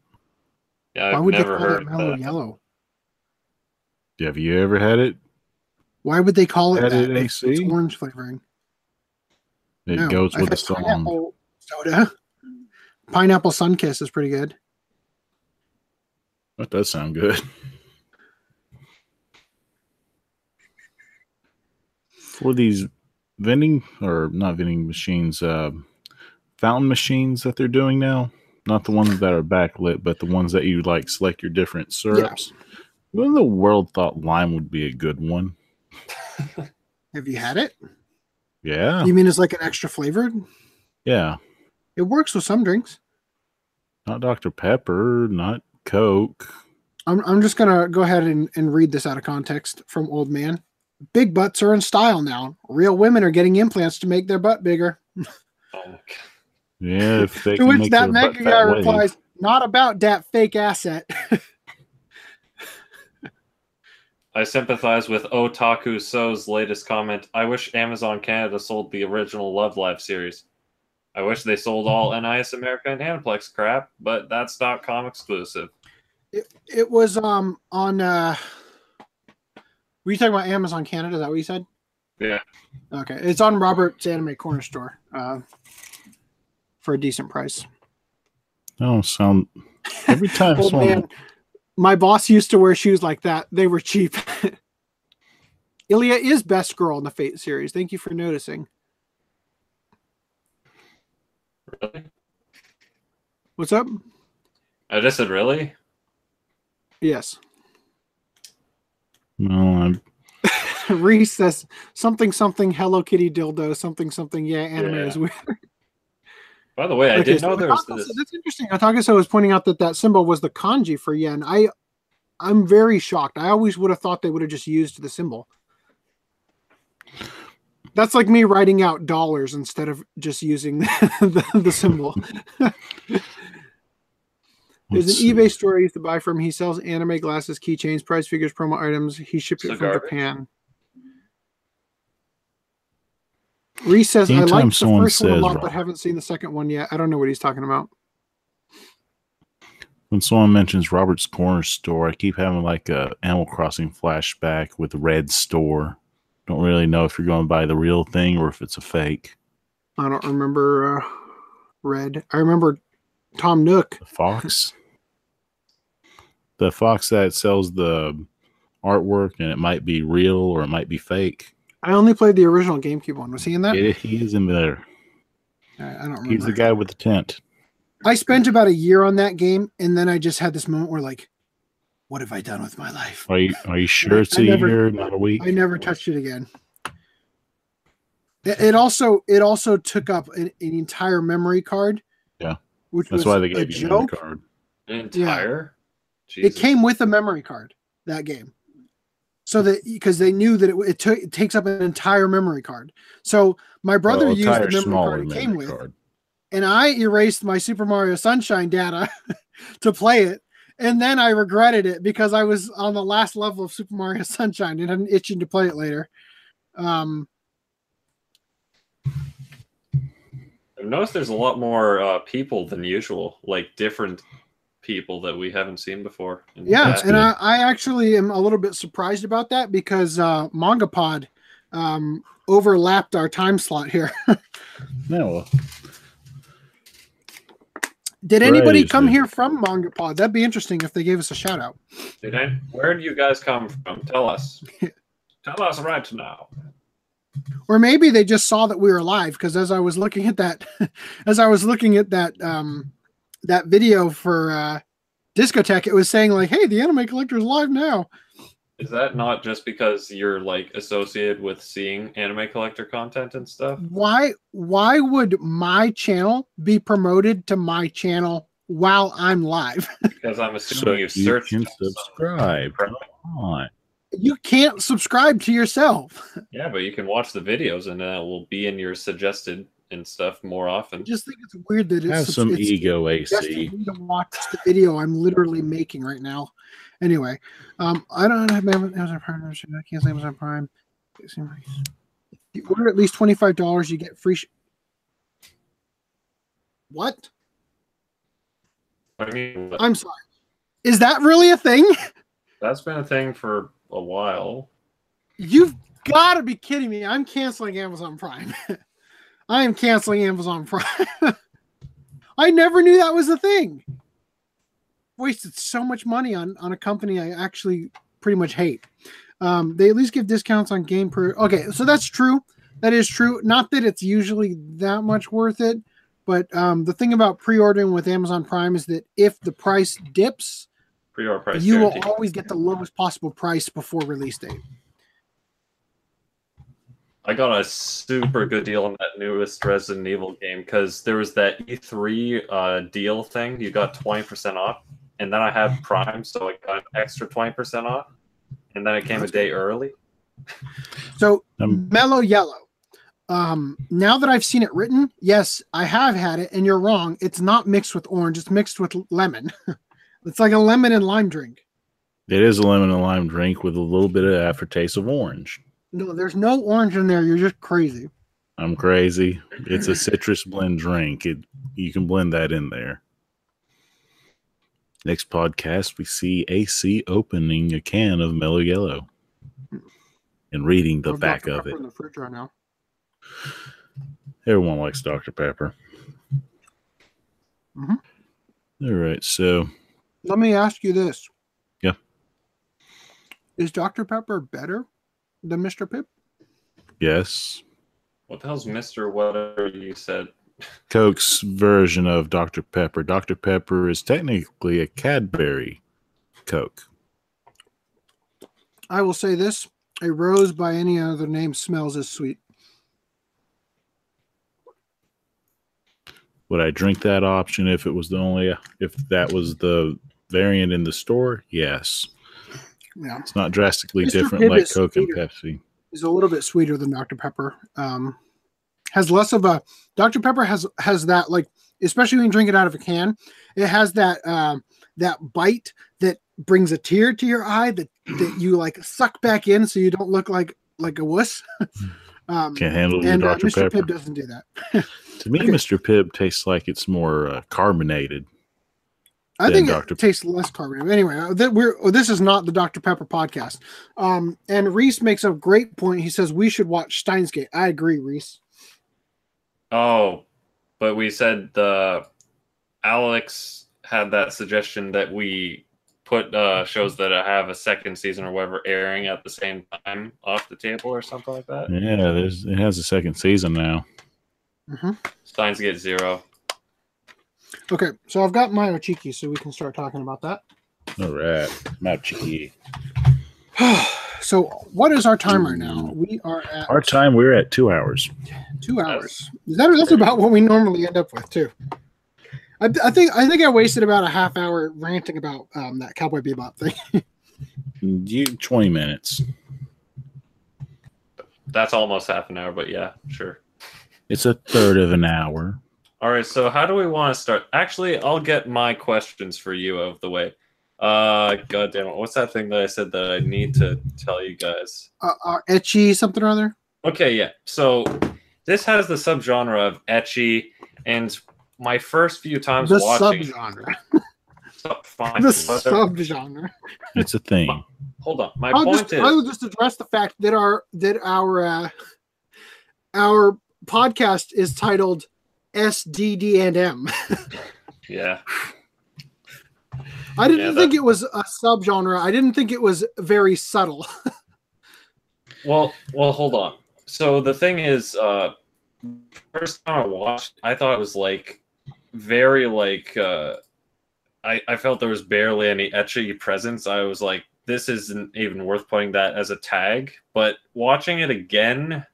Yeah, Why I've would they never call it mellow that. yellow? Have you ever had it? Why would they call it Had that? it if It's orange flavoring. It No, goes I've with the had song. Pineapple soda. Pineapple Sunkist is pretty good. That does sound good. For these vending or not vending machines, uh, fountain machines that they're doing now, not the ones that are backlit, but the ones that you like select your different syrups. Who in the world thought lime would be a good one? [laughs] Have you had it? Yeah, You mean it's like an extra flavored? yeah. It works with some drinks. Not Dr. Pepper, not Coke. I'm, I'm just gonna go ahead and, and read this out of context from Old Man. Big butts are in style now. Real women are getting implants to make their butt bigger. Oh. Yeah, if [laughs] they To which that their mega guy wave. replies, "Not about that fake asset." [laughs] I sympathize with Otaku So's latest comment. I wish Amazon Canada sold the original Love Live series. I wish they sold all NIS America and Aniplex crap, but that's not com exclusive. it, it was um on. uh Were you talking about Amazon Canada? Is that what you said? Yeah. Okay, it's on Robert's Anime Corner Store uh, for a decent price. Oh, sound every time Old someone man, my boss used to wear shoes like that. They were cheap. [laughs] Ilya is best girl in the Fate series. Thank you for noticing. Really? What's up? I just said, really? Yes. No, I'm [laughs] Reese says something something Hello Kitty dildo something something yeah anime Yeah. is weird. [laughs] By the way, I Okay, didn't so know there was Otaku- this. That's interesting. Otagaso was pointing out that that symbol was the kanji for yen. I, I'm very shocked. I always would have thought they would have just used the symbol. That's like me writing out dollars instead of just using [laughs] the, the, the symbol. [laughs] There's an see. eBay store I used to buy from. He sells anime glasses, keychains, price figures, promo items. He shipped it So from. Japan. Reese says, I Anytime like the someone first one a lot, but haven't seen the second one yet. I don't know what he's talking about. When someone mentions Robert's Corner Store, I keep having like a Animal Crossing flashback with Red Store. Don't really know if you're going to buy the real thing or if it's a fake. I don't remember uh, Red. I remember Tom Nook. The Fox, the Fox that sells the artwork, and it might be real or it might be fake. I only played the original GameCube one. Was he in that? It, he is in there. I I don't remember. He's the guy with the tent. I spent about a year on that game, and then I just had this moment where like, what have I done with my life? Are you are you sure it's I a never- year, not a week? I never touched it again. It, it also it also took up an, an entire memory card. Yeah. which That's was why they a gave you the memory card. An entire. It came with a memory card that game, so that because they knew that it, it took it takes up an entire memory card. So my brother Well, used the memory card it memory came with, and I erased my Super Mario Sunshine data [laughs] to play it. And then I regretted it because I was on the last level of Super Mario Sunshine and I'm itching to play it later. Um, I've noticed there's a lot more uh, people than usual, like different people that we haven't seen before. yeah, and I, I actually am a little bit surprised about that because uh, MangaPod um, overlapped our time slot here. [laughs] No, Did anybody Crazy. come here from MangaPod? That'd be interesting if they gave us a shout out. Did I, where do you guys come from? Tell us. [laughs] Tell us right now. or maybe they just saw that we were live because as i was looking at that [laughs] as i was looking at that um that video for uh Discotek it was saying like hey the anime collector is live now Is that not just because you're like associated with seeing anime collector content and stuff? why why would my channel be promoted to my channel while i'm live [laughs] Because I'm so assuming you you've searched can subscribe. Come on. you can't subscribe to yourself [laughs] Yeah, but you can watch the videos and uh, it will be in your suggested and stuff more often. i often. just think it's weird that it's Have some it's ego, suggesting AC. me to watch the video i'm literally making right now anyway um i don't have amazon prime membership i can't say amazon prime. If you order at least $25 you get free sh- what? I mean, i'm sorry. Is that really a thing? [laughs] That's been a thing for a while. you've got to be kidding me. I'm canceling amazon prime. [laughs] I am canceling amazon prime. [laughs] I never knew that was a thing wasted so much money on on a company i actually pretty much hate. Um, they at least give discounts on game per okay so that's true. That is true. Not that it's usually that much worth it but um, the thing about pre-ordering with amazon prime is that if the price dips Pre-order price you will always get the lowest possible price before release date. I got a super good deal on that newest Resident Evil game because there was that E3 uh, deal thing. You got 20% off. And then I had [laughs] Prime, so I got an extra 20% off. And then it came a day early. So Um, mellow yellow. Um, now that I've seen it written, yes, I have had it, and you're wrong. It's not mixed with orange; it's mixed with lemon. [laughs] it's like a lemon and lime drink. It is a lemon and lime drink with a little bit of aftertaste of orange. No, there's no orange in there. You're just crazy. I'm crazy. It's a citrus blend drink. It you can blend that in there. Next podcast, we see AC opening a can of Mellow Yellow and reading the I've back the of pepper it. in the fridge right now. Everyone likes Dr. Pepper. Mhm. All right, so Let me ask you this: Yeah. Is Dr Pepper better than Mr Pibb? yes, What the hell's Mr. Whatever you said? Coke's version of Dr. Pepper. Dr. Pepper is technically a Cadbury Coke. I will say this: a rose by any other name smells as sweet. Would I drink that option if it was the only if that was the variant in the store? Yes. Yeah. It's not drastically Mr. different Pibb like Coke and. Pepsi. is a little bit sweeter than Dr. Pepper. Um, has less of a Dr. Pepper has has that like especially when you drink it out of a can, it has that um, that bite that brings a tear to your eye that that you like suck back in so you don't look like like a wuss. [laughs] um, Can't handle your and uh, Mr. Pepper. Pibb doesn't do that. [laughs] To me, Okay. Mr. Pibb tastes like it's more uh, carbonated. I think Dr. it tastes less carbonated. Anyway, uh, that we're this is not the Dr. Pepper podcast. Um, and Reese makes a great point. He says we should watch Steins Gate. I agree, Reese. Oh, but we said the Alex had that suggestion that we put uh, shows that have a second season or whatever airing at the same time off the table or something like that. Yeah, there's it has a second season now. Mhm. Steins Gate Zero. Okay, so I've got my Ochiki, so we can start talking about that. All right. Mouchiki. [sighs] [sighs] [sighs] so, what is our time right now? We are at Our time, we're at two hours. two hours. Is that that's about what we normally end up with too? I, I think I think I wasted about a half hour ranting about um, that Cowboy Bebop thing. [laughs] You 20 minutes. That's almost half an hour, but yeah, sure. It's a third of an hour. All right, so how do we want to start? Actually, I'll get my questions for you out of the way. Uh, God damn it, what's that thing that I said that I need to tell you guys? uh, uh, ecchi something or other. Okay, yeah. So this has the subgenre of ecchi, and my first few times The watching, subgenre. [laughs] Sub- fine, The whatever. subgenre. It's a thing. Hold on, my I'll point just is I'll just address the fact that our that our uh, our podcast is titled SDD and M. [laughs] yeah. I didn't Yeah, think it was a subgenre. I didn't think it was very subtle. [laughs] Well, well, hold on. So the thing is, uh, first time I watched, I thought it was like very like uh, I I felt there was barely any ecchi presence. I was like, this isn't even worth putting that as a tag. But watching it again,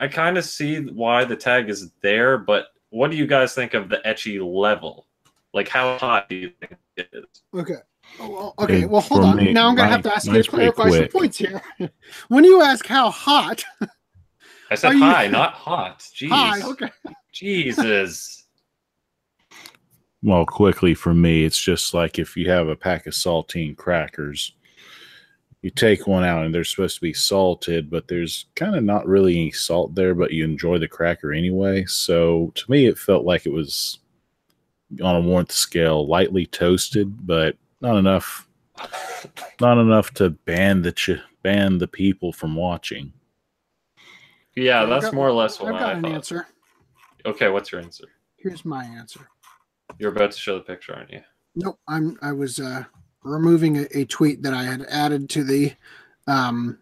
I kind of see why the tag is there. But what do you guys think of the ecchi level? Like, how high do you think is? Okay. Oh, oh well, okay. Hey, Well, hold on. me, now I'm gonna mine- have to ask you mine's to clarify some points here. [laughs] when you ask how hot, [laughs] I said Are you- high, not hot. Jeez. high. Okay. Jesus. [laughs] Well, quickly for me, it's just like if you have a pack of saltine crackers, you take one out and they're supposed to be salted, but there's kind of not really any salt there, but you enjoy the cracker anyway. So to me, it felt like it was on a warmth scale, lightly toasted, but not enough, not enough to ban the ch- ban the people from watching. Yeah, I've that's got- more or less what I've got I an thought. answer. Okay, what's your answer? Here's my answer. You're about to show the picture, aren't you? Nope. I'm. I was uh, removing a, a tweet that I had added to the um,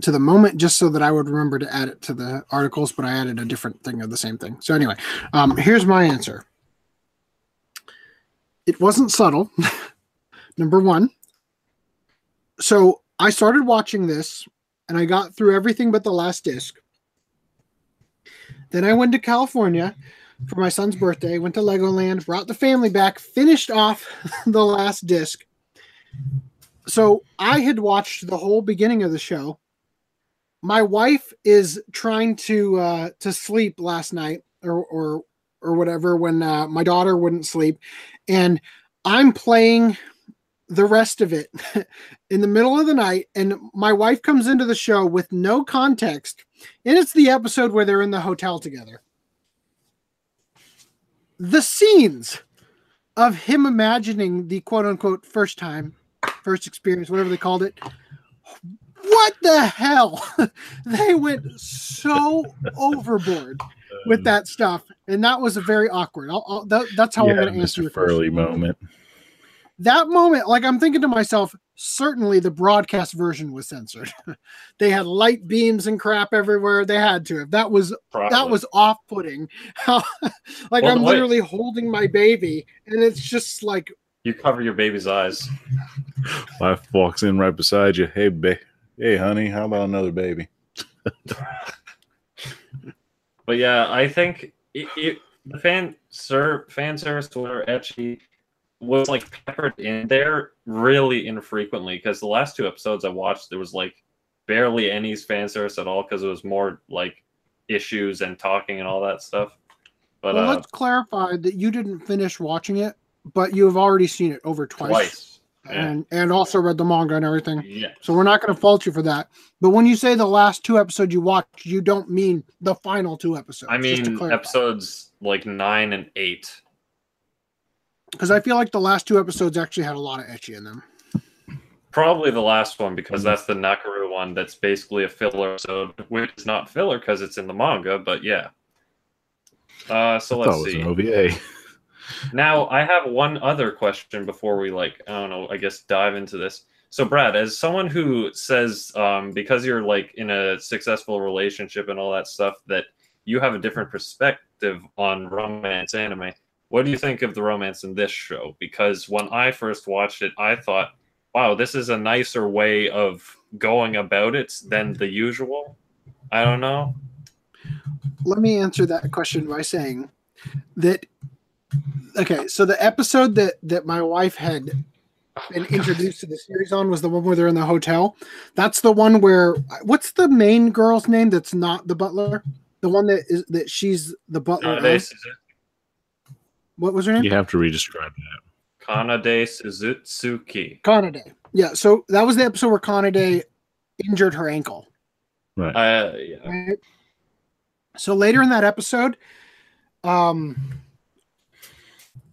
to the moment just so that I would remember to add it to the articles, but I added a different thing of the same thing. So anyway, um, here's my answer. It wasn't subtle. [laughs] Number one. So I started watching this and I got through everything but the last disc. Then I went to California for my son's birthday, went to Legoland, brought the family back, finished off [laughs] the last disc. So I had watched the whole beginning of the show. My wife is trying to uh, to sleep last night or or or whatever when uh, my daughter wouldn't sleep, and I'm playing the rest of it [laughs] in the middle of the night, and my wife comes into the show with no context, and it's the episode where they're in the hotel together the scenes of him imagining the quote unquote first time, first experience, whatever they called it. What the hell? [laughs] they went so overboard with that stuff, and that was a very awkward. I'll, I'll, that, that's how You I'm going to answer Mr. your Furley question. moment. That moment, like I'm thinking to myself, certainly the broadcast version was censored. [laughs] they had light beams and crap everywhere. They had to. That was Probably. that was off-putting. [laughs] Like Well, I'm wait. literally holding my baby, and it's just like You cover your baby's eyes. Wife walks in right beside you. Hey, ba- hey, honey, how about another baby? [laughs] But yeah, I think it, it, the fan ser, fan service Twitter ecchi was like peppered in there really infrequently because the last two episodes I watched there was like barely any fan service at all because it was more like issues and talking and all that stuff. But well, uh, let's clarify that you didn't finish watching it, but you have already seen it over twice, twice. Yeah. and and also read the manga and everything. Yeah. So we're not going to fault you for that. But when you say the last two episodes you watched, you don't mean the final two episodes. I mean episodes like nine and eight. because I feel like the last two episodes actually had a lot of ecchi in them. Probably the last one because that's the Nakuru one that's basically a filler episode, which is not filler because it's in the manga, but yeah. Uh, so I let's see. it was an OVA. [laughs] Now I have one other question before we like I don't know I guess dive into this. So Brad, as someone who says um, because you're like in a successful relationship and all that stuff that you have a different perspective on romance anime, what do you think of the romance in this show? Because when I first watched it, I thought, wow, this is a nicer way of going about it than the usual. I don't know. Let me answer that question by saying that okay, so the episode that that my wife had been introduced to the series on was the one where they're in the hotel. That's the one where what's the main girl's name that's not the butler? The one that is that she's the butler. Kanade, of? What was her name? You have to re-describe that. Kanade Suzuki. Kanade. Yeah, so that was the episode where Kanade injured her ankle. Right. Uh, yeah. Right? So later in that episode, um,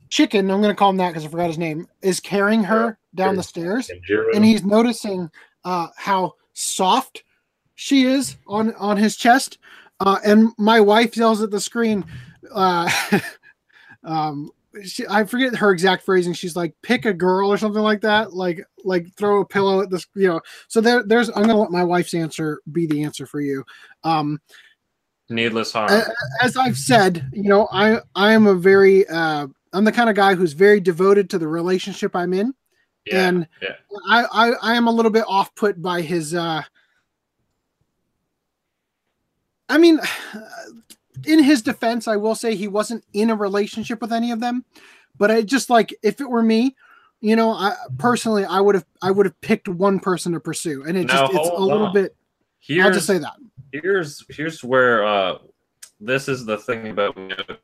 Chicken, I'm going to call him that because I forgot his name, is carrying her down the stairs, And he's noticing uh, how soft she is on on his chest. Uh, and my wife yells at the screen, uh, [laughs] um, she, I forget her exact phrasing. She's like, "Pick a girl" or something like that. Like, like throw a pillow at this, you know. So there, there's. I'm gonna let my wife's answer be the answer for you. Um, Needless harem. as I've said, you know, I I am a very uh, I'm the kind of guy who's very devoted to the relationship I'm in, yeah. and yeah. I, I I am a little bit off put by his. uh I mean, [sighs] in his defense, I will say he wasn't in a relationship with any of them, but I just like if it were me, you know, I personally I would have I would have picked one person to pursue, and it Now, just it's a hold little bit. Here's, I'll just say that. here's here's where uh this is the thing about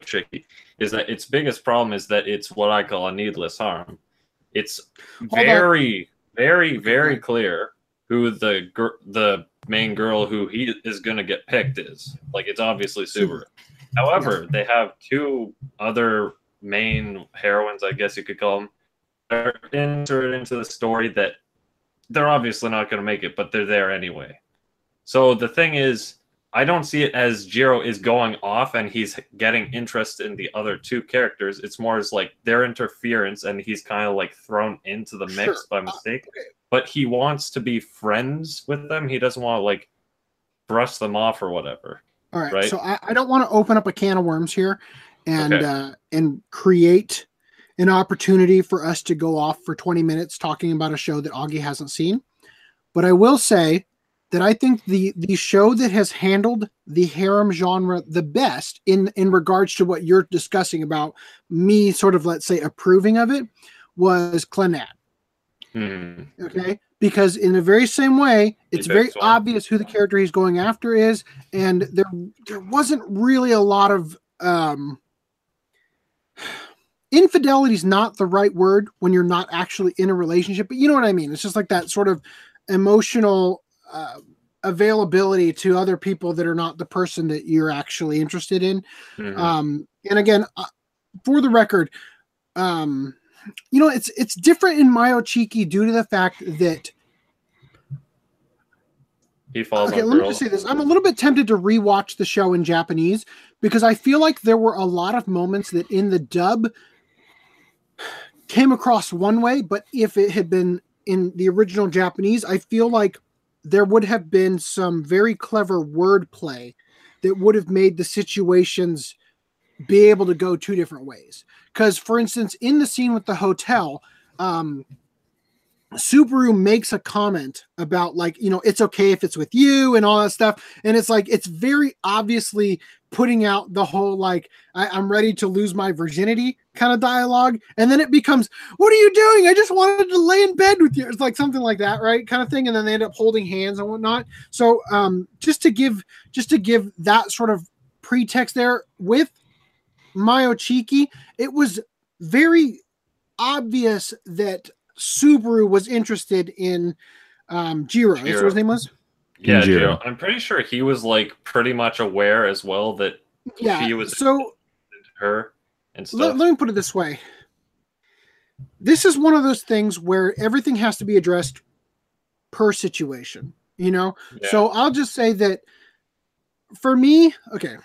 Chicky is that its biggest problem is that it's what I call a needless harem. It's very, very, very clear who the gir- the main girl who he is going to get picked is. Like it's obviously Subaru. However, they have two other main heroines, I guess you could call them, are inserted into the story that they're obviously not going to make it, but they're there anyway. So the thing is, I don't see it as Jiro is going off and he's getting interest in the other two characters. It's more as like their interference and he's kind of like thrown into the mix Sure. by Uh, mistake. okay. But he wants to be friends with them. He doesn't want to like brush them off or whatever. All right. Right. So I, I don't want to open up a can of worms here and Okay. uh, and create an opportunity for us to go off for 20 minutes talking about a show that Augie hasn't seen. But I will say that I think the the show that has handled the harem genre the best in in regards to what you're discussing about me sort of let's say approving of it was Clannad. Hmm. Okay. Because in the very same way, it's very obvious who the character he's going after is, and there there wasn't really a lot of um infidelity is not the right word when you're not actually in a relationship, but you know what I mean. It's just like that sort of emotional uh, availability to other people that are not the person that you're actually interested in. Mhm. Um, and again, uh, for the record, um, you know, it's it's different in Mayo Chiki due to the fact that he falls okay, let me just say this. I'm a little bit tempted to rewatch the show in Japanese because I feel like there were a lot of moments that in the dub [sighs] came across one way, but if it had been in the original Japanese, I feel like there would have been some very clever wordplay that would have made the situations be able to go two different ways. Because, for instance, in the scene with the hotel, um, Subaru makes a comment about like, you know, it's okay if it's with you and all that stuff. And it's like, it's very obviously putting out the whole like, I, I'm ready to lose my virginity kind of dialogue. And then it becomes, what are you doing? I just wanted to lay in bed with you. It's like something like that, right? Kind of thing. And then they end up holding hands and whatnot. So um just to give just to give that sort of pretext there with Mayo Chiki, it was very obvious that Subaru was interested in um Jiro. That's what his name was? Yeah, Jiro. Jiro. I'm pretty sure he was like pretty much aware as well that Yeah. He was- so her and stuff. let, let me put it this way. This is one of those things where everything has to be addressed per situation, you know? Yeah. So I'll just say that for me, okay.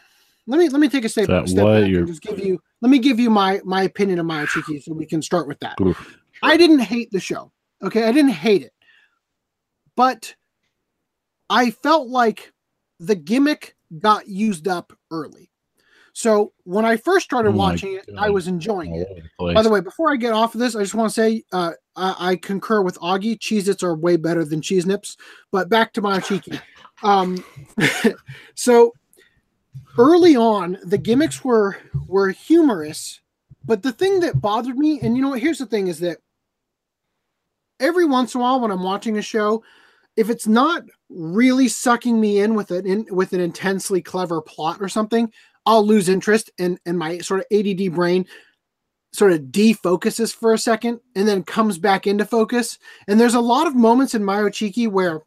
Let me let me take a step, That step back and just give you let me give you my my opinion of Mayo Chiki so we can start with that. Oof. I didn't hate the show. Okay, I didn't hate it. But I felt like the gimmick got used up early. So when I first started Oh watching it, I was enjoying All it. place. By the way, before I get off of this, I just want to say uh, I, I concur with Augie. Cheez Its are way better than Cheese Nips. But back to Mayo Chiki. Um, [laughs] so early on, the gimmicks were were humorous, but the thing that bothered me, and you know what? Here's the thing: is that every once in a while when I'm watching a show, if it's not really sucking me in with an in, with an intensely clever plot or something, I'll lose interest, and and my sort of ADD brain sort of defocuses for a second and then comes back into focus. And there's a lot of moments in Mayo where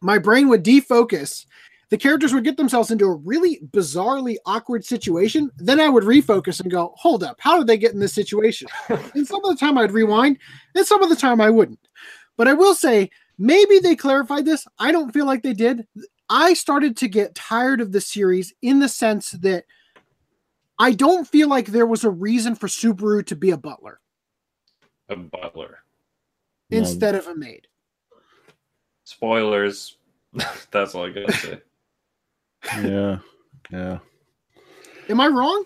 my brain would defocus. The characters would get themselves into a really bizarrely awkward situation. Then I would refocus and go, hold up, how did they get in this situation? [laughs] and some of the time I'd rewind, and some of the time I wouldn't. But I will say, maybe they clarified this. I don't feel like they did. I started to get tired of the series in the sense that I don't feel like there was a reason for Subaru to be a butler A butler. No. instead of a maid. Spoilers. [laughs] That's all I gotta say. Yeah, yeah. Am I wrong?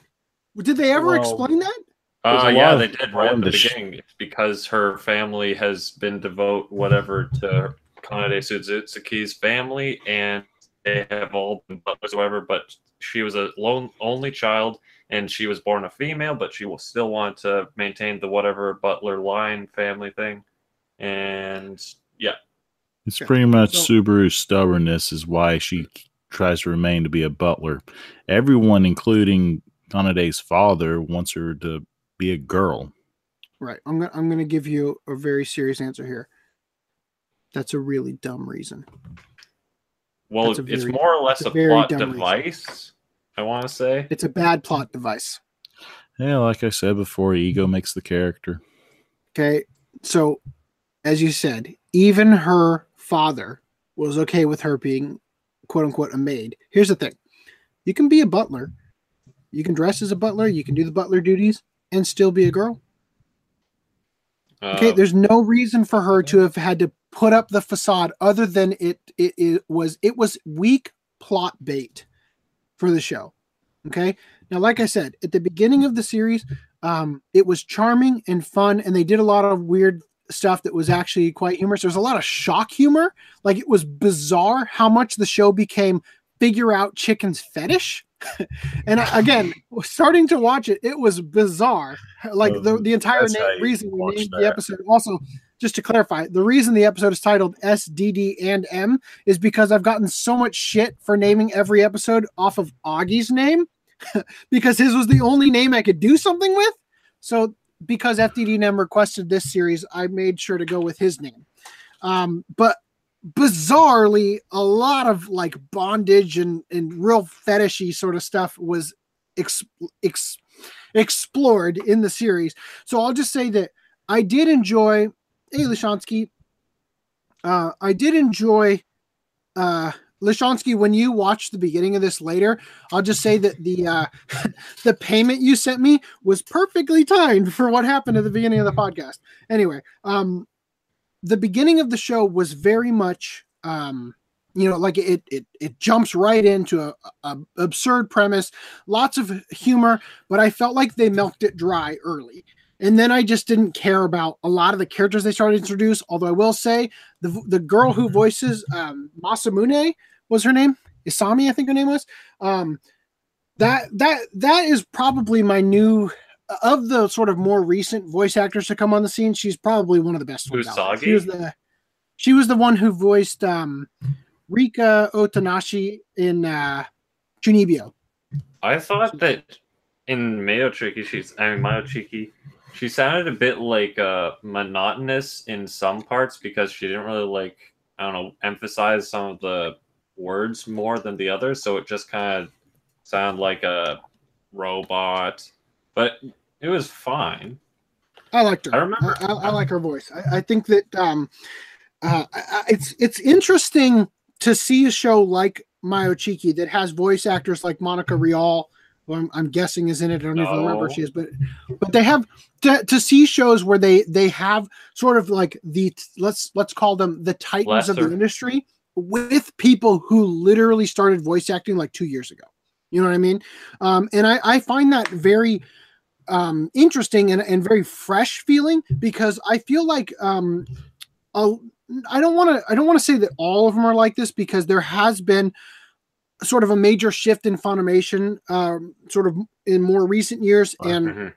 Did they ever Well, explain that? There's Uh, yeah, they did right at the random sh- beginning. Because her family has been devote whatever to Kanade Suzuki's family, and they have all been butlers, whatever. But she was a lone only child, and she was born a female, but she will still want to maintain the whatever butler line family thing. And yeah, It's pretty much So- Subaru's stubbornness is why she tries to remain to be a butler. Everyone, including Kanade's father, wants her to be a girl. Right. I'm gonna I'm gonna give you a very serious answer here. That's a really dumb reason. well, That's a it's more or less a a, plot dumb reason. device. I want to say. It's a bad plot device. Yeah, like I said before, ego makes the character. Okay. So as you said, even her father was okay with her being quote unquote a maid. Here's the thing. You can be a butler. You can dress as a butler, you can do the butler duties and still be a girl. Okay, Uh, there's no reason for her to have had to put up the facade other than it it, it was it was weak plot bait for the show. Okay? Now like I said, at the beginning of the series, um it was charming and fun and they did a lot of weird stuff that was actually quite humorous. There was a lot of shock humor. Like it was bizarre how much the show became figure out chicken's fetish. [laughs] and again, [laughs] starting to watch it, it was bizarre. Like the, Um, the entire name, reason we named the episode. Also, just to clarify, the reason the episode is titled SDD and M is because I've gotten so much shit for naming every episode off of Augie's name [laughs] because his was the only name I could do something with. So because FDD and M requested this series, I made sure to go with his name. Um, but bizarrely, a lot of like bondage and, and real fetishy sort of stuff was ex- ex- explored in the series. So I'll just say that I did enjoy. Hey, Lishansky. Uh, I did enjoy uh, Lishansky when you watch the beginning of this later. I'll just say that the uh, [laughs] the payment you sent me was perfectly timed for what happened at the beginning of the podcast. Anyway, um, the beginning of the show was very much um, you know like it it it jumps right into a, a absurd premise lots of humor but i felt like they milked it dry early and then i just didn't care about a lot of the characters they started to introduce. Although i will say the the girl who voices um masamune was her name? Usami i think her name was? Um that that that is probably my new of the sort of more recent voice actors to come on the scene she's probably one of the best ones she was the she was the one who voiced um Rika Takanashi in uh Chunibyo. I thought that in Mayo Chiki, she's I mean Mayo Chiki, she sounded a bit like uh monotonous in some parts because she didn't really like I don't know emphasize some of the words more than the others, so it just kind of sounded like a robot. But it was fine. I liked her. I remember- I, I, I like her voice. I, I think that um, uh, it's it's interesting to see a show like Mayochiki that has voice actors like Monica Rial, who I'm, I'm guessing is in it. I don't even remember she is, but but they have to, to see shows where they they have sort of like the let's let's call them the titans of the industry with people who literally started voice acting like two years ago. You know what I mean? Um, and I, I find that very um, interesting and, and very fresh feeling because I feel like um, a, I don't want to I don't want to say that all of them are like this because there has been sort of a major shift in Funimation, um, sort of in more recent years, and Mhm.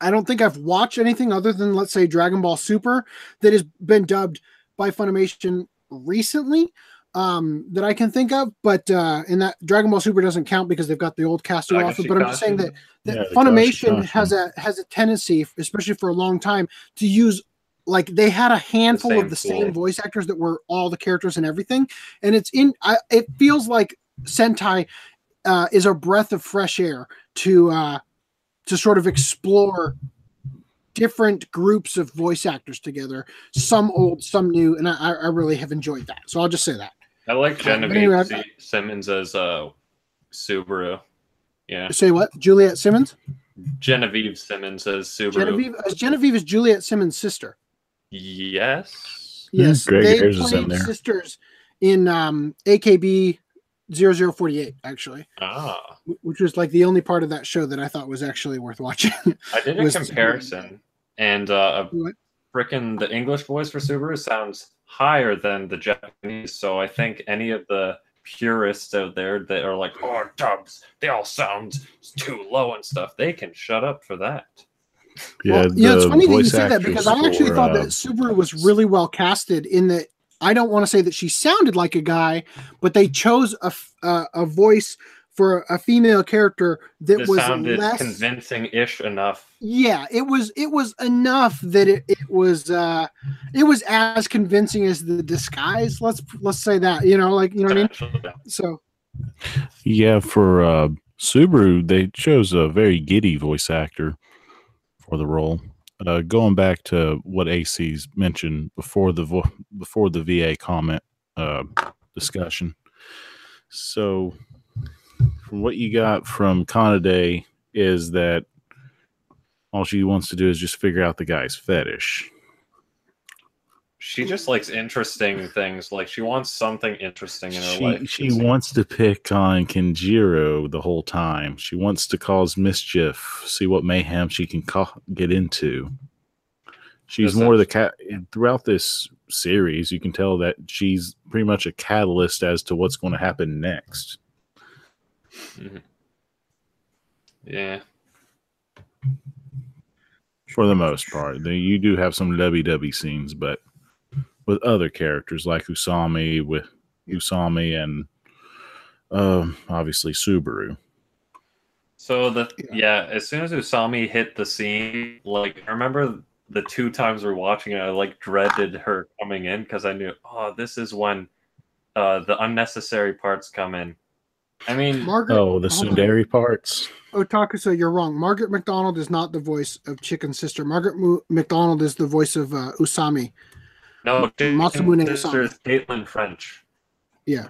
I don't think I've watched anything other than let's say Dragon Ball Super that has been dubbed by Funimation recently um that I can think of. But uh and that Dragon Ball Super doesn't count because they've got the old cast off Dagashi but I'm just saying that, that Yeah, the Funimation Kashi has a has a tendency especially for a long time to use like they had a handful same of the tool. same voice actors that were all the characters and everything. And it's in I, it feels like Sentai uh is a breath of fresh air to uh to sort of explore different groups of voice actors together, some old, some new, and I, I really have enjoyed that. So I'll just say that. I like Genevieve anyway, C- Simmons as uh, Subaru. Yeah, Say what? Juliet Simmons? Genevieve Simmons as Subaru. Genevieve, uh, Genevieve is Juliet Simmons' sister. Yes. Yes, Greg they Ayres is in played there. sisters in um, AKB 0048, actually, Ah, which was like the only part of that show that I thought was actually worth watching. [laughs] I did a Was- comparison, and uh, What? frickin' the English voice for Subaru sounds higher than the Japanese. So I think any of the purists out there that are like, "Oh, dubs, they all sound too low and stuff," they can shut up for that. Yeah, Well, yeah, it's funny that you say that because I actually for, thought uh, that Subaru was really well casted in that. I don't want to say that she sounded like a guy, but they chose a f- uh, a voice for a female character that This was sounded less. convincing-ish enough. yeah, it was it was enough that it, it was uh it was as convincing as the disguise. Let's let's say that you know like you know what I mean. So Yeah, for uh, Subaru, they chose a very giddy voice actor for the role. Uh, going back to what AC's mentioned before the vo- before the VA comment uh, discussion. So, from what you got from Kanade is that all she wants to do is just figure out the guy's fetish. She just likes interesting things. Like she wants something interesting in her she, life. she wants to pick on Kenjiro the whole time. She wants to cause mischief, see what mayhem she can ca- get into. She's Does more that- the cat throughout this series. You can tell that she's pretty much a catalyst as to what's going to happen next. Mm-hmm. Yeah. For the most part, you do have some dovey scenes, but with other characters like Usami, with Usami, and um, obviously Subaru. So the Yeah. yeah. as soon as Usami hit the scene, like I remember the two times we are watching it, I like dreaded her coming in because I knew, oh, this is when uh the unnecessary parts come in. I mean, Margaret. Oh, the hold on. Sundari parts. Otakuso, you're wrong. Margaret McDonald is not the voice of Chicken Sister. Margaret Mu- McDonald is the voice of uh, Usami. No, Masamune sister is Caitlin French. Yeah.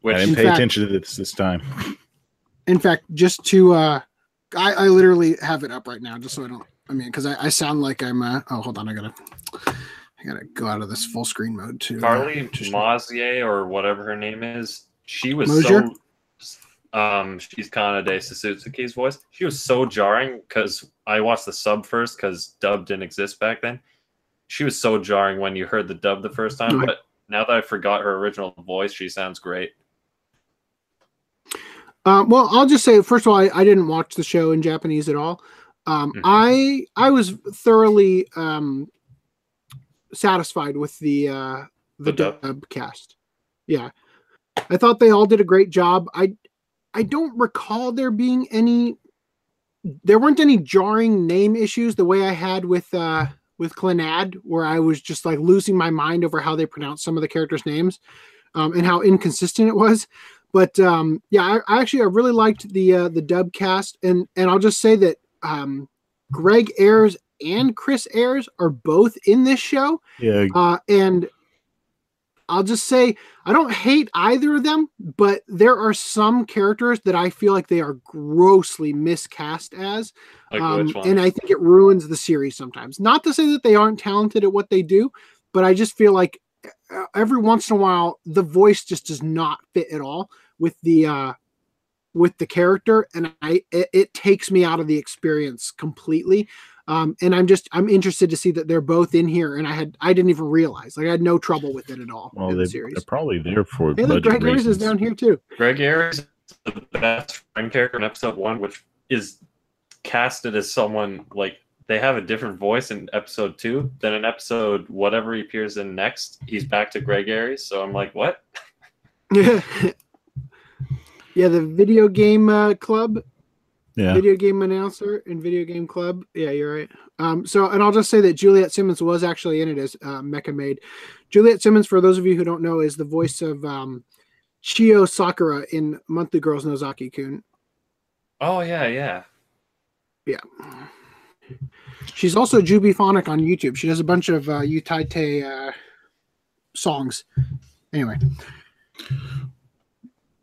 Which I didn't pay fact- attention to this this time. In fact, just to uh I, I literally have it up right now just so I don't I mean because I, I sound like I'm uh oh hold on I gotta I gotta go out of this full screen mode too. Carly to show- Mazier or whatever her name is, she was Mosier? so um she's Kanade Suzuki's voice. She was so jarring because I watched the sub first because dub didn't exist back then. She was so jarring when you heard the dub the first time, but now that I forgot her original voice, she sounds great. Um, well, I'll just say first of all, I, I didn't watch the show in Japanese at all. Um, Mhm. I I was thoroughly um, satisfied with the uh, the, The dub? dub. cast. Yeah, I thought they all did a great job. I I don't recall there being any. There weren't any jarring name issues the way I had with uh, with Clannad, where I was just like losing my mind over how they pronounced some of the characters' names um, and how inconsistent it was. But um yeah I, I actually i really liked the uh the dub cast and and i'll just say that um greg ayres and chris ayres are both in this show. Yeah, uh and i'll just say i don't hate either of them but there are some characters that i feel like they are grossly miscast as Like um, and I think it ruins the series sometimes. Not to say that they aren't talented at what they do, but I just feel like uh, every once in a while the voice just does not fit at all with the uh, with the character, and I it, it takes me out of the experience completely. Um, and I'm just I'm interested to see that they're both in here, and I had I didn't even realize like I had no trouble with it at all Well, in they, the series. they're probably there for Hey, look, Greg Ayres is down here too. Greg Ayres is the best friend character in episode one, which is casted as someone like they have a different voice in episode two than in episode whatever he appears in next. He's back to Greg Ayres, so I'm like, what? Yeah, [laughs] yeah. The video game uh, club Yeah, video game announcer in video game club. Yeah you're right. Um so and i'll just say that juliet simmons was actually in it as uh, mecha maid. Juliet simmons for those of you who don't know is the voice of um chiyo sakura in monthly girls nozaki kun. Oh yeah, yeah. yeah. She's also jubyphonic on youtube. She does a bunch of uh utaite uh songs. Anyway.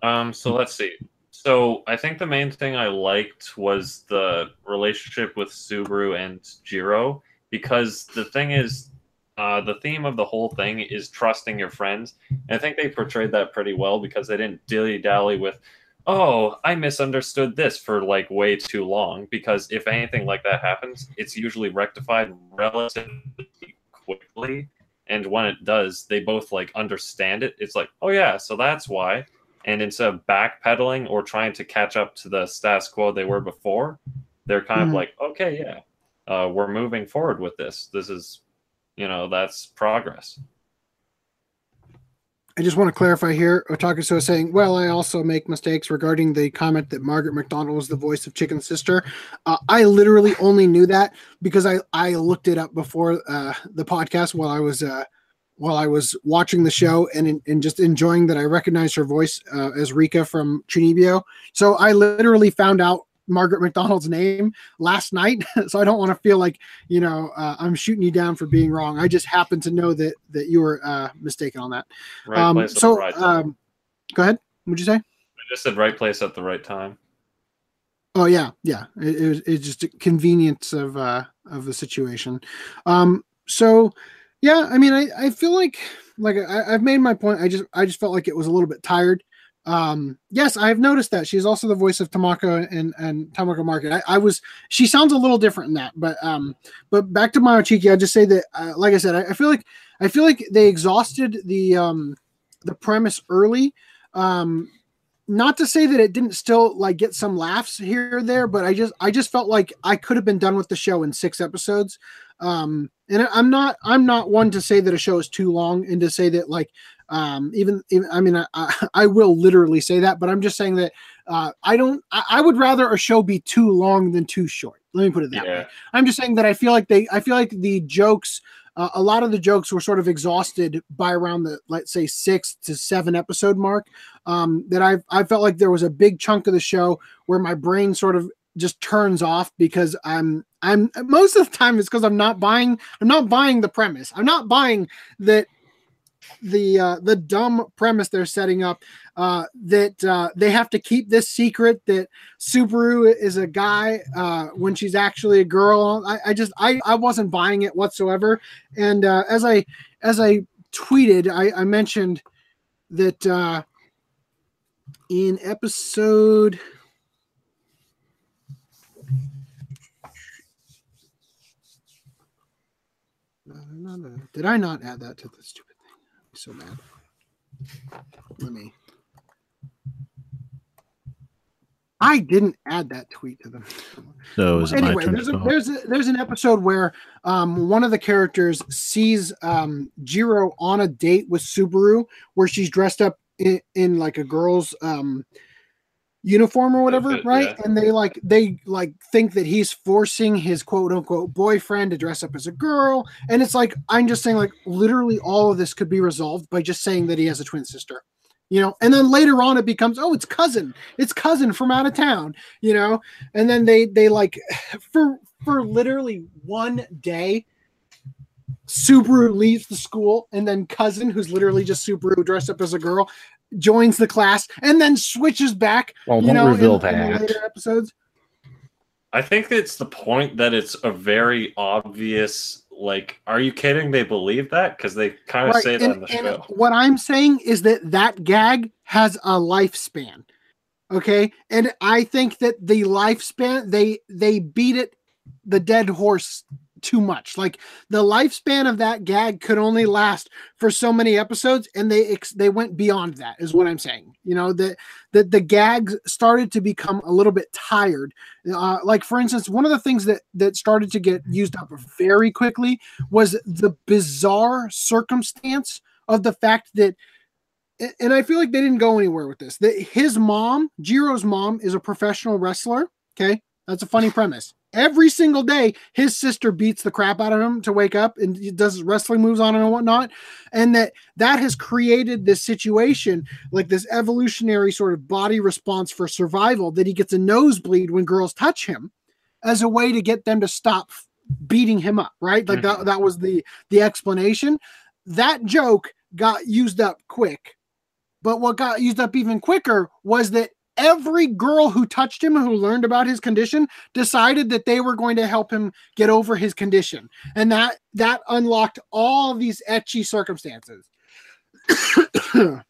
Um, so let's see. So I think the main thing I liked was the relationship with Subaru and Jiro because the thing is, uh, the theme of the whole thing is trusting your friends. And I think they portrayed that pretty well because they didn't dilly dally with, oh, I misunderstood this for like way too long. Because if anything like that happens, it's usually rectified relatively quickly. And when it does, they both like understand it. It's like, oh yeah, so that's why and instead of backpedaling or trying to catch up to the status quo they were before, they're kind Mhm. of like, okay, yeah, uh, we're moving forward with this. This is, you know, that's progress. I just want to clarify here. Otakuso is saying, well, I also make mistakes regarding the comment that Margaret McDonald was the voice of Chicken sister. Uh, I literally only knew that because I, I looked it up before uh, the podcast while I was uh, while I was watching the show and, and just enjoying that I recognized her voice uh, as Rika from Chunibyo. So I literally found out Margaret McDonald's name last night. [laughs] so I don't want to feel like, you know, uh, I'm shooting you down for being wrong. I just happen to know that, that you were uh, mistaken on that. Right um, place at so, the right time. um, go ahead. What'd you say? I just said right place at the right time. Oh yeah, yeah. It, it was it's just a convenience of uh of the situation. Um. So, yeah. I mean, I I feel like like I, I've made my point. I just I just felt like it was a little bit tired. Um. Yes, I've noticed that she's also the voice of Tamako and and Tamako Market. I, I was she sounds a little different in that, but um. But back to Mayochiki, I just say that uh, like I said, I, I feel like I feel like they exhausted the um the premise early. Um not to say that it didn't still like get some laughs here or there, but I just I just felt like I could have been done with the show in six episodes. Um, and I'm not I'm not one to say that a show is too long and to say that like um, even, even I mean I, I, [laughs] I will literally say that, but I'm just saying that uh, I don't I, I would rather a show be too long than too short. Let me put it that way. I'm just saying that I feel like they I feel like the jokes uh, a lot of the jokes were sort of exhausted by around the let's say six to seven episode mark um, that I I felt like there was a big chunk of the show where my brain sort of just turns off because I'm I'm most of the time it's because I'm not buying I'm not buying the premise. I'm not buying that the uh, the dumb premise they're setting up uh, that uh, they have to keep this secret that Subaru is a guy uh, when she's actually a girl. I, I just I, I wasn't buying it whatsoever. And uh, as I as I tweeted, I, I mentioned that uh, in episode. Did I not add that to the stupid so mad. Let me. I didn't add that tweet to them. So is it anyway, there's a, there's a, there's an episode where um, one of the characters sees um, Jiro on a date with Subaru, where she's dressed up in, in like a girl's um, uniform or whatever, Outfit, right? yeah. And they like they like think that he's forcing his quote unquote boyfriend to dress up as a girl, and it's like I'm just saying like literally all of this could be resolved by just saying that he has a twin sister. You know, and then later on it becomes, oh, it's cousin, it's cousin from out of town, you know, and then they they like [sighs] for for literally one day subaru leaves the school and then cousin who's literally just subaru dressed up as a girl joins the class and then switches back Well, you don't know reveal in, in that. later episodes I think it's the point that it's a very obvious. Like, are you kidding? They believe that because they kind of right say that and, in the and show. what i'm saying is that that gag has a lifespan Okay, and I think that the lifespan they they beat it the dead horse too much. Like the lifespan of that gag could only last for so many episodes, and they ex- they went beyond that. Is what I'm saying. You know that the, the gags started to become a little bit tired. Uh, like for instance, one of the things that that started to get used up very quickly was the bizarre circumstance of the fact that. And I feel like they didn't go anywhere with this. That his mom, Jiro's mom, is a professional wrestler. Okay, that's a funny premise. Every single day his sister beats the crap out of him to wake up and does wrestling moves on him and whatnot and that that has created this situation like this evolutionary sort of body response for survival that he gets a nosebleed when girls touch him as a way to get them to stop beating him up right? Like that, mm-hmm. that was the the explanation. That joke got used up quick. But what got used up even quicker was that every girl who touched him who learned about his condition decided that they were going to help him get over his condition. And that that unlocked all these ecchi circumstances. [coughs]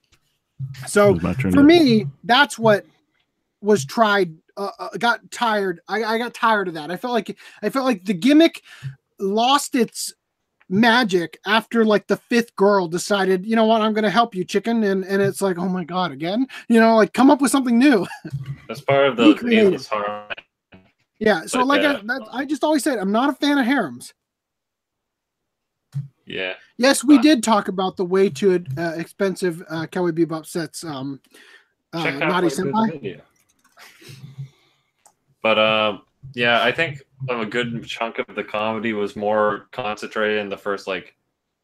So for me that's what was tried uh, uh, got tired. I, I got tired of that. I felt like i felt like the gimmick lost its magic after like the fifth girl decided, you know what, I'm going to help you, chicken, and and it's like, oh my god, again, you know, like come up with something new. [laughs] That's part of the needless harem. Yeah, so but, like uh, I, I just always said, I'm not a fan of harems. Yeah. Yes, we uh, did talk about the way too uh, expensive uh, Cowboy Bebop sets. Um, uh, Naughty Senpai. But um, yeah, I think a good chunk of the comedy was more concentrated in the first like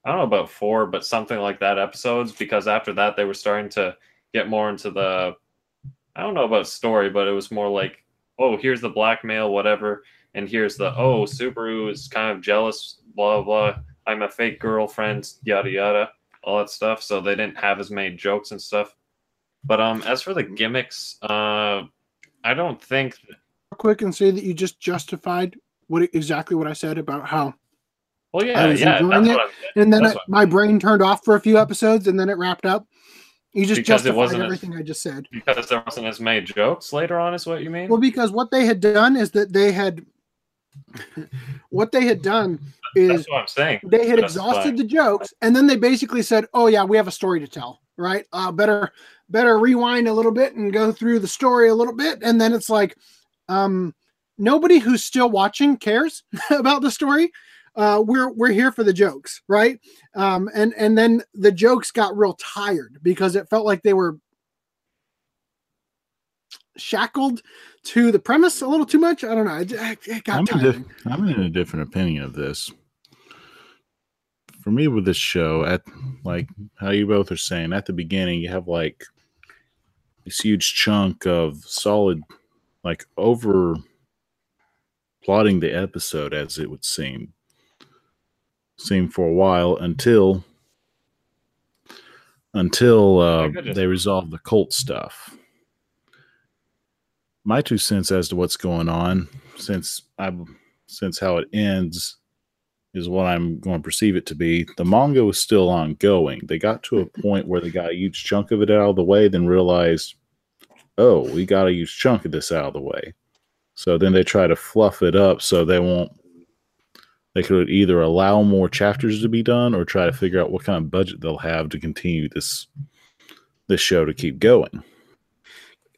I don't know about four, but something like that episodes because after that they were starting to get more into the I don't know about story, but it was more like, oh, here's the blackmail, whatever, and here's the oh, Subaru is kind of jealous, blah blah. I'm a fake girlfriend, yada yada, all that stuff. So they didn't have as many jokes and stuff. But um, as for the gimmicks, uh, I don't think quick and say that you just justified what exactly what I said about how well, yeah, I was yeah, enjoying it, and then I, my brain turned off for a few episodes, and then it wrapped up. You just because justified everything I just said. Because there wasn't as many jokes later on, is what you mean? Well, because what they had done is that they had, [laughs] what they had done is what I'm saying. They had exhausted the jokes, and then they basically said, "Oh yeah, we have a story to tell, right? Uh, better better rewind a little bit and go through the story a little bit." And then it's like, um, nobody who's still watching cares [laughs] about the story. Uh, we're we're here for the jokes, right? Um, and and then the jokes got real tired because it felt like they were shackled to the premise a little too much. I don't know. It, it got I'm, tired. In I'm in a different opinion of this. For me, with this show, at like how you both are saying at the beginning, you have like this huge chunk of solid like over plotting the episode as it would seem seem for a while until until uh, they resolve the cult stuff. My two cents as to what's going on since i since how it ends is what i'm going to perceive it to be. The manga was still ongoing. They got to a point where they got a huge chunk of it out of the way then realized oh, we got to use chunk of this out of the way. So then they try to fluff it up so they won't. They could either allow more chapters to be done or try to figure out what kind of budget they'll have to continue this this show to keep going.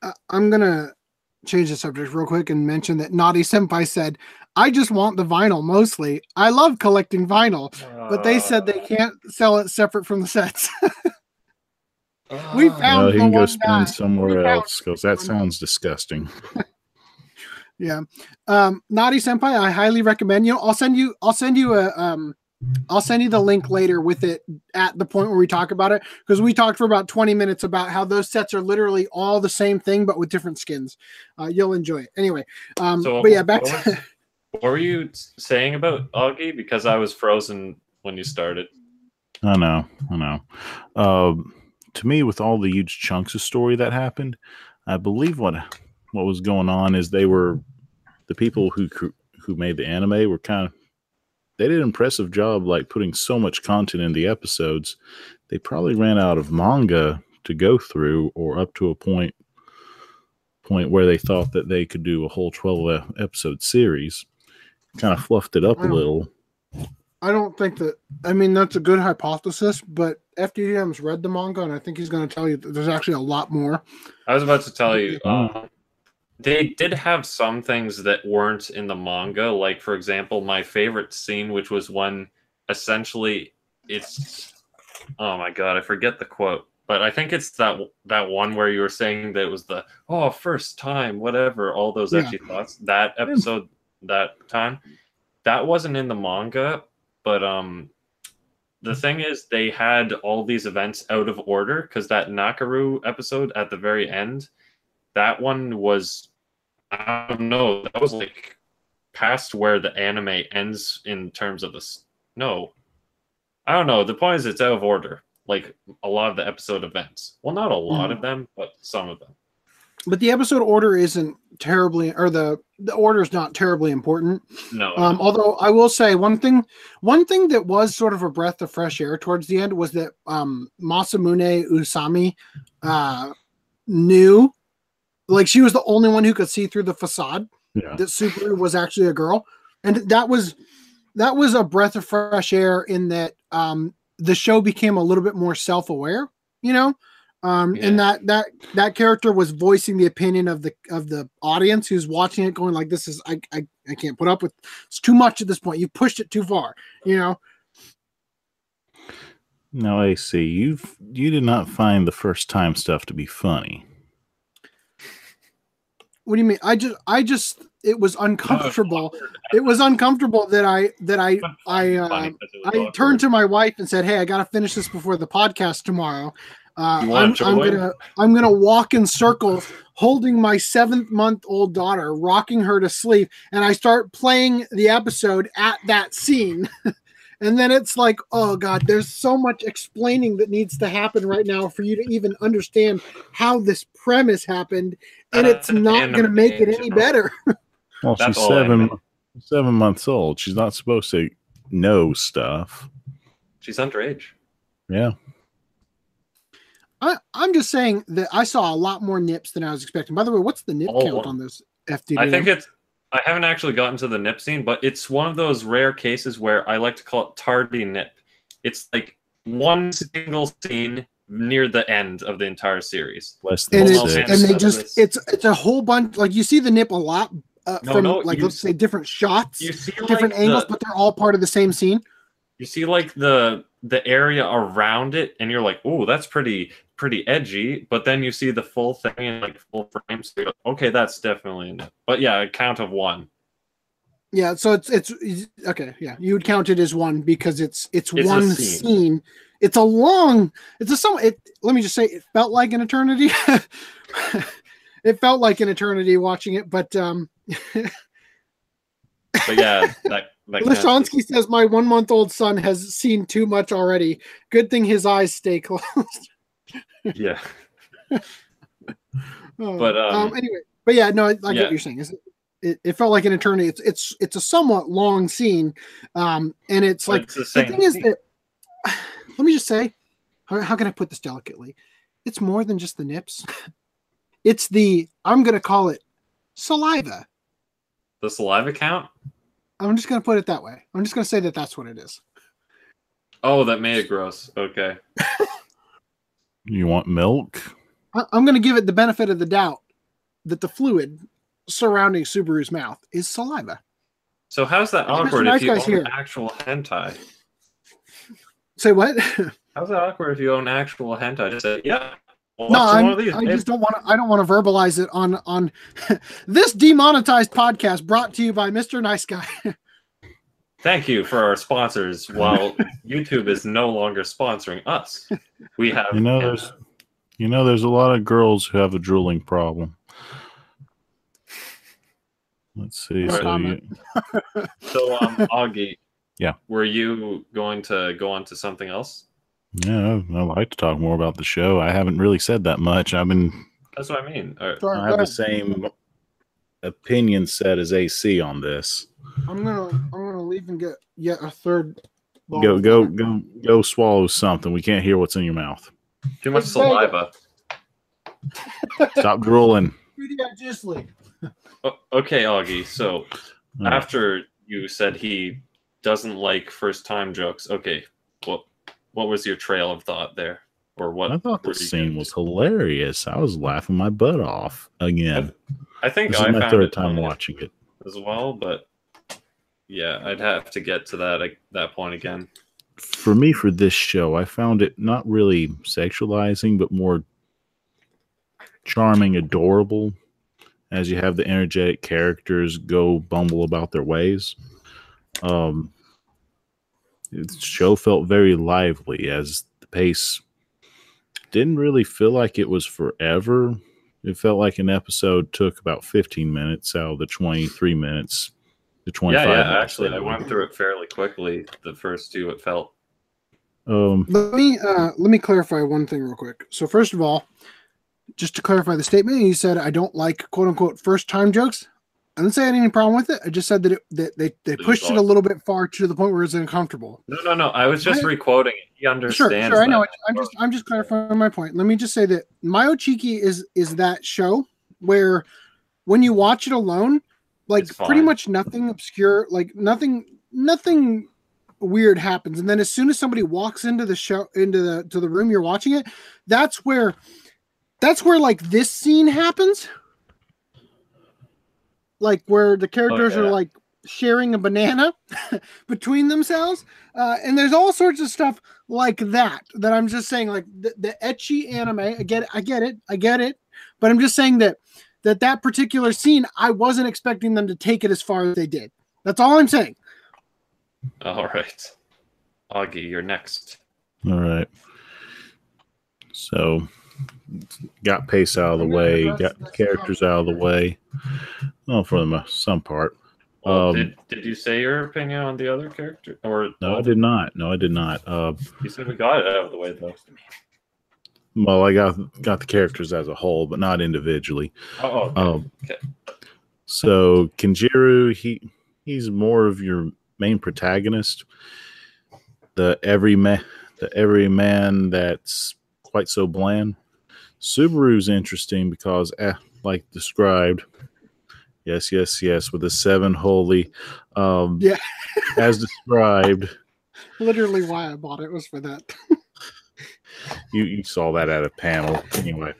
Uh, I'm gonna change the subject real quick and mention that Naughty Senpai said, "I just want the vinyl mostly. I love collecting vinyl, but they said they can't sell it separate from the sets." [laughs] we found. Well, he can go spend guy. somewhere else because that sounds disgusting. [laughs] yeah, um, Naughty Senpai, I highly recommend you. I'll send you. I'll send you a. Um, I'll send you the link later with it at the point where we talk about it because we talked for about 20 minutes about how those sets are literally all the same thing but with different skins. Uh, you'll enjoy it. Anyway, um, so, but yeah, back what, to. what were you saying about Augie? Because I was frozen when you started. I know. I know. Um, to me, with all the huge chunks of story that happened, I believe what what was going on is they were the people who who made the anime were kind of they did an impressive job like putting so much content in the episodes. They probably ran out of manga to go through, or up to a point point where they thought that they could do a whole 12 e- episode series. Kind of fluffed it up a little. I don't think that. I mean, that's a good hypothesis, but FDDM's read the manga, and I think he's going to tell you that there's actually a lot more. I was about to tell you, Mm. um, they did have some things that weren't in the manga. Like, for example, my favorite scene, which was when essentially it's, oh my god, I forget the quote, but I think it's that that one where you were saying that it was the oh first time, whatever, all those Yeah. edgy thoughts. That episode, that time, that wasn't in the manga, but um. The thing is, they had all these events out of order because that Nakuru episode at the very end, that one was I don't know. That was like past where the anime ends in terms of this. No, I don't know. The point is, it's out of order. Like a lot of the episode events. Well, not a lot Mhm. of them, but some of them. But the episode order isn't terribly, or the the order is not terribly important. No, Um, although I will say one thing, one thing that was sort of a breath of fresh air towards the end was that um, Masamune Usami uh, knew, like she was the only one who could see through the facade Yeah. that Subaru was actually a girl, and that was that was a breath of fresh air in that um, the show became a little bit more self aware, you know. Um, and that that that character was voicing the opinion of the of the audience who's watching it, going like, "This is I I, I can't put up with it's too much at this point. You pushed it too far." You know, Now, I see you've you did not find the first time stuff to be funny. what do you mean? I just I just it was uncomfortable. It was uncomfortable that I that I I uh, I turned to my wife and said, "Hey, I got to finish this before the podcast tomorrow. Uh, I'm, I'm gonna I'm gonna walk in circles, holding my seventh month old daughter, rocking her to sleep, and I start playing the episode at that scene." [laughs] And then it's like, oh God, there's so much explaining that needs to happen right now for you to even understand how this premise happened, and it's Uh, not going to make it any animation. better. [laughs] Well, That's she's seven seven months old. She's not supposed to know stuff. She's underage. Yeah. I, I'm just saying that I saw a lot more nips than I was expecting. By the way, what's the nip Oh. count on this FDD? I think it's. I haven't actually gotten to the nip scene, but it's one of those rare cases where I like to call it tardy nip. It's like one single scene near the end of the entire series. Less than and, Well, it's, six. and they just it's it's a whole bunch like you see the nip a lot uh, No, from no, like let's s- say different shots You see different like angles the, but they're all part of the same scene you see like the the area around it, and you're like, oh, that's pretty pretty edgy. But then you see the full thing in like full frame, so okay, that's definitely a nip. But yeah, a count of one. yeah so it's it's okay yeah you would count it as one because it's it's, It's one scene. scene. it's a long it's a some it let me just say it felt like an eternity [laughs] it felt like an eternity watching it but um [laughs] But yeah, that that counts. Says my one month old son has seen too much already. Good thing his eyes stay [laughs] closed. Yeah. [laughs] Oh, But, um, anyway, but yeah, no, I, I get what you're saying. It's, it, it felt like an eternity. It's it's it's a somewhat long scene, um, and it's like it's the the thing is that. [sighs] Let me just say, how, how can I put this delicately? It's more than just the nips. [laughs] It's the I'm going to call it saliva. the saliva count. I'm just going to put it that way. I'm just going to say that that's what it is. Oh, that made it gross. Okay. [laughs] You want milk? I- I'm going to give it the benefit of the doubt that the fluid surrounding Subaru's mouth is saliva. So how's that awkward Nice if you Guy's own here. actual hentai? Say what? How's that awkward if you own actual hentai? Just say, yeah. Well, no, I'm, one of these. I just don't want to. I don't want to verbalize it on on [laughs] this demonetized podcast brought to you by Mr. Nice Guy. [laughs] Thank you for our sponsors. While [laughs] YouTube is no longer sponsoring us, we have. You know, there's you know, there's a lot of girls who have a drooling problem. Let's see. No So comment. you, [laughs] So, um, Augie. [laughs] Yeah. Were you going to go on to something else? yeah, I like to talk more about the show. I haven't really said that much. I've been That's what I mean. All right. Sorry, I have the same opinion set as AC on this. I'm gonna I'm gonna leave and get yet a third. Go go water. go go swallow something. We can't hear what's in your mouth. Too much It's saliva. Stop drooling. [laughs] okay, Augie. So All right. after you said he doesn't like first time jokes, okay, what what was your trail of thought there, or what? I thought the scene was hilarious. I was laughing my butt off again. I think This is I my found third it time funny watching it. as well, but yeah, I'd have to get to that that point again. For me, for this show, I found it not really sexualizing, but more charming, adorable. As you have the energetic characters go bumble about their ways. Um, the show felt very lively as the pace didn't really feel like it was forever. It felt like an episode took about 15 minutes out of the 23 minutes to 25 Yeah, yeah. Actually, I went through it fairly quickly. The first two, it felt. Um, Let me uh, let me clarify one thing real quick. So first of all, just to clarify the statement, you said I don't like quote unquote first time jokes. I didn't say I had any problem with it. I just said that, it, that they, they Please pushed it a little bit far to the point where it's uncomfortable. No, no, no. I was just I- requoting it. He Sure, understands. sure, I know. it. I'm just I'm just clarifying my point. Let me just say that Mayo Chiki is is that show where when you watch it alone, like pretty much nothing obscure, like nothing nothing weird happens. And then as soon as somebody walks into the show into the to the room you're watching it, that's where that's where like this scene happens. Like where the characters yeah. are like sharing a banana [laughs] between themselves. Uh, and there's all sorts of stuff like that that I'm just saying, like the, the ecchi anime. I get it, I get it, I get it. But I'm just saying that that that particular scene, I wasn't expecting them to take it as far as they did. That's all I'm saying. All right, Augie, you're next. All right. So, got pace out of the way, got the characters out of the way. Well, for the mo- some part. Well, Um, did did you say your opinion on the other character, or No, I did not. No, I did not. Uh, You said we got it out of the way though. Well, I got got the characters as a whole, but not individually. Oh, okay. Um, Okay. So Kinjiro, he he's more of your main protagonist. The every man, the every man that's quite so bland. Subaru's interesting because, eh, like described, yes, yes, yes, with the seven holy, um, Yeah. as described. [laughs] Literally, why I bought it was for that. You you saw that at a panel anyway.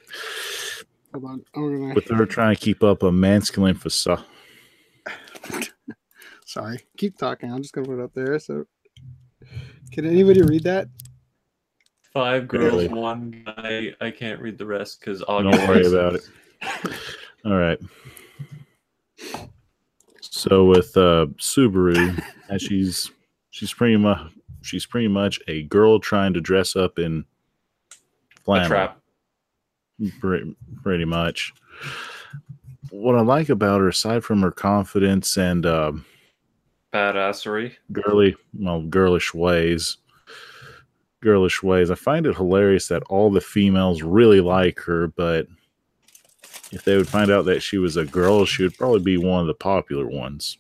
Hold on, I'm gonna. With her trying to keep up a masculine facade. [laughs] Sorry, keep talking. I'm just gonna put it up there. So, can anybody read that? Five girls, Barely. one guy. I can't read the rest because Don't worry about it. All right. So with uh, Subaru, as she's she's pretty much she's pretty much a girl trying to dress up in A trap. pretty, pretty much. What I like about her, aside from her confidence and uh, Badassery. girly, well, girlish ways, girlish ways, I find it hilarious that all the females really like her, but if they would find out that she was a girl, she would probably be one of the popular ones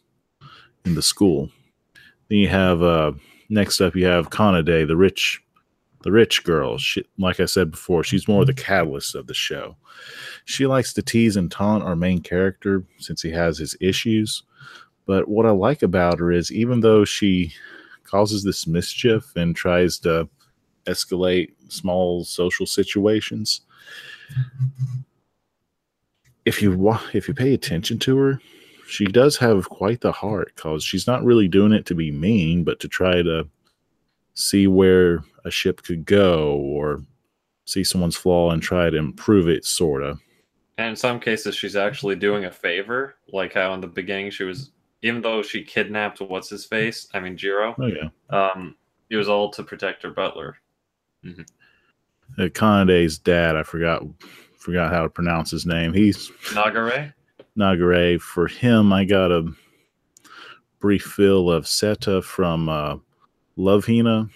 in the school. Then you have uh next up you have Kanade, the rich the rich girl. She, like I said before, she's more the catalyst of the show. She likes to tease and taunt our main character since he has his issues. But what I like about her is even though she causes this mischief and tries to escalate small social situations, if you if you pay attention to her, she does have quite the heart because she's not really doing it to be mean, but to try to see where a ship could go or see someone's flaw and try to improve it, sort of. And in some cases, she's actually doing a favor, like how in the beginning she was, even though she kidnapped what's his face, I mean Jiro, Oh yeah, um, it was all to protect her butler. uh, Kanade's dad. I forgot forgot how to pronounce his name. He's Nagare. Nagare. For him, I got a brief fill of Seta from uh, Love Hina,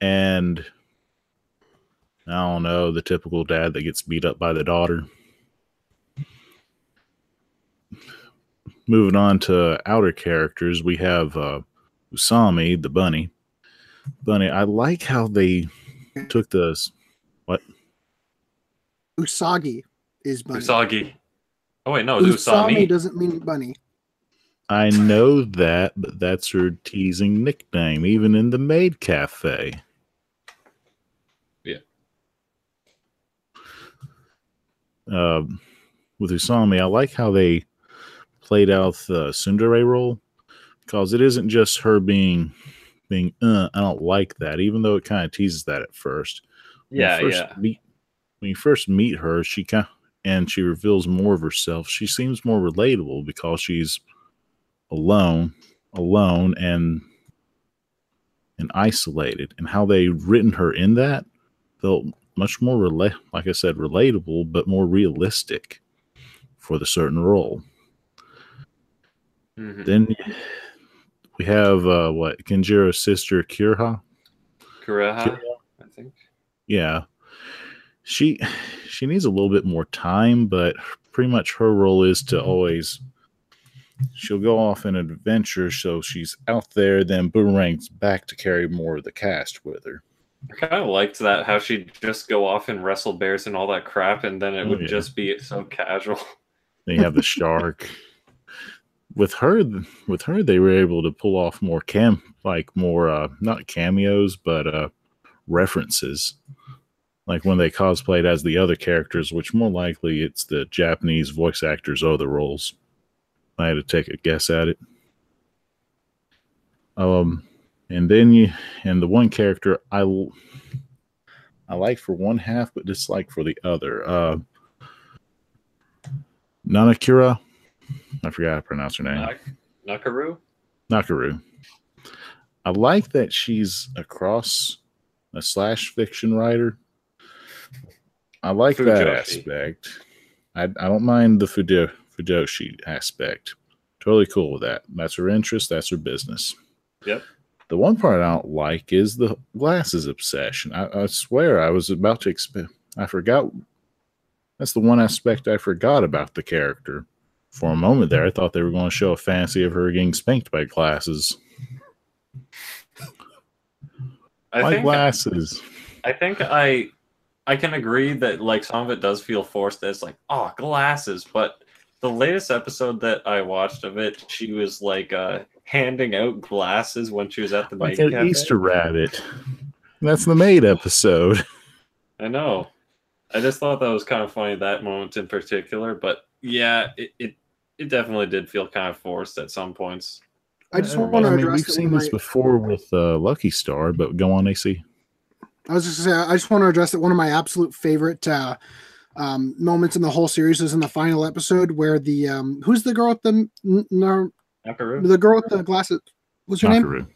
and I don't know the typical dad that gets beat up by the daughter. Moving on to outer characters, we have uh, Usami, the bunny. Bunny, I like how they took this. What? Usagi is bunny. Usagi. Oh wait, no, it was Usami Usami. doesn't mean bunny. I know that, but that's her teasing nickname, even in the maid cafe. Um, with Usami, I like how they played out the tsundere role because it isn't just her being being. Uh, I don't like that, even though it kind of teases that at first. When Yeah, first yeah. Meet, when you first meet her, she kind and she reveals more of herself. She seems more relatable because she's alone, alone, and and isolated. And how they written her in that felt much more rela- like I said, relatable, but more realistic for the certain role. Mhm. Then we have uh, what Kenjiro's sister Kirha. Kureha, I think. yeah she she needs a little bit more time but pretty much her role is to always she'll go off in an adventure so she's out there then boomerangs back to carry more of the cast with her I kind of liked that how she'd just go off and wrestle bears and all that crap, and then it Oh, would yeah. just be so casual. [laughs] They have the shark with her with her they were able to pull off more cam like more uh not cameos but uh references like when they cosplayed as the other characters which more likely it's the japanese voice actors other roles i had to take a guess at it um and then you and the one character I I like for one half but dislike for the other uh nanakura i forgot how to pronounce her name Nak- Nakuru? Nakuru. I like that she's a cross, a slash fiction writer. I like that aspect. I, I don't mind the Fudo, Fujoshi aspect. Totally cool with that. That's her interest. That's her business. Yep. The one part I don't like is the glasses obsession. I, I swear I was about to exp- I forgot. That's the one aspect I forgot about the character. For a moment there, I thought they were going to show a fancy of her getting spanked by glasses. I my think glasses. I think I I can agree that like some of it does feel forced. It's like oh glasses, but the latest episode that I watched of it, she was like uh handing out glasses when she was at the Like maid an. Easter rabbit. That's the maid episode. [laughs] I know. I just thought that was kind of funny that moment in particular, but yeah, it it, it definitely did feel kind of forced at some points. I just want to I mean, address we've seen one this my- before with uh, Lucky Star, but go on, AC. I was just gonna say, I just want to address that one of my absolute favorite uh, um, moments in the whole series is in the final episode where the um, who's the girl with the n- n- Nakuru? the girl with the glasses? What's her name? Nakuru.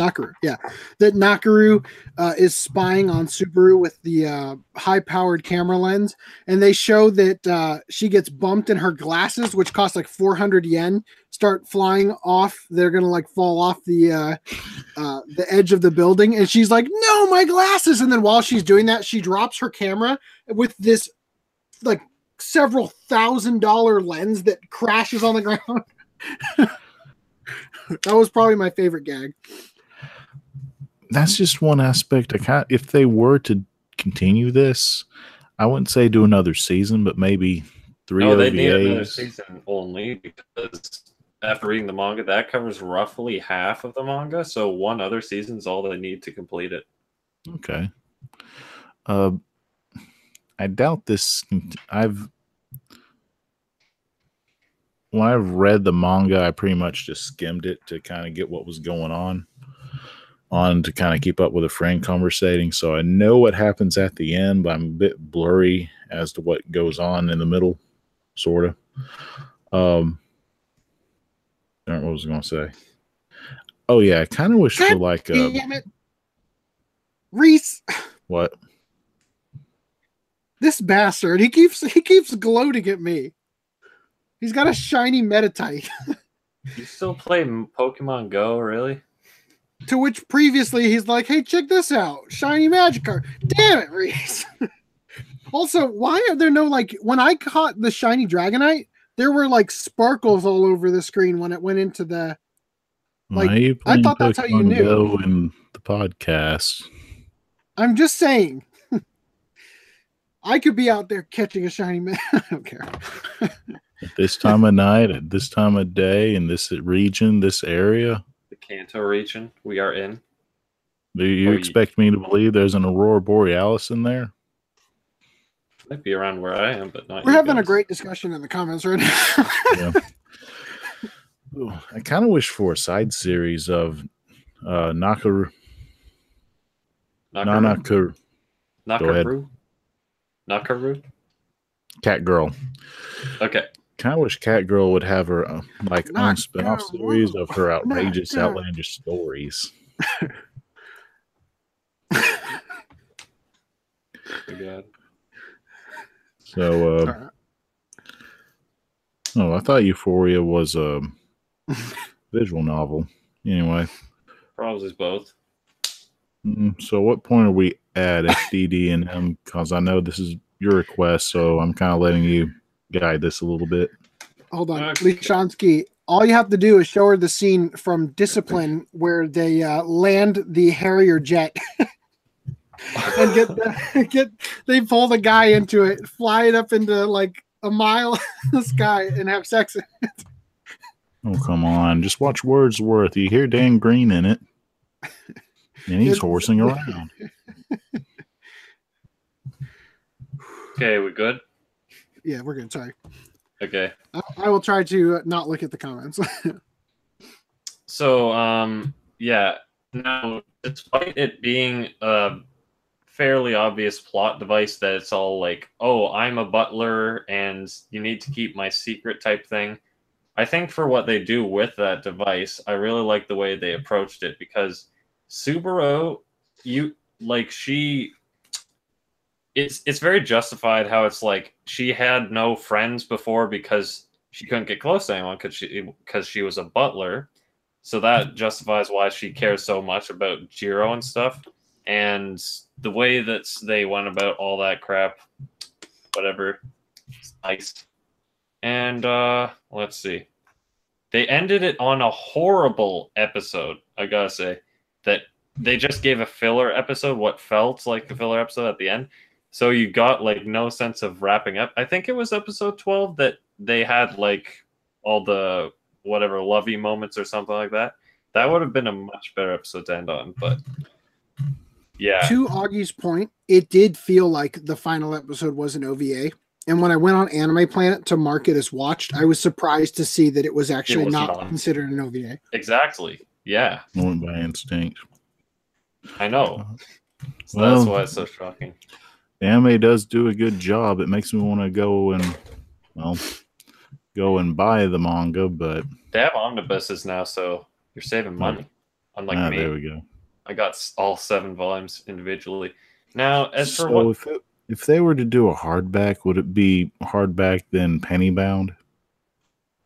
Nakuru. Yeah, that Nakuru uh, is spying on Subaru with the uh, high-powered camera lens, and they show that uh, she gets bumped and her glasses, which cost like 400 yen, start flying off. They're gonna like fall off the uh, uh, the edge of the building, and she's like, "No, my glasses!" And then while she's doing that, she drops her camera with this like several thousand dollar lens that crashes on the [laughs] ground. [laughs] that was probably my favorite gag. That's just one aspect. I can't, if they were to continue this, I wouldn't say do another season, but maybe three No, they need another season only because after reading the manga, that covers roughly half of the manga. So one other season's all they need to complete it. Okay. Uh, I doubt this. I've when I've read the manga, I pretty much just skimmed it to kind of get what was going on, on to kind of keep up with a friend conversating. So I know what happens at the end, but I'm a bit blurry as to what goes on in the middle, sort of. Um, I don't know what I was going to say. Oh yeah, I kind of wish for God like a Damn it. Reese, what? this bastard, he keeps he keeps gloating at me. He's got a shiny metatite. [laughs] You still play Pokemon Go, really? to which previously he's like, "Hey, check this out, shiny Magikarp." Damn it, Reese. [laughs] also, why are there no like when I caught the shiny Dragonite, there were like sparkles all over the screen when it went into the. Like, Why are you I playing thought that's how you Pokemon knew. Go in the podcast. I'm just saying. [laughs] I could be out there catching a shiny man. I don't care. At this time of night, at this time of day, in this region, this area, The Kanto region we are in. do you Or you- expect me to believe there's an aurora borealis in there? Might be around where I am, but not. We're you having a great discussion in the comments right now. Yeah. [laughs] Ooh, I kind of wish for a side series of uh, Nakuru, Nakuru. Nanakaru, Nakuru. Nakuru. Cat Girl. Okay. Kind of wish Cat Girl would have her uh, like own Not spin-off series of her outrageous, outlandish stories. Oh, God. So, uh, Alright. oh, I thought Euphoria was a [laughs] visual novel. Anyway, Probably both. mm, so what point are we at FDD and M? Because I know this is your request, so I'm kind of letting you guide this a little bit. Hold on, Okay. Lishansky. All you have to do is show her the scene from Discipline where they uh, land the Harrier jet [laughs] and get the, [laughs] get they pull the guy into it, fly it up into like a mile in the sky, and have sex. Oh, come on. Just watch Wordsworth. You hear Dan Green in it. And he's [laughs] horsing around. Okay, we good? Yeah, we're good. Sorry, Okay. I, I will try to not look at the comments. [laughs] So, um, yeah. Now, despite it being a fairly obvious plot device that it's all like, oh, I'm a butler and you need to keep my secret type thing, I think for what they do with that device, I really like the way they approached it because Subaru, you like she. It's it's very justified how it's like she had no friends before because she couldn't get close to anyone because she because she was a butler, so that justifies why she cares so much about Jiro and stuff. And the way that they went about all that crap, whatever, nice. And uh let's see. They ended it on a horrible episode, I gotta say. That they just gave a filler episode, what felt like a filler episode at the end. So you got like no sense of wrapping up. I think it was episode 12 that they had like all the whatever lovey moments or something like that. That would have been a much better episode to end on, but yeah. to Augie's point, it did feel like the final episode was an OVA. And when I went on Anime Planet to mark it as watched, I was surprised to see that it was actually was not not. considered an OVA. Exactly. Yeah, I went by instinct. I know. Uh-huh. So Well- that's why it's so shocking. The anime does do a good job. It makes me want to go and, well, go and buy the manga, but They have omnibuses now, so you're saving money. Unlike ah, me, there we go. I got all seven volumes individually. Now, as for what if, it, if they were to do a hardback, would it be hardback then penny bound?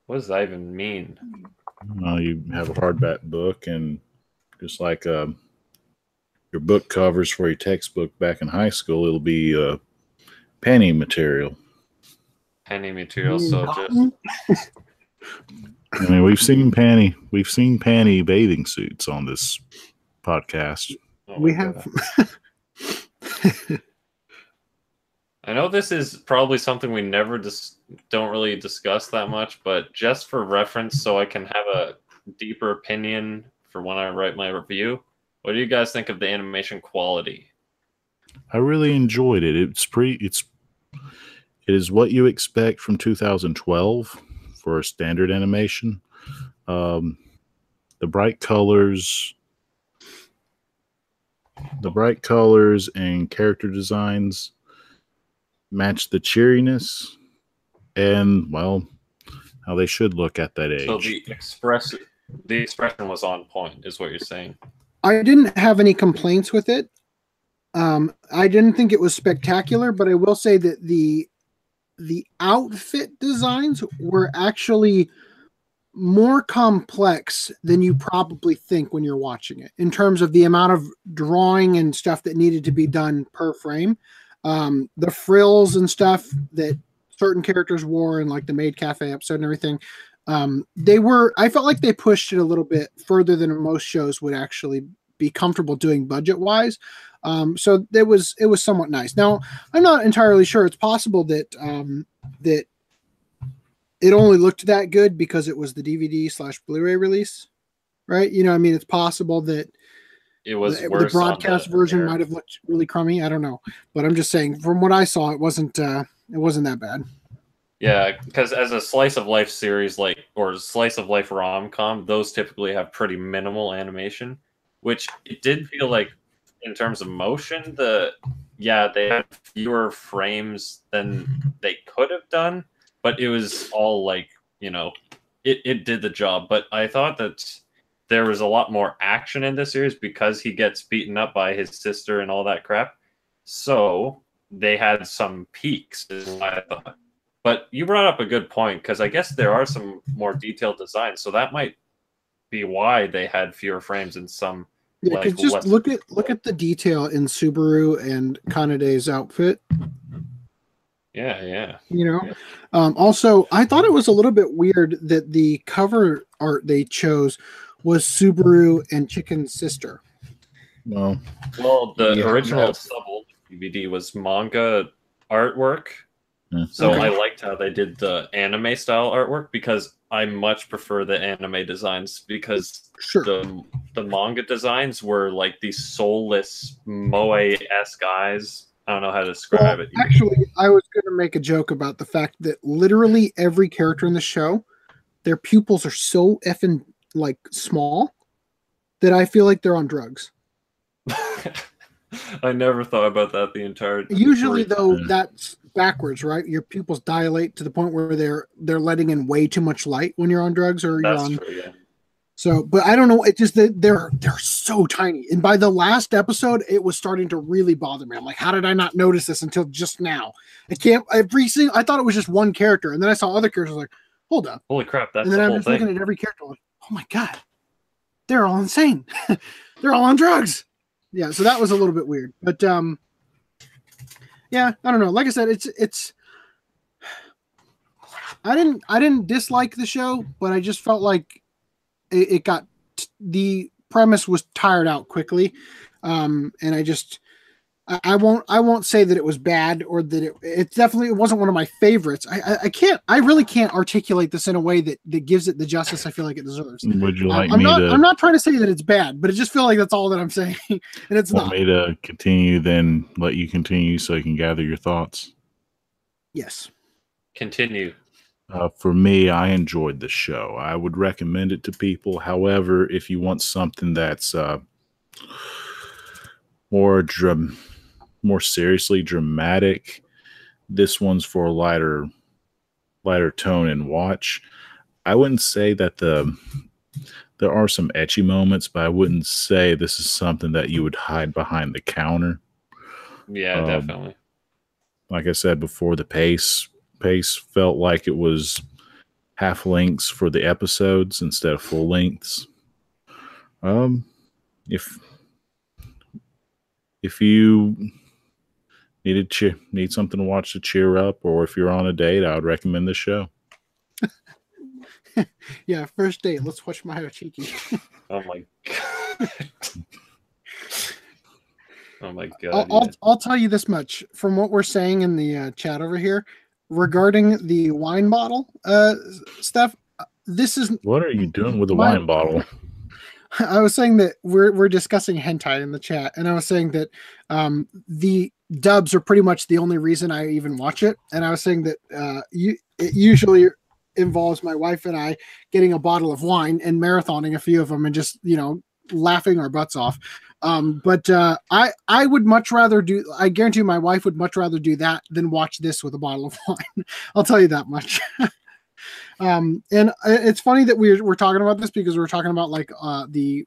what does that even mean? Well, you have a hardback book, and just like uh, your book covers for your textbook back in high school, it'll be uh, penny material. Penny material, so Mm, just I mean, we've seen panty, we've seen panty bathing suits on this podcast. oh we my have I know this is probably something we never dis- don't really discuss that much, but just for reference, so I can have a deeper opinion for when I write my review. What do you guys think of the animation quality? I really enjoyed it. It's pretty. It's it is what you expect from 2012 for a standard animation. Um, the bright colors, the bright colors and character designs match the cheeriness, and well, how they should look at that age. So the express the expression was on point, is what you're saying. I didn't have any complaints with it. Um, I didn't think it was spectacular, but I will say that the the outfit designs were actually more complex than you probably think when you're watching it in terms of the amount of drawing and stuff that needed to be done per frame. Um, the frills and stuff that certain characters wore in like the Maid Cafe episode and everything. Um, they were, I felt like they pushed it a little bit further than most shows would actually be comfortable doing budget wise. Um, so it was it was somewhat nice. Now I'm not entirely sure. It's possible that um, that it only looked that good because it was the DVD slash Blu-ray release, right? You know, I mean, it's possible that It was the, the broadcast the version air. might have looked really crummy. I don't know, but I'm just saying from what I saw, it wasn't uh, it wasn't that bad. Yeah, because as a slice of life series, like or slice of life rom com, those typically have pretty minimal animation, which it did feel like in terms of motion, the yeah they had fewer frames than they could have done, but it was all like you know it it did the job. But I thought that there was a lot more action in this series because he gets beaten up by his sister and all that crap. So they had some peaks, is what I thought. But you brought up a good point because I guess there are some more detailed designs, so that might be why they had fewer frames in some. Yeah, Like, just what- look at look at the detail in Subaru and Kanade's outfit. Yeah, yeah. You know, Yeah. um, also I thought it was a little bit weird that the cover art they chose was Subaru and Chicken's sister. Well, Well, the Yeah, original no. sub DVD was manga artwork, Yeah. so Okay. I liked how they did the anime style artwork because I much prefer the anime designs because Sure. the the manga designs were like these soulless moe esque eyes. I don't know how to describe Well, it. actually, I was going to make a joke about the fact that literally every character in the show, their pupils are so effing like small that I feel like they're on drugs. [laughs] I never thought about that the entire. Usually, though, mm. that's backwards, right? Your pupils dilate to the point where they're they're letting in way too much light when you're on drugs or you're on. true. Yeah. So, but I don't know. It just they're they're so tiny, and by the last episode, it was starting to really bother me. I'm like, how did I not notice this until just now? I can't. Every single, I thought it was just one character, and then I saw other characters. I was like, hold up. Holy crap! That's and then the I'm just thing. looking at every character, like, oh my god, they're all insane. [laughs] they're all on drugs. Yeah, so that was a little bit weird, but um, yeah, I don't know. Like I said, it's it's. I didn't I didn't dislike the show, but I just felt like it, it got the premise was tired out quickly, um, and I just. I I won't. I won't say that it was bad or that it. It definitely it wasn't one of my favorites. I, I, I can't. I really can't articulate this in a way that that gives it the justice I feel like it deserves. Would you like I'm me not. to I'm not trying to say that it's bad, but it just feel like that's all that I'm [laughs] saying, and it's want not. me to continue? Then let you continue so you can gather your thoughts. Yes. Continue. Uh, for me, I enjoyed the show. I would recommend it to people. However, if you want something that's uh, more dram- more seriously dramatic, this one's for a lighter, lighter tone and watch. I wouldn't say that the there are some ecchi moments, but I wouldn't say this is something that you would hide behind the counter Yeah, Um, definitely. like I said before, the pace pace felt like it was half lengths for the episodes instead of full lengths. Um, if if you needed cheer, need something to watch to cheer up, or if you're on a date, I would recommend this show. [laughs] Yeah. First date. Let's watch Mayo Chiki. [laughs] Oh my god. [laughs] oh my god. I'll, I'll. I'll tell you this much from what we're saying in the uh, chat over here regarding the wine bottle uh, stuff. This is What are you doing with a My- wine bottle? I was saying that we're we're discussing hentai in the chat, and I was saying that um, the dubs are pretty much the only reason I even watch it. And I was saying that uh, you, it usually involves my wife and I getting a bottle of wine and marathoning a few of them, and just you know laughing our butts off. Um, but uh, I I would much rather do. I guarantee my wife would much rather do that than watch this with a bottle of [laughs] wine. I'll tell you that much. [laughs] um and uh, it's funny that we're, we're talking about this because we're talking about like uh the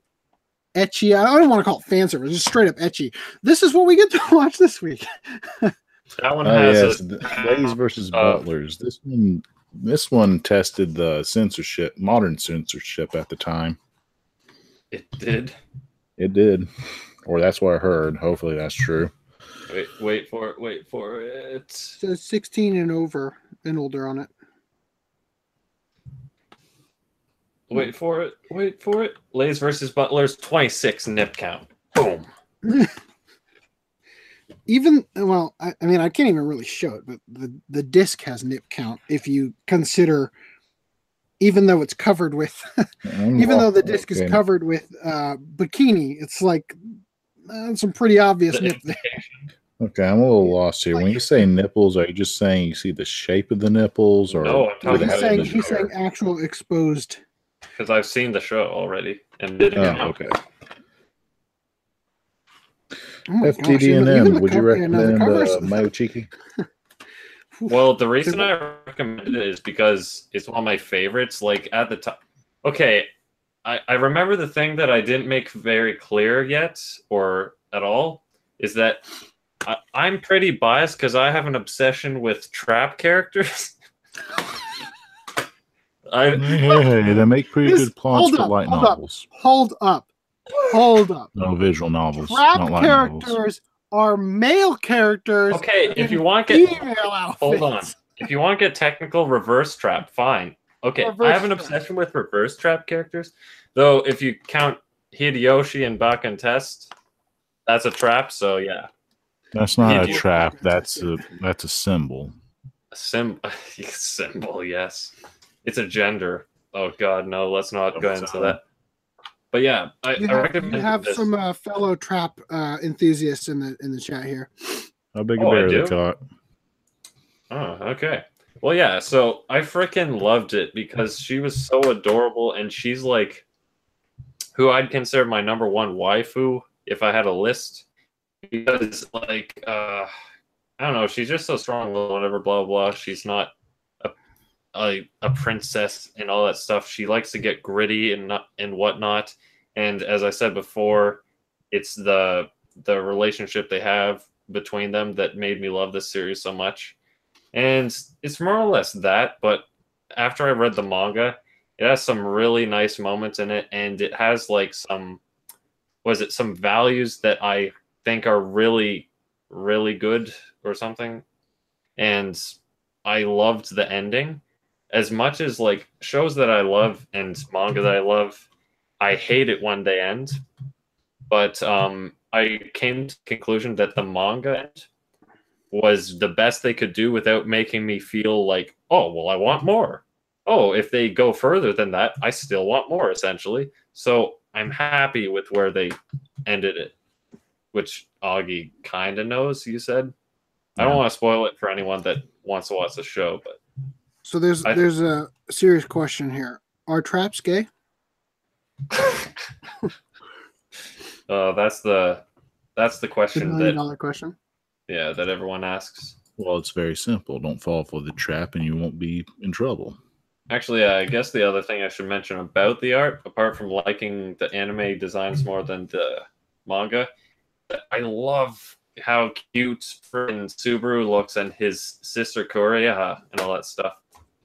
ecchi i don't want to call it fan service just straight up ecchi this is what we get to [laughs] watch this week that one oh has yes, a the Ladies versus uh, Butlers. This one, this one tested the censorship, modern censorship at the time. it did. It did, or that's what I heard. Hopefully, that's true. Wait, wait for it, wait for it. so 16 and over and older on it Wait for it, wait for it. Lays versus Butlers, 26 nip count. Boom. [laughs] even well, I, I mean, I can't even really show it, but the the disc has nip count if you consider, even though it's covered with, [laughs] even though the disc is covered with uh, bikini, it's like uh, some pretty obvious The nip there. Okay, I'm a little lost here. When you say nipples, are you just saying you see the shape of the nipples, or No, I'm talking He's about saying the- the he's saying actual exposed. Because I've seen the show already and didn't Oh, count. okay. Oh my gosh, even- even FTD&M, the would you cover- yeah, no, the recommend covers- uh, [laughs] Mayo Chiki? Well, the reason I recommend it is because it's one of my favorites. Like at the time, okay, I, I remember the thing that I didn't make very clear yet or at all is that I, I'm pretty biased because I have an obsession with trap characters. [laughs] I Hey, hey, hey, they make pretty This- good plots hold for up, light hold up. novels. Hold up, hold up. No visual novels. Trap not light novels. characters are male characters. okay. If you want to get hold on, if you want to get technical, reverse trap, fine. Okay, I have an trap. obsession with reverse trap characters, though. If you count Hideyoshi and Baka and Test, that's a trap. So yeah, That's not a trap. That's a that's a symbol. a sim [laughs] symbol. Yes, it's a gender. Oh God, no. Let's not Of go into own. that. But yeah, I, You I have, recommend you have this. some uh, fellow trap uh, enthusiasts in the in the chat here. How big a Oh, bear they do? caught? Oh, okay. Well, yeah. So I freaking loved it because she was so adorable, and she's like, who I'd consider my number one waifu if I had a list. Because, like, uh, I don't know, she's just so strong. Whatever, blah blah. She's not a, a a princess and all that stuff. She likes to get gritty and not and whatnot. And as I said before, it's the the relationship they have between them that made me love this series so much and it's more or less that but after i read the manga it has some really nice moments in it and it has like some was it some values that i think are really really good or something and i loved the ending as much as like shows that i love and manga that i love i hate it when they end but um i came to the conclusion that the manga end was the best they could do without making me feel like, oh, well, I want more. Oh, if they go further than that, I still want more, essentially. So I'm happy with where they ended it, which Augie kind of knows, you said. I don't want to spoil it for anyone that wants to watch the show, but So there's I- there's a serious question here. Are traps gay? [laughs] uh, that's the that's the Good question million that dollar question. yeah that everyone asks. Well, it's very simple. Don't fall for the trap, and you won't be in trouble. Actually, I guess the other thing I should mention about the art, apart from liking the anime designs more than the manga, I love how cute freaking Subaru looks and his sister Korea and all that stuff.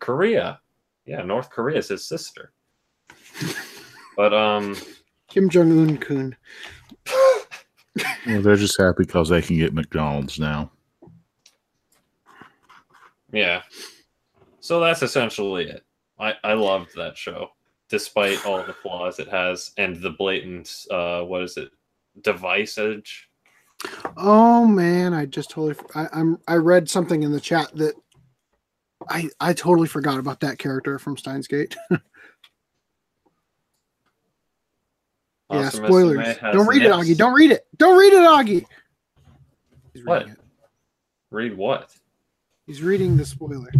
Korea, yeah, North Korea is his sister. But um, Kim Jong Un Kun. Well, they're just happy because they can get McDonald's now. yeah. So that's essentially it. I I loved that show, despite all the flaws it has and the blatant uh, what is it, device edge. Oh man, I just totally. I, I'm. I read something in the chat that I I totally forgot about that character from Steins Gate. [laughs] yeah, Awesome spoilers. Don't read it, nips. Augie. Don't read it. Don't read it, Augie. He's What? it. Read what? He's reading the spoiler.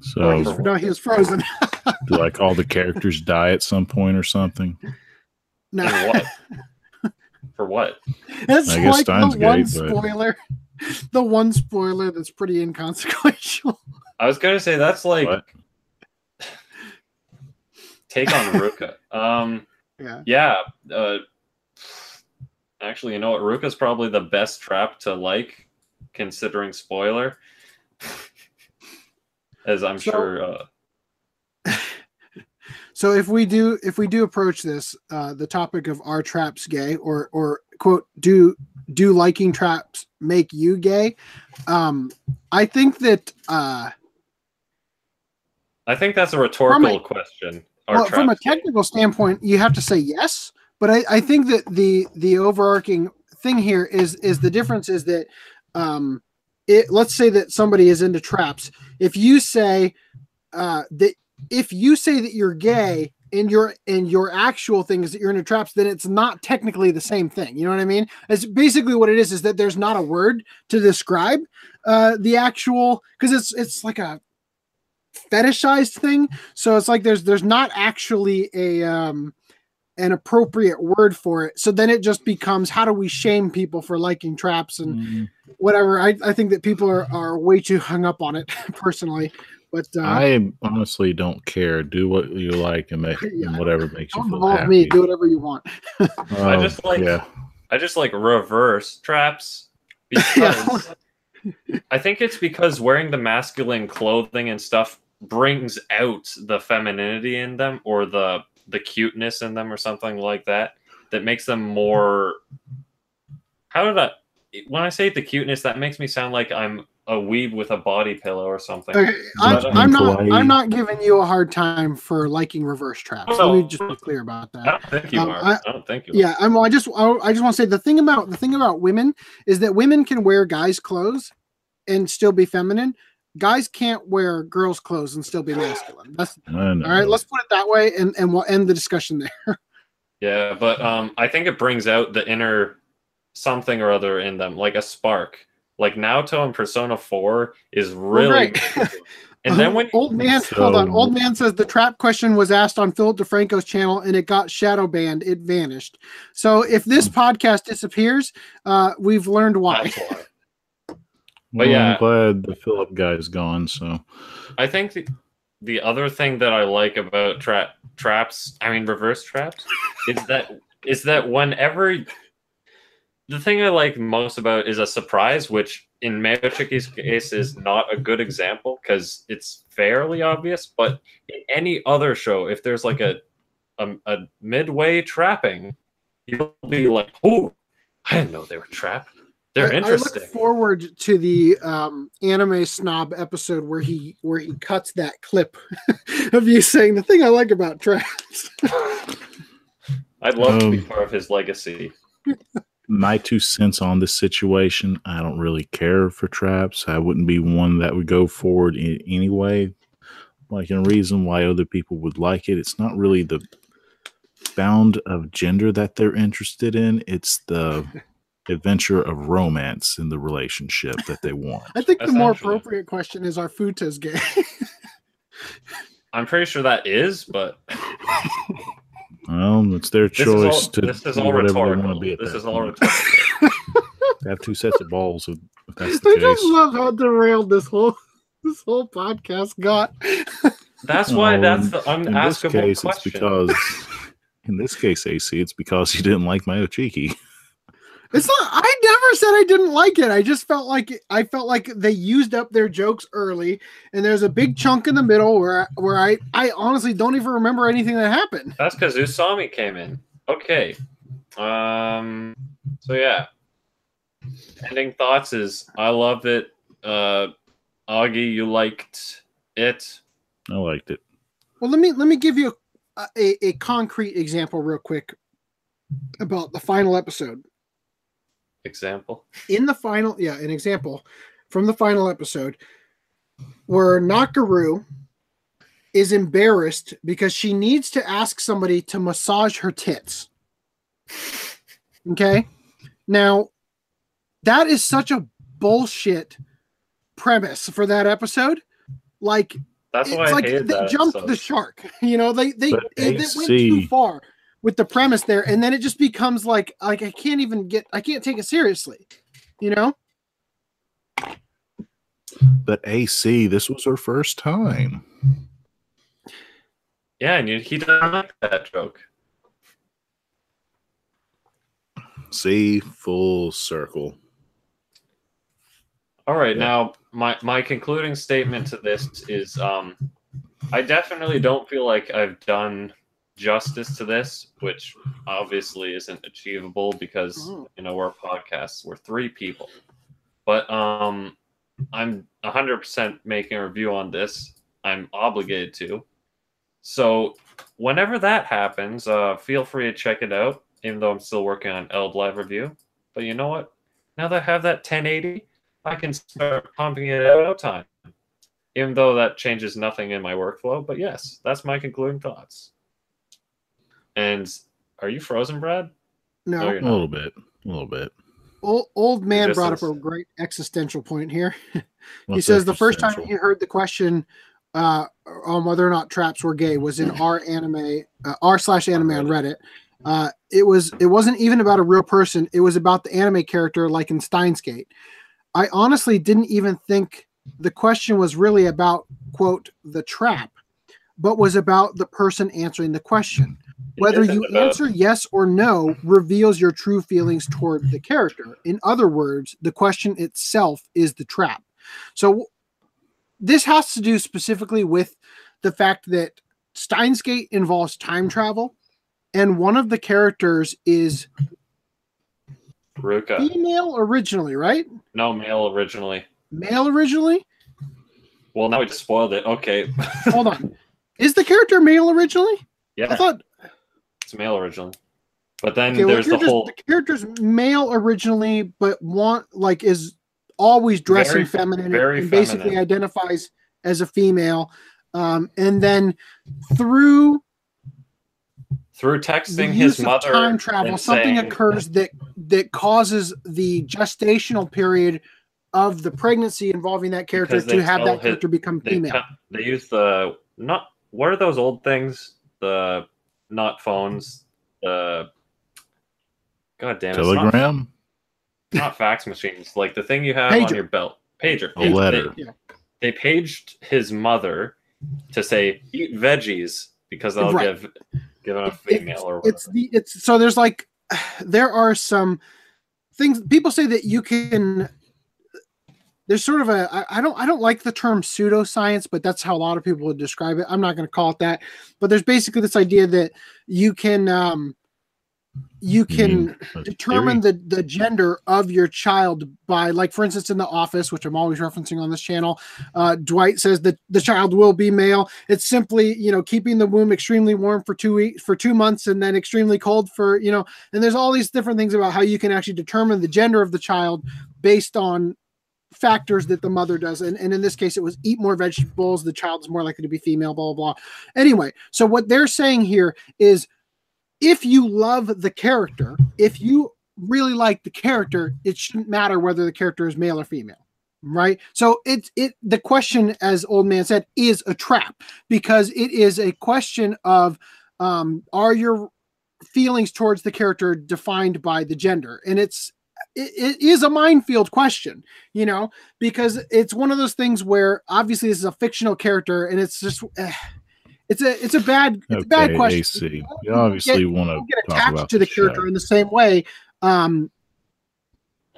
So, Oh, he's, no, he was frozen. [laughs] do like all the characters die at some point or something? no, And what? [laughs] For what? it's I guess like Steins the one Gate, but- spoiler. The one spoiler that's pretty inconsequential. I was gonna say that's like What? [sighs] take on Ruka. [laughs] um, Yeah. yeah. Uh, actually, you know what? Ruka's probably the best trap to like, considering spoiler. [laughs] As I'm So- sure. Uh, [laughs] So if we do if we do approach this, uh, the topic of are traps gay or or quote do do liking traps make you gay? Um, I think that uh, I think that's a rhetorical a- question. Well, from a technical standpoint, you have to say yes. But I, I think that the the overarching thing here is is the difference is that um it let's say that somebody is into traps if you say uh that if you say that you're gay and your and your actual thing is that you're into traps then it's not technically the same thing you know what i mean it's basically what it is is that there's not a word to describe uh the actual because it's it's like a fetishized thing so it's like there's there's not actually a um an appropriate word for it so then it just becomes how do we shame people for liking traps and Mhm. whatever i, I think that people are, are way too hung up on it [laughs] personally but uh I honestly don't care. Do what you like and make [laughs] Yeah. and whatever makes you don't feel involve happy. me do whatever you want I Oh, just like- yeah. I just like reverse traps Yeah. [laughs] because I think it's because wearing the masculine clothing and stuff brings out the femininity in them or the the cuteness in them or something like that that makes them more how did I when I say the cuteness that makes me sound like I'm a weeb with a body pillow or something. Okay, I'm, I'm not. Kawaii. I'm not giving you a hard time for liking reverse traps. Let me just be clear about I that. don't think you Um, are. I- I, don't think you. Yeah, I'm. I just. I, I just want to say the thing about the thing about women is that women can wear guys' clothes and still be feminine. Guys can't wear girls' clothes and still be masculine. That's all right. Let's put it that way, and and we'll end the discussion there. [laughs] Yeah, but um, I think it brings out the inner something or other in them, like a spark. Like Naoto and Persona Four is really, right. [laughs] and then when old man, hold on. Old man says the trap question was asked on Philip DeFranco's channel and it got shadow banned. It vanished. So if this Hmm. podcast disappears, uh, we've learned why. Well, yeah. I'm glad the Philip guy's gone. So I think the the other thing that I like about trap traps, I mean reverse traps, is that is that whenever the thing I like most about is a surprise, which in Mayo Chiki's case is not a good example because it's fairly obvious. But in any other show, if there's like a a, a midway trapping, you'll be like, "Oh, I didn't know they were trapped. They're I- interesting." I look forward to the um, anime snob episode where he where he cuts that clip [laughs] of you saying the thing I like about traps. [laughs] I'd love to be Um, part of his legacy. [laughs] my two cents on this situation, I don't really care for traps. I wouldn't be one that would go forward in any way. Like a reason why other people would like it. It's not really the bound of gender that they're interested in. It's the adventure of romance in the relationship that they want. I think the more Essentially. appropriate question is: Are futas gay? [laughs] I'm pretty sure that is, but [laughs] Well, it's their this choice all, to this is be all whatever they want to be. At This that is all point. rhetorical. [laughs] They have two sets of balls. If if that's the I just love how derailed this whole this whole podcast got. That's why No, that's the in this unaskable case, question. it's because in this case, AC, it's because you didn't like Mayo Chiki. It's not. I never said I didn't like it. I just felt like I felt like they used up their jokes early, and there's a big chunk in the middle where where I I honestly don't even remember anything that happened. That's because Usami came in. Okay. Um. So yeah. Ending thoughts is I love it. Uh, Augie, you liked it. I liked it. Well, let me let me give you a, a, a concrete example real quick about the final episode. Example. in the final yeah an example from the final episode where Nakuru is embarrassed because she needs to ask somebody to massage her tits okay now that is such a bullshit premise for that episode like That's why it's I like hated they that. jumped episode. the shark [laughs] you know they they, But they, they went too far with the premise there and then it just becomes like like i can't even get i can't take it seriously you know But AC, this was her first time. Yeah, and he doesn't like that joke. See, full circle. All right, Yeah. now my my concluding statement to this is um I definitely don't feel like I've done justice to this, which obviously isn't achievable because Oh. you know we're podcasts, we're three people. But um I'm 100% making a review on this. I'm obligated to. So whenever that happens, uh feel free to check it out even though I'm still working on ElDLIVE review. But you know what? Now that I have that 1080, I can start pumping it out of time. Even though that changes nothing in my workflow. But yes, that's my concluding thoughts. And are you frozen, Brad? No, No, A little bit. A little bit. old, old man brought as- up a great existential point here. [laughs] he says the first time existential? he heard the question uh, on whether or not traps were gay was in our anime uh, r slash anime on Reddit. Uh, it was it wasn't even about a real person. It was about the anime character, like in Steins Gate. I honestly didn't even think the question was really about quote the trap, but was about the person answering the question. Whether you answer yes or no reveals your true feelings toward the character. In other words, the question itself is the trap. So this has to do specifically with the fact that Steins Gate involves time travel, and one of the characters is Ruka. female originally, right? No male originally. Male originally? Well, now we just spoiled it. Okay. [laughs] Hold on. Is the character male originally? Yeah. I thought it's male originally. But then okay, well, there's the whole the character's male originally, but want like is always dressing Very- feminine very and basically identifies as a female. Um, and then through through texting his mother time travel, something saying- occurs that that causes the gestational period of the pregnancy involving that character to have that his- character become they, female. they use the not what are those old things the not phones the god damn it, it's not, Telegram? [laughs] not fax machines like the thing you have on your belt pager A letter. they, they paged his mother to say eat veggies because they'll Right. give give him a It- female or whatever. it's the it's so there's like [sighs] there are some things people say that you can there's sort of a I, I don't I don't like the term pseudoscience, but that's how a lot of people would describe it. I'm not going to call it that, but there's basically this idea that you can um you can determine the the gender of your child by like for instance in the office which i'm always referencing on this channel uh, dwight says that the child will be male. It's simply you know keeping the womb extremely warm for two weeks for two months and then extremely cold for you know and there's all these different things about how you can actually determine the gender of the child based on factors that the mother does and, and in this case it was eat more vegetables the child is more likely to be female blah blah blah anyway so what they're saying here is if you love the character, if you really like the character, it shouldn't matter whether the character is male or female. Right. So it's it the question, as old man said, is a trap because it is a question of um, are your feelings towards the character defined by the gender? And it's it, it is a minefield question, you know, because it's one of those things where obviously this is a fictional character and it's just eh, it's a it's a bad it's a bad question. AC. You obviously want to get talk attached about to the the character in the same way. Um,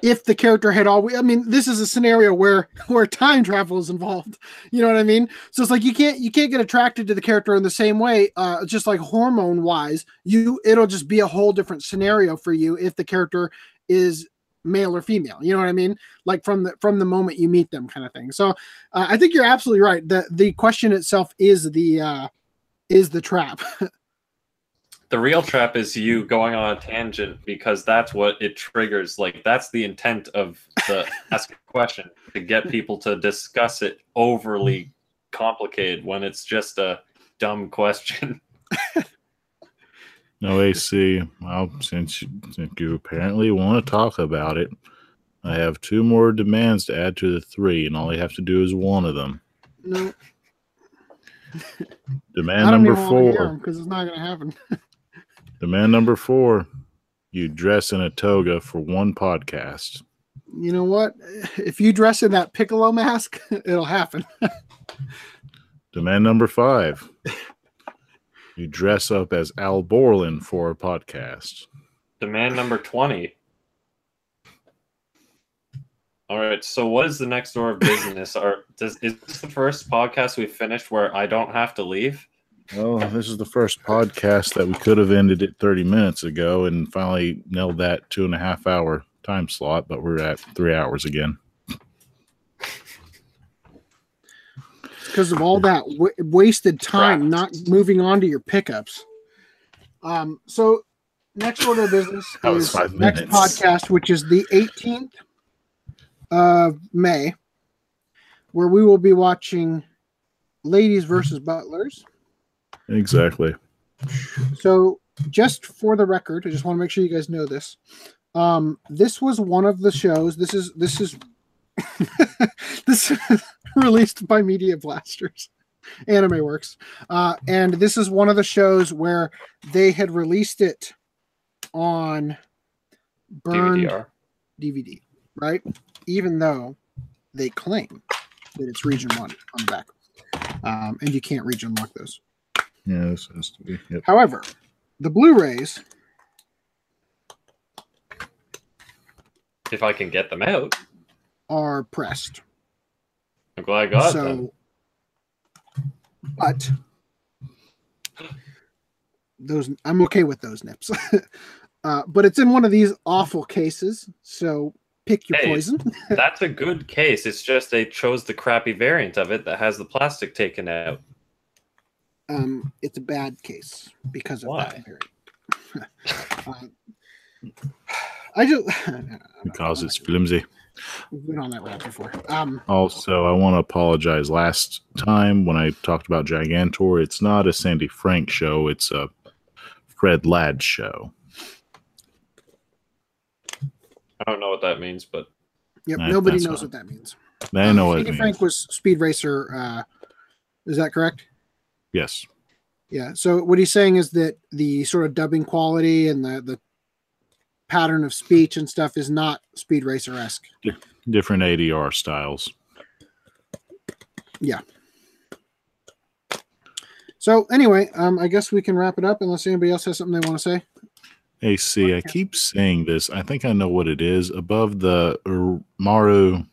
if the character had always, I mean, this is a scenario where where time travel is involved. You know what I mean? So it's like you can't you can't get attracted to the character in the same way. Uh, just like hormone wise, you it'll just be a whole different scenario for you if the character is male or female. You know what I mean? Like from the from the moment you meet them, kind of thing. So uh, I think you're absolutely right. the The question itself is the uh, is the trap. [laughs] the real trap is you going on a tangent because that's what it triggers like that's the intent of the [laughs] ask a question to get people to discuss it overly complicated when it's just a dumb question [laughs] No AC. Well, since you, since you apparently want to talk about it, I have two more demands to add to the three, and all you have to do is one of them. no, [laughs] Demand number four. because it's not going to happen. [laughs] Demand number four. You dress in a toga for one podcast. You know what? If you dress in that piccolo mask, [laughs] it'll happen. Demand number five. You dress up as Al Borland for a podcast. demand number 20 all right so what is the next door of business are does is this the first podcast we finished where i don't have to leave Well, this is the first podcast that we could have ended it 30 minutes ago and finally nailed that two and a half hour time slot, but we're at three hours again. Because of all that w- wasted time not moving on to your pickups. Um, so next order of business is five next podcast, which is the 18th of May, where we will be watching Ladies versus Butlers. Exactly. So, just for the record, I just want to make sure you guys know this. Um, this was one of the shows. This is this is [laughs] this is [laughs] released by Media Blasters, Anime Works, uh, and this is one of the shows where they had released it on burned DVDR. DVD, right? Even though they claim that it's region one on the back, um, and you can't region lock those. Yeah, this has to be. Yep. However, the Blu-rays If I can get them out, are pressed. I'm glad I got so, them. but those I'm okay with those nips. [laughs] uh, but it's in one of these awful cases, so pick your Hey. poison. [laughs] That's a good case. It's just they chose the crappy variant of it that has the plastic taken out. Um, it's a bad case because of Why? that variant. Um, [laughs] I just [sighs] Because it's flimsy. We've been on that route before. Um, Also, I want to apologize. Last time when I talked about Gigantor, it's not a Sandy Frank show, it's a Fred Ladd show. I don't know what that means, but yep, That- nobody knows fine. what that means. I know what it Andy means. Frank was Speed Racer. Uh, is that correct? yes. Yeah. So what he's saying is that the sort of dubbing quality and the the pattern of speech and stuff is not Speed Racer esque. Different ADR styles. Yeah. So anyway, um, I guess we can wrap it up unless anybody else has something they want to say. AC, I keep saying this. I think I know what it is. Above the uh, Maru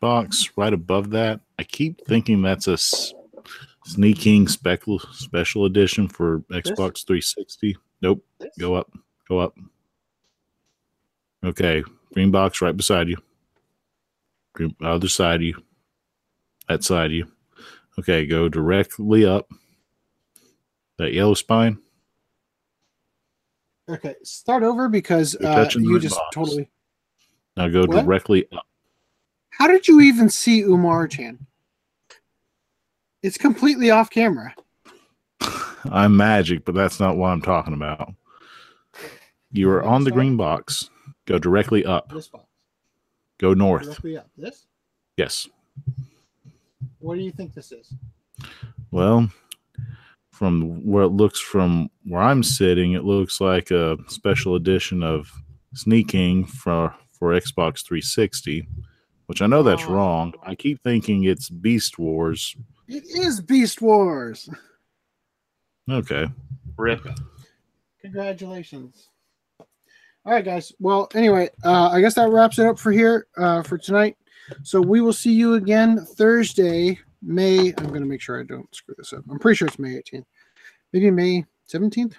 box, right above that, I keep thinking that's a s- sneaking special special edition for Xbox 360. Nope. Go up. Go up. Okay. Green box right beside you. Green, other side of you. That side of you. Okay. Go directly up. That yellow spine. Okay, start over because uh, you just box. totally. Now go What? directly up. How did you even see Umaru Chan? It's completely off camera. [laughs] I'm magic, but that's not what I'm talking about. You are on the green box. Go directly up. This box Go north. directly up. This. Yes. What do you think this is? Well, from where it looks from where I'm sitting, it looks like a special edition of Sneaking for for Xbox 360, which I know that's Oh. wrong. I keep thinking it's Beast Wars. It is Beast Wars. Okay. rip. Congratulations. All right, guys. Well, anyway, uh, I guess that wraps it up for here uh, for tonight. So we will see you again Thursday, May. I'm going to make sure I don't screw this up. I'm pretty sure it's May 18th, maybe May 17th.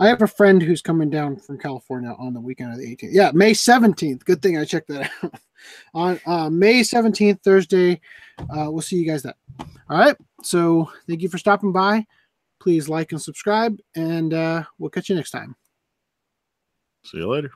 I have a friend who's coming down from California on the weekend of the 18th. Yeah, May 17th. Good thing I checked that out. [laughs] on uh, May 17th, Thursday. Uh, we'll see you guys then. All right. So thank you for stopping by. Please like and subscribe, and uh, we'll catch you next time. See you later.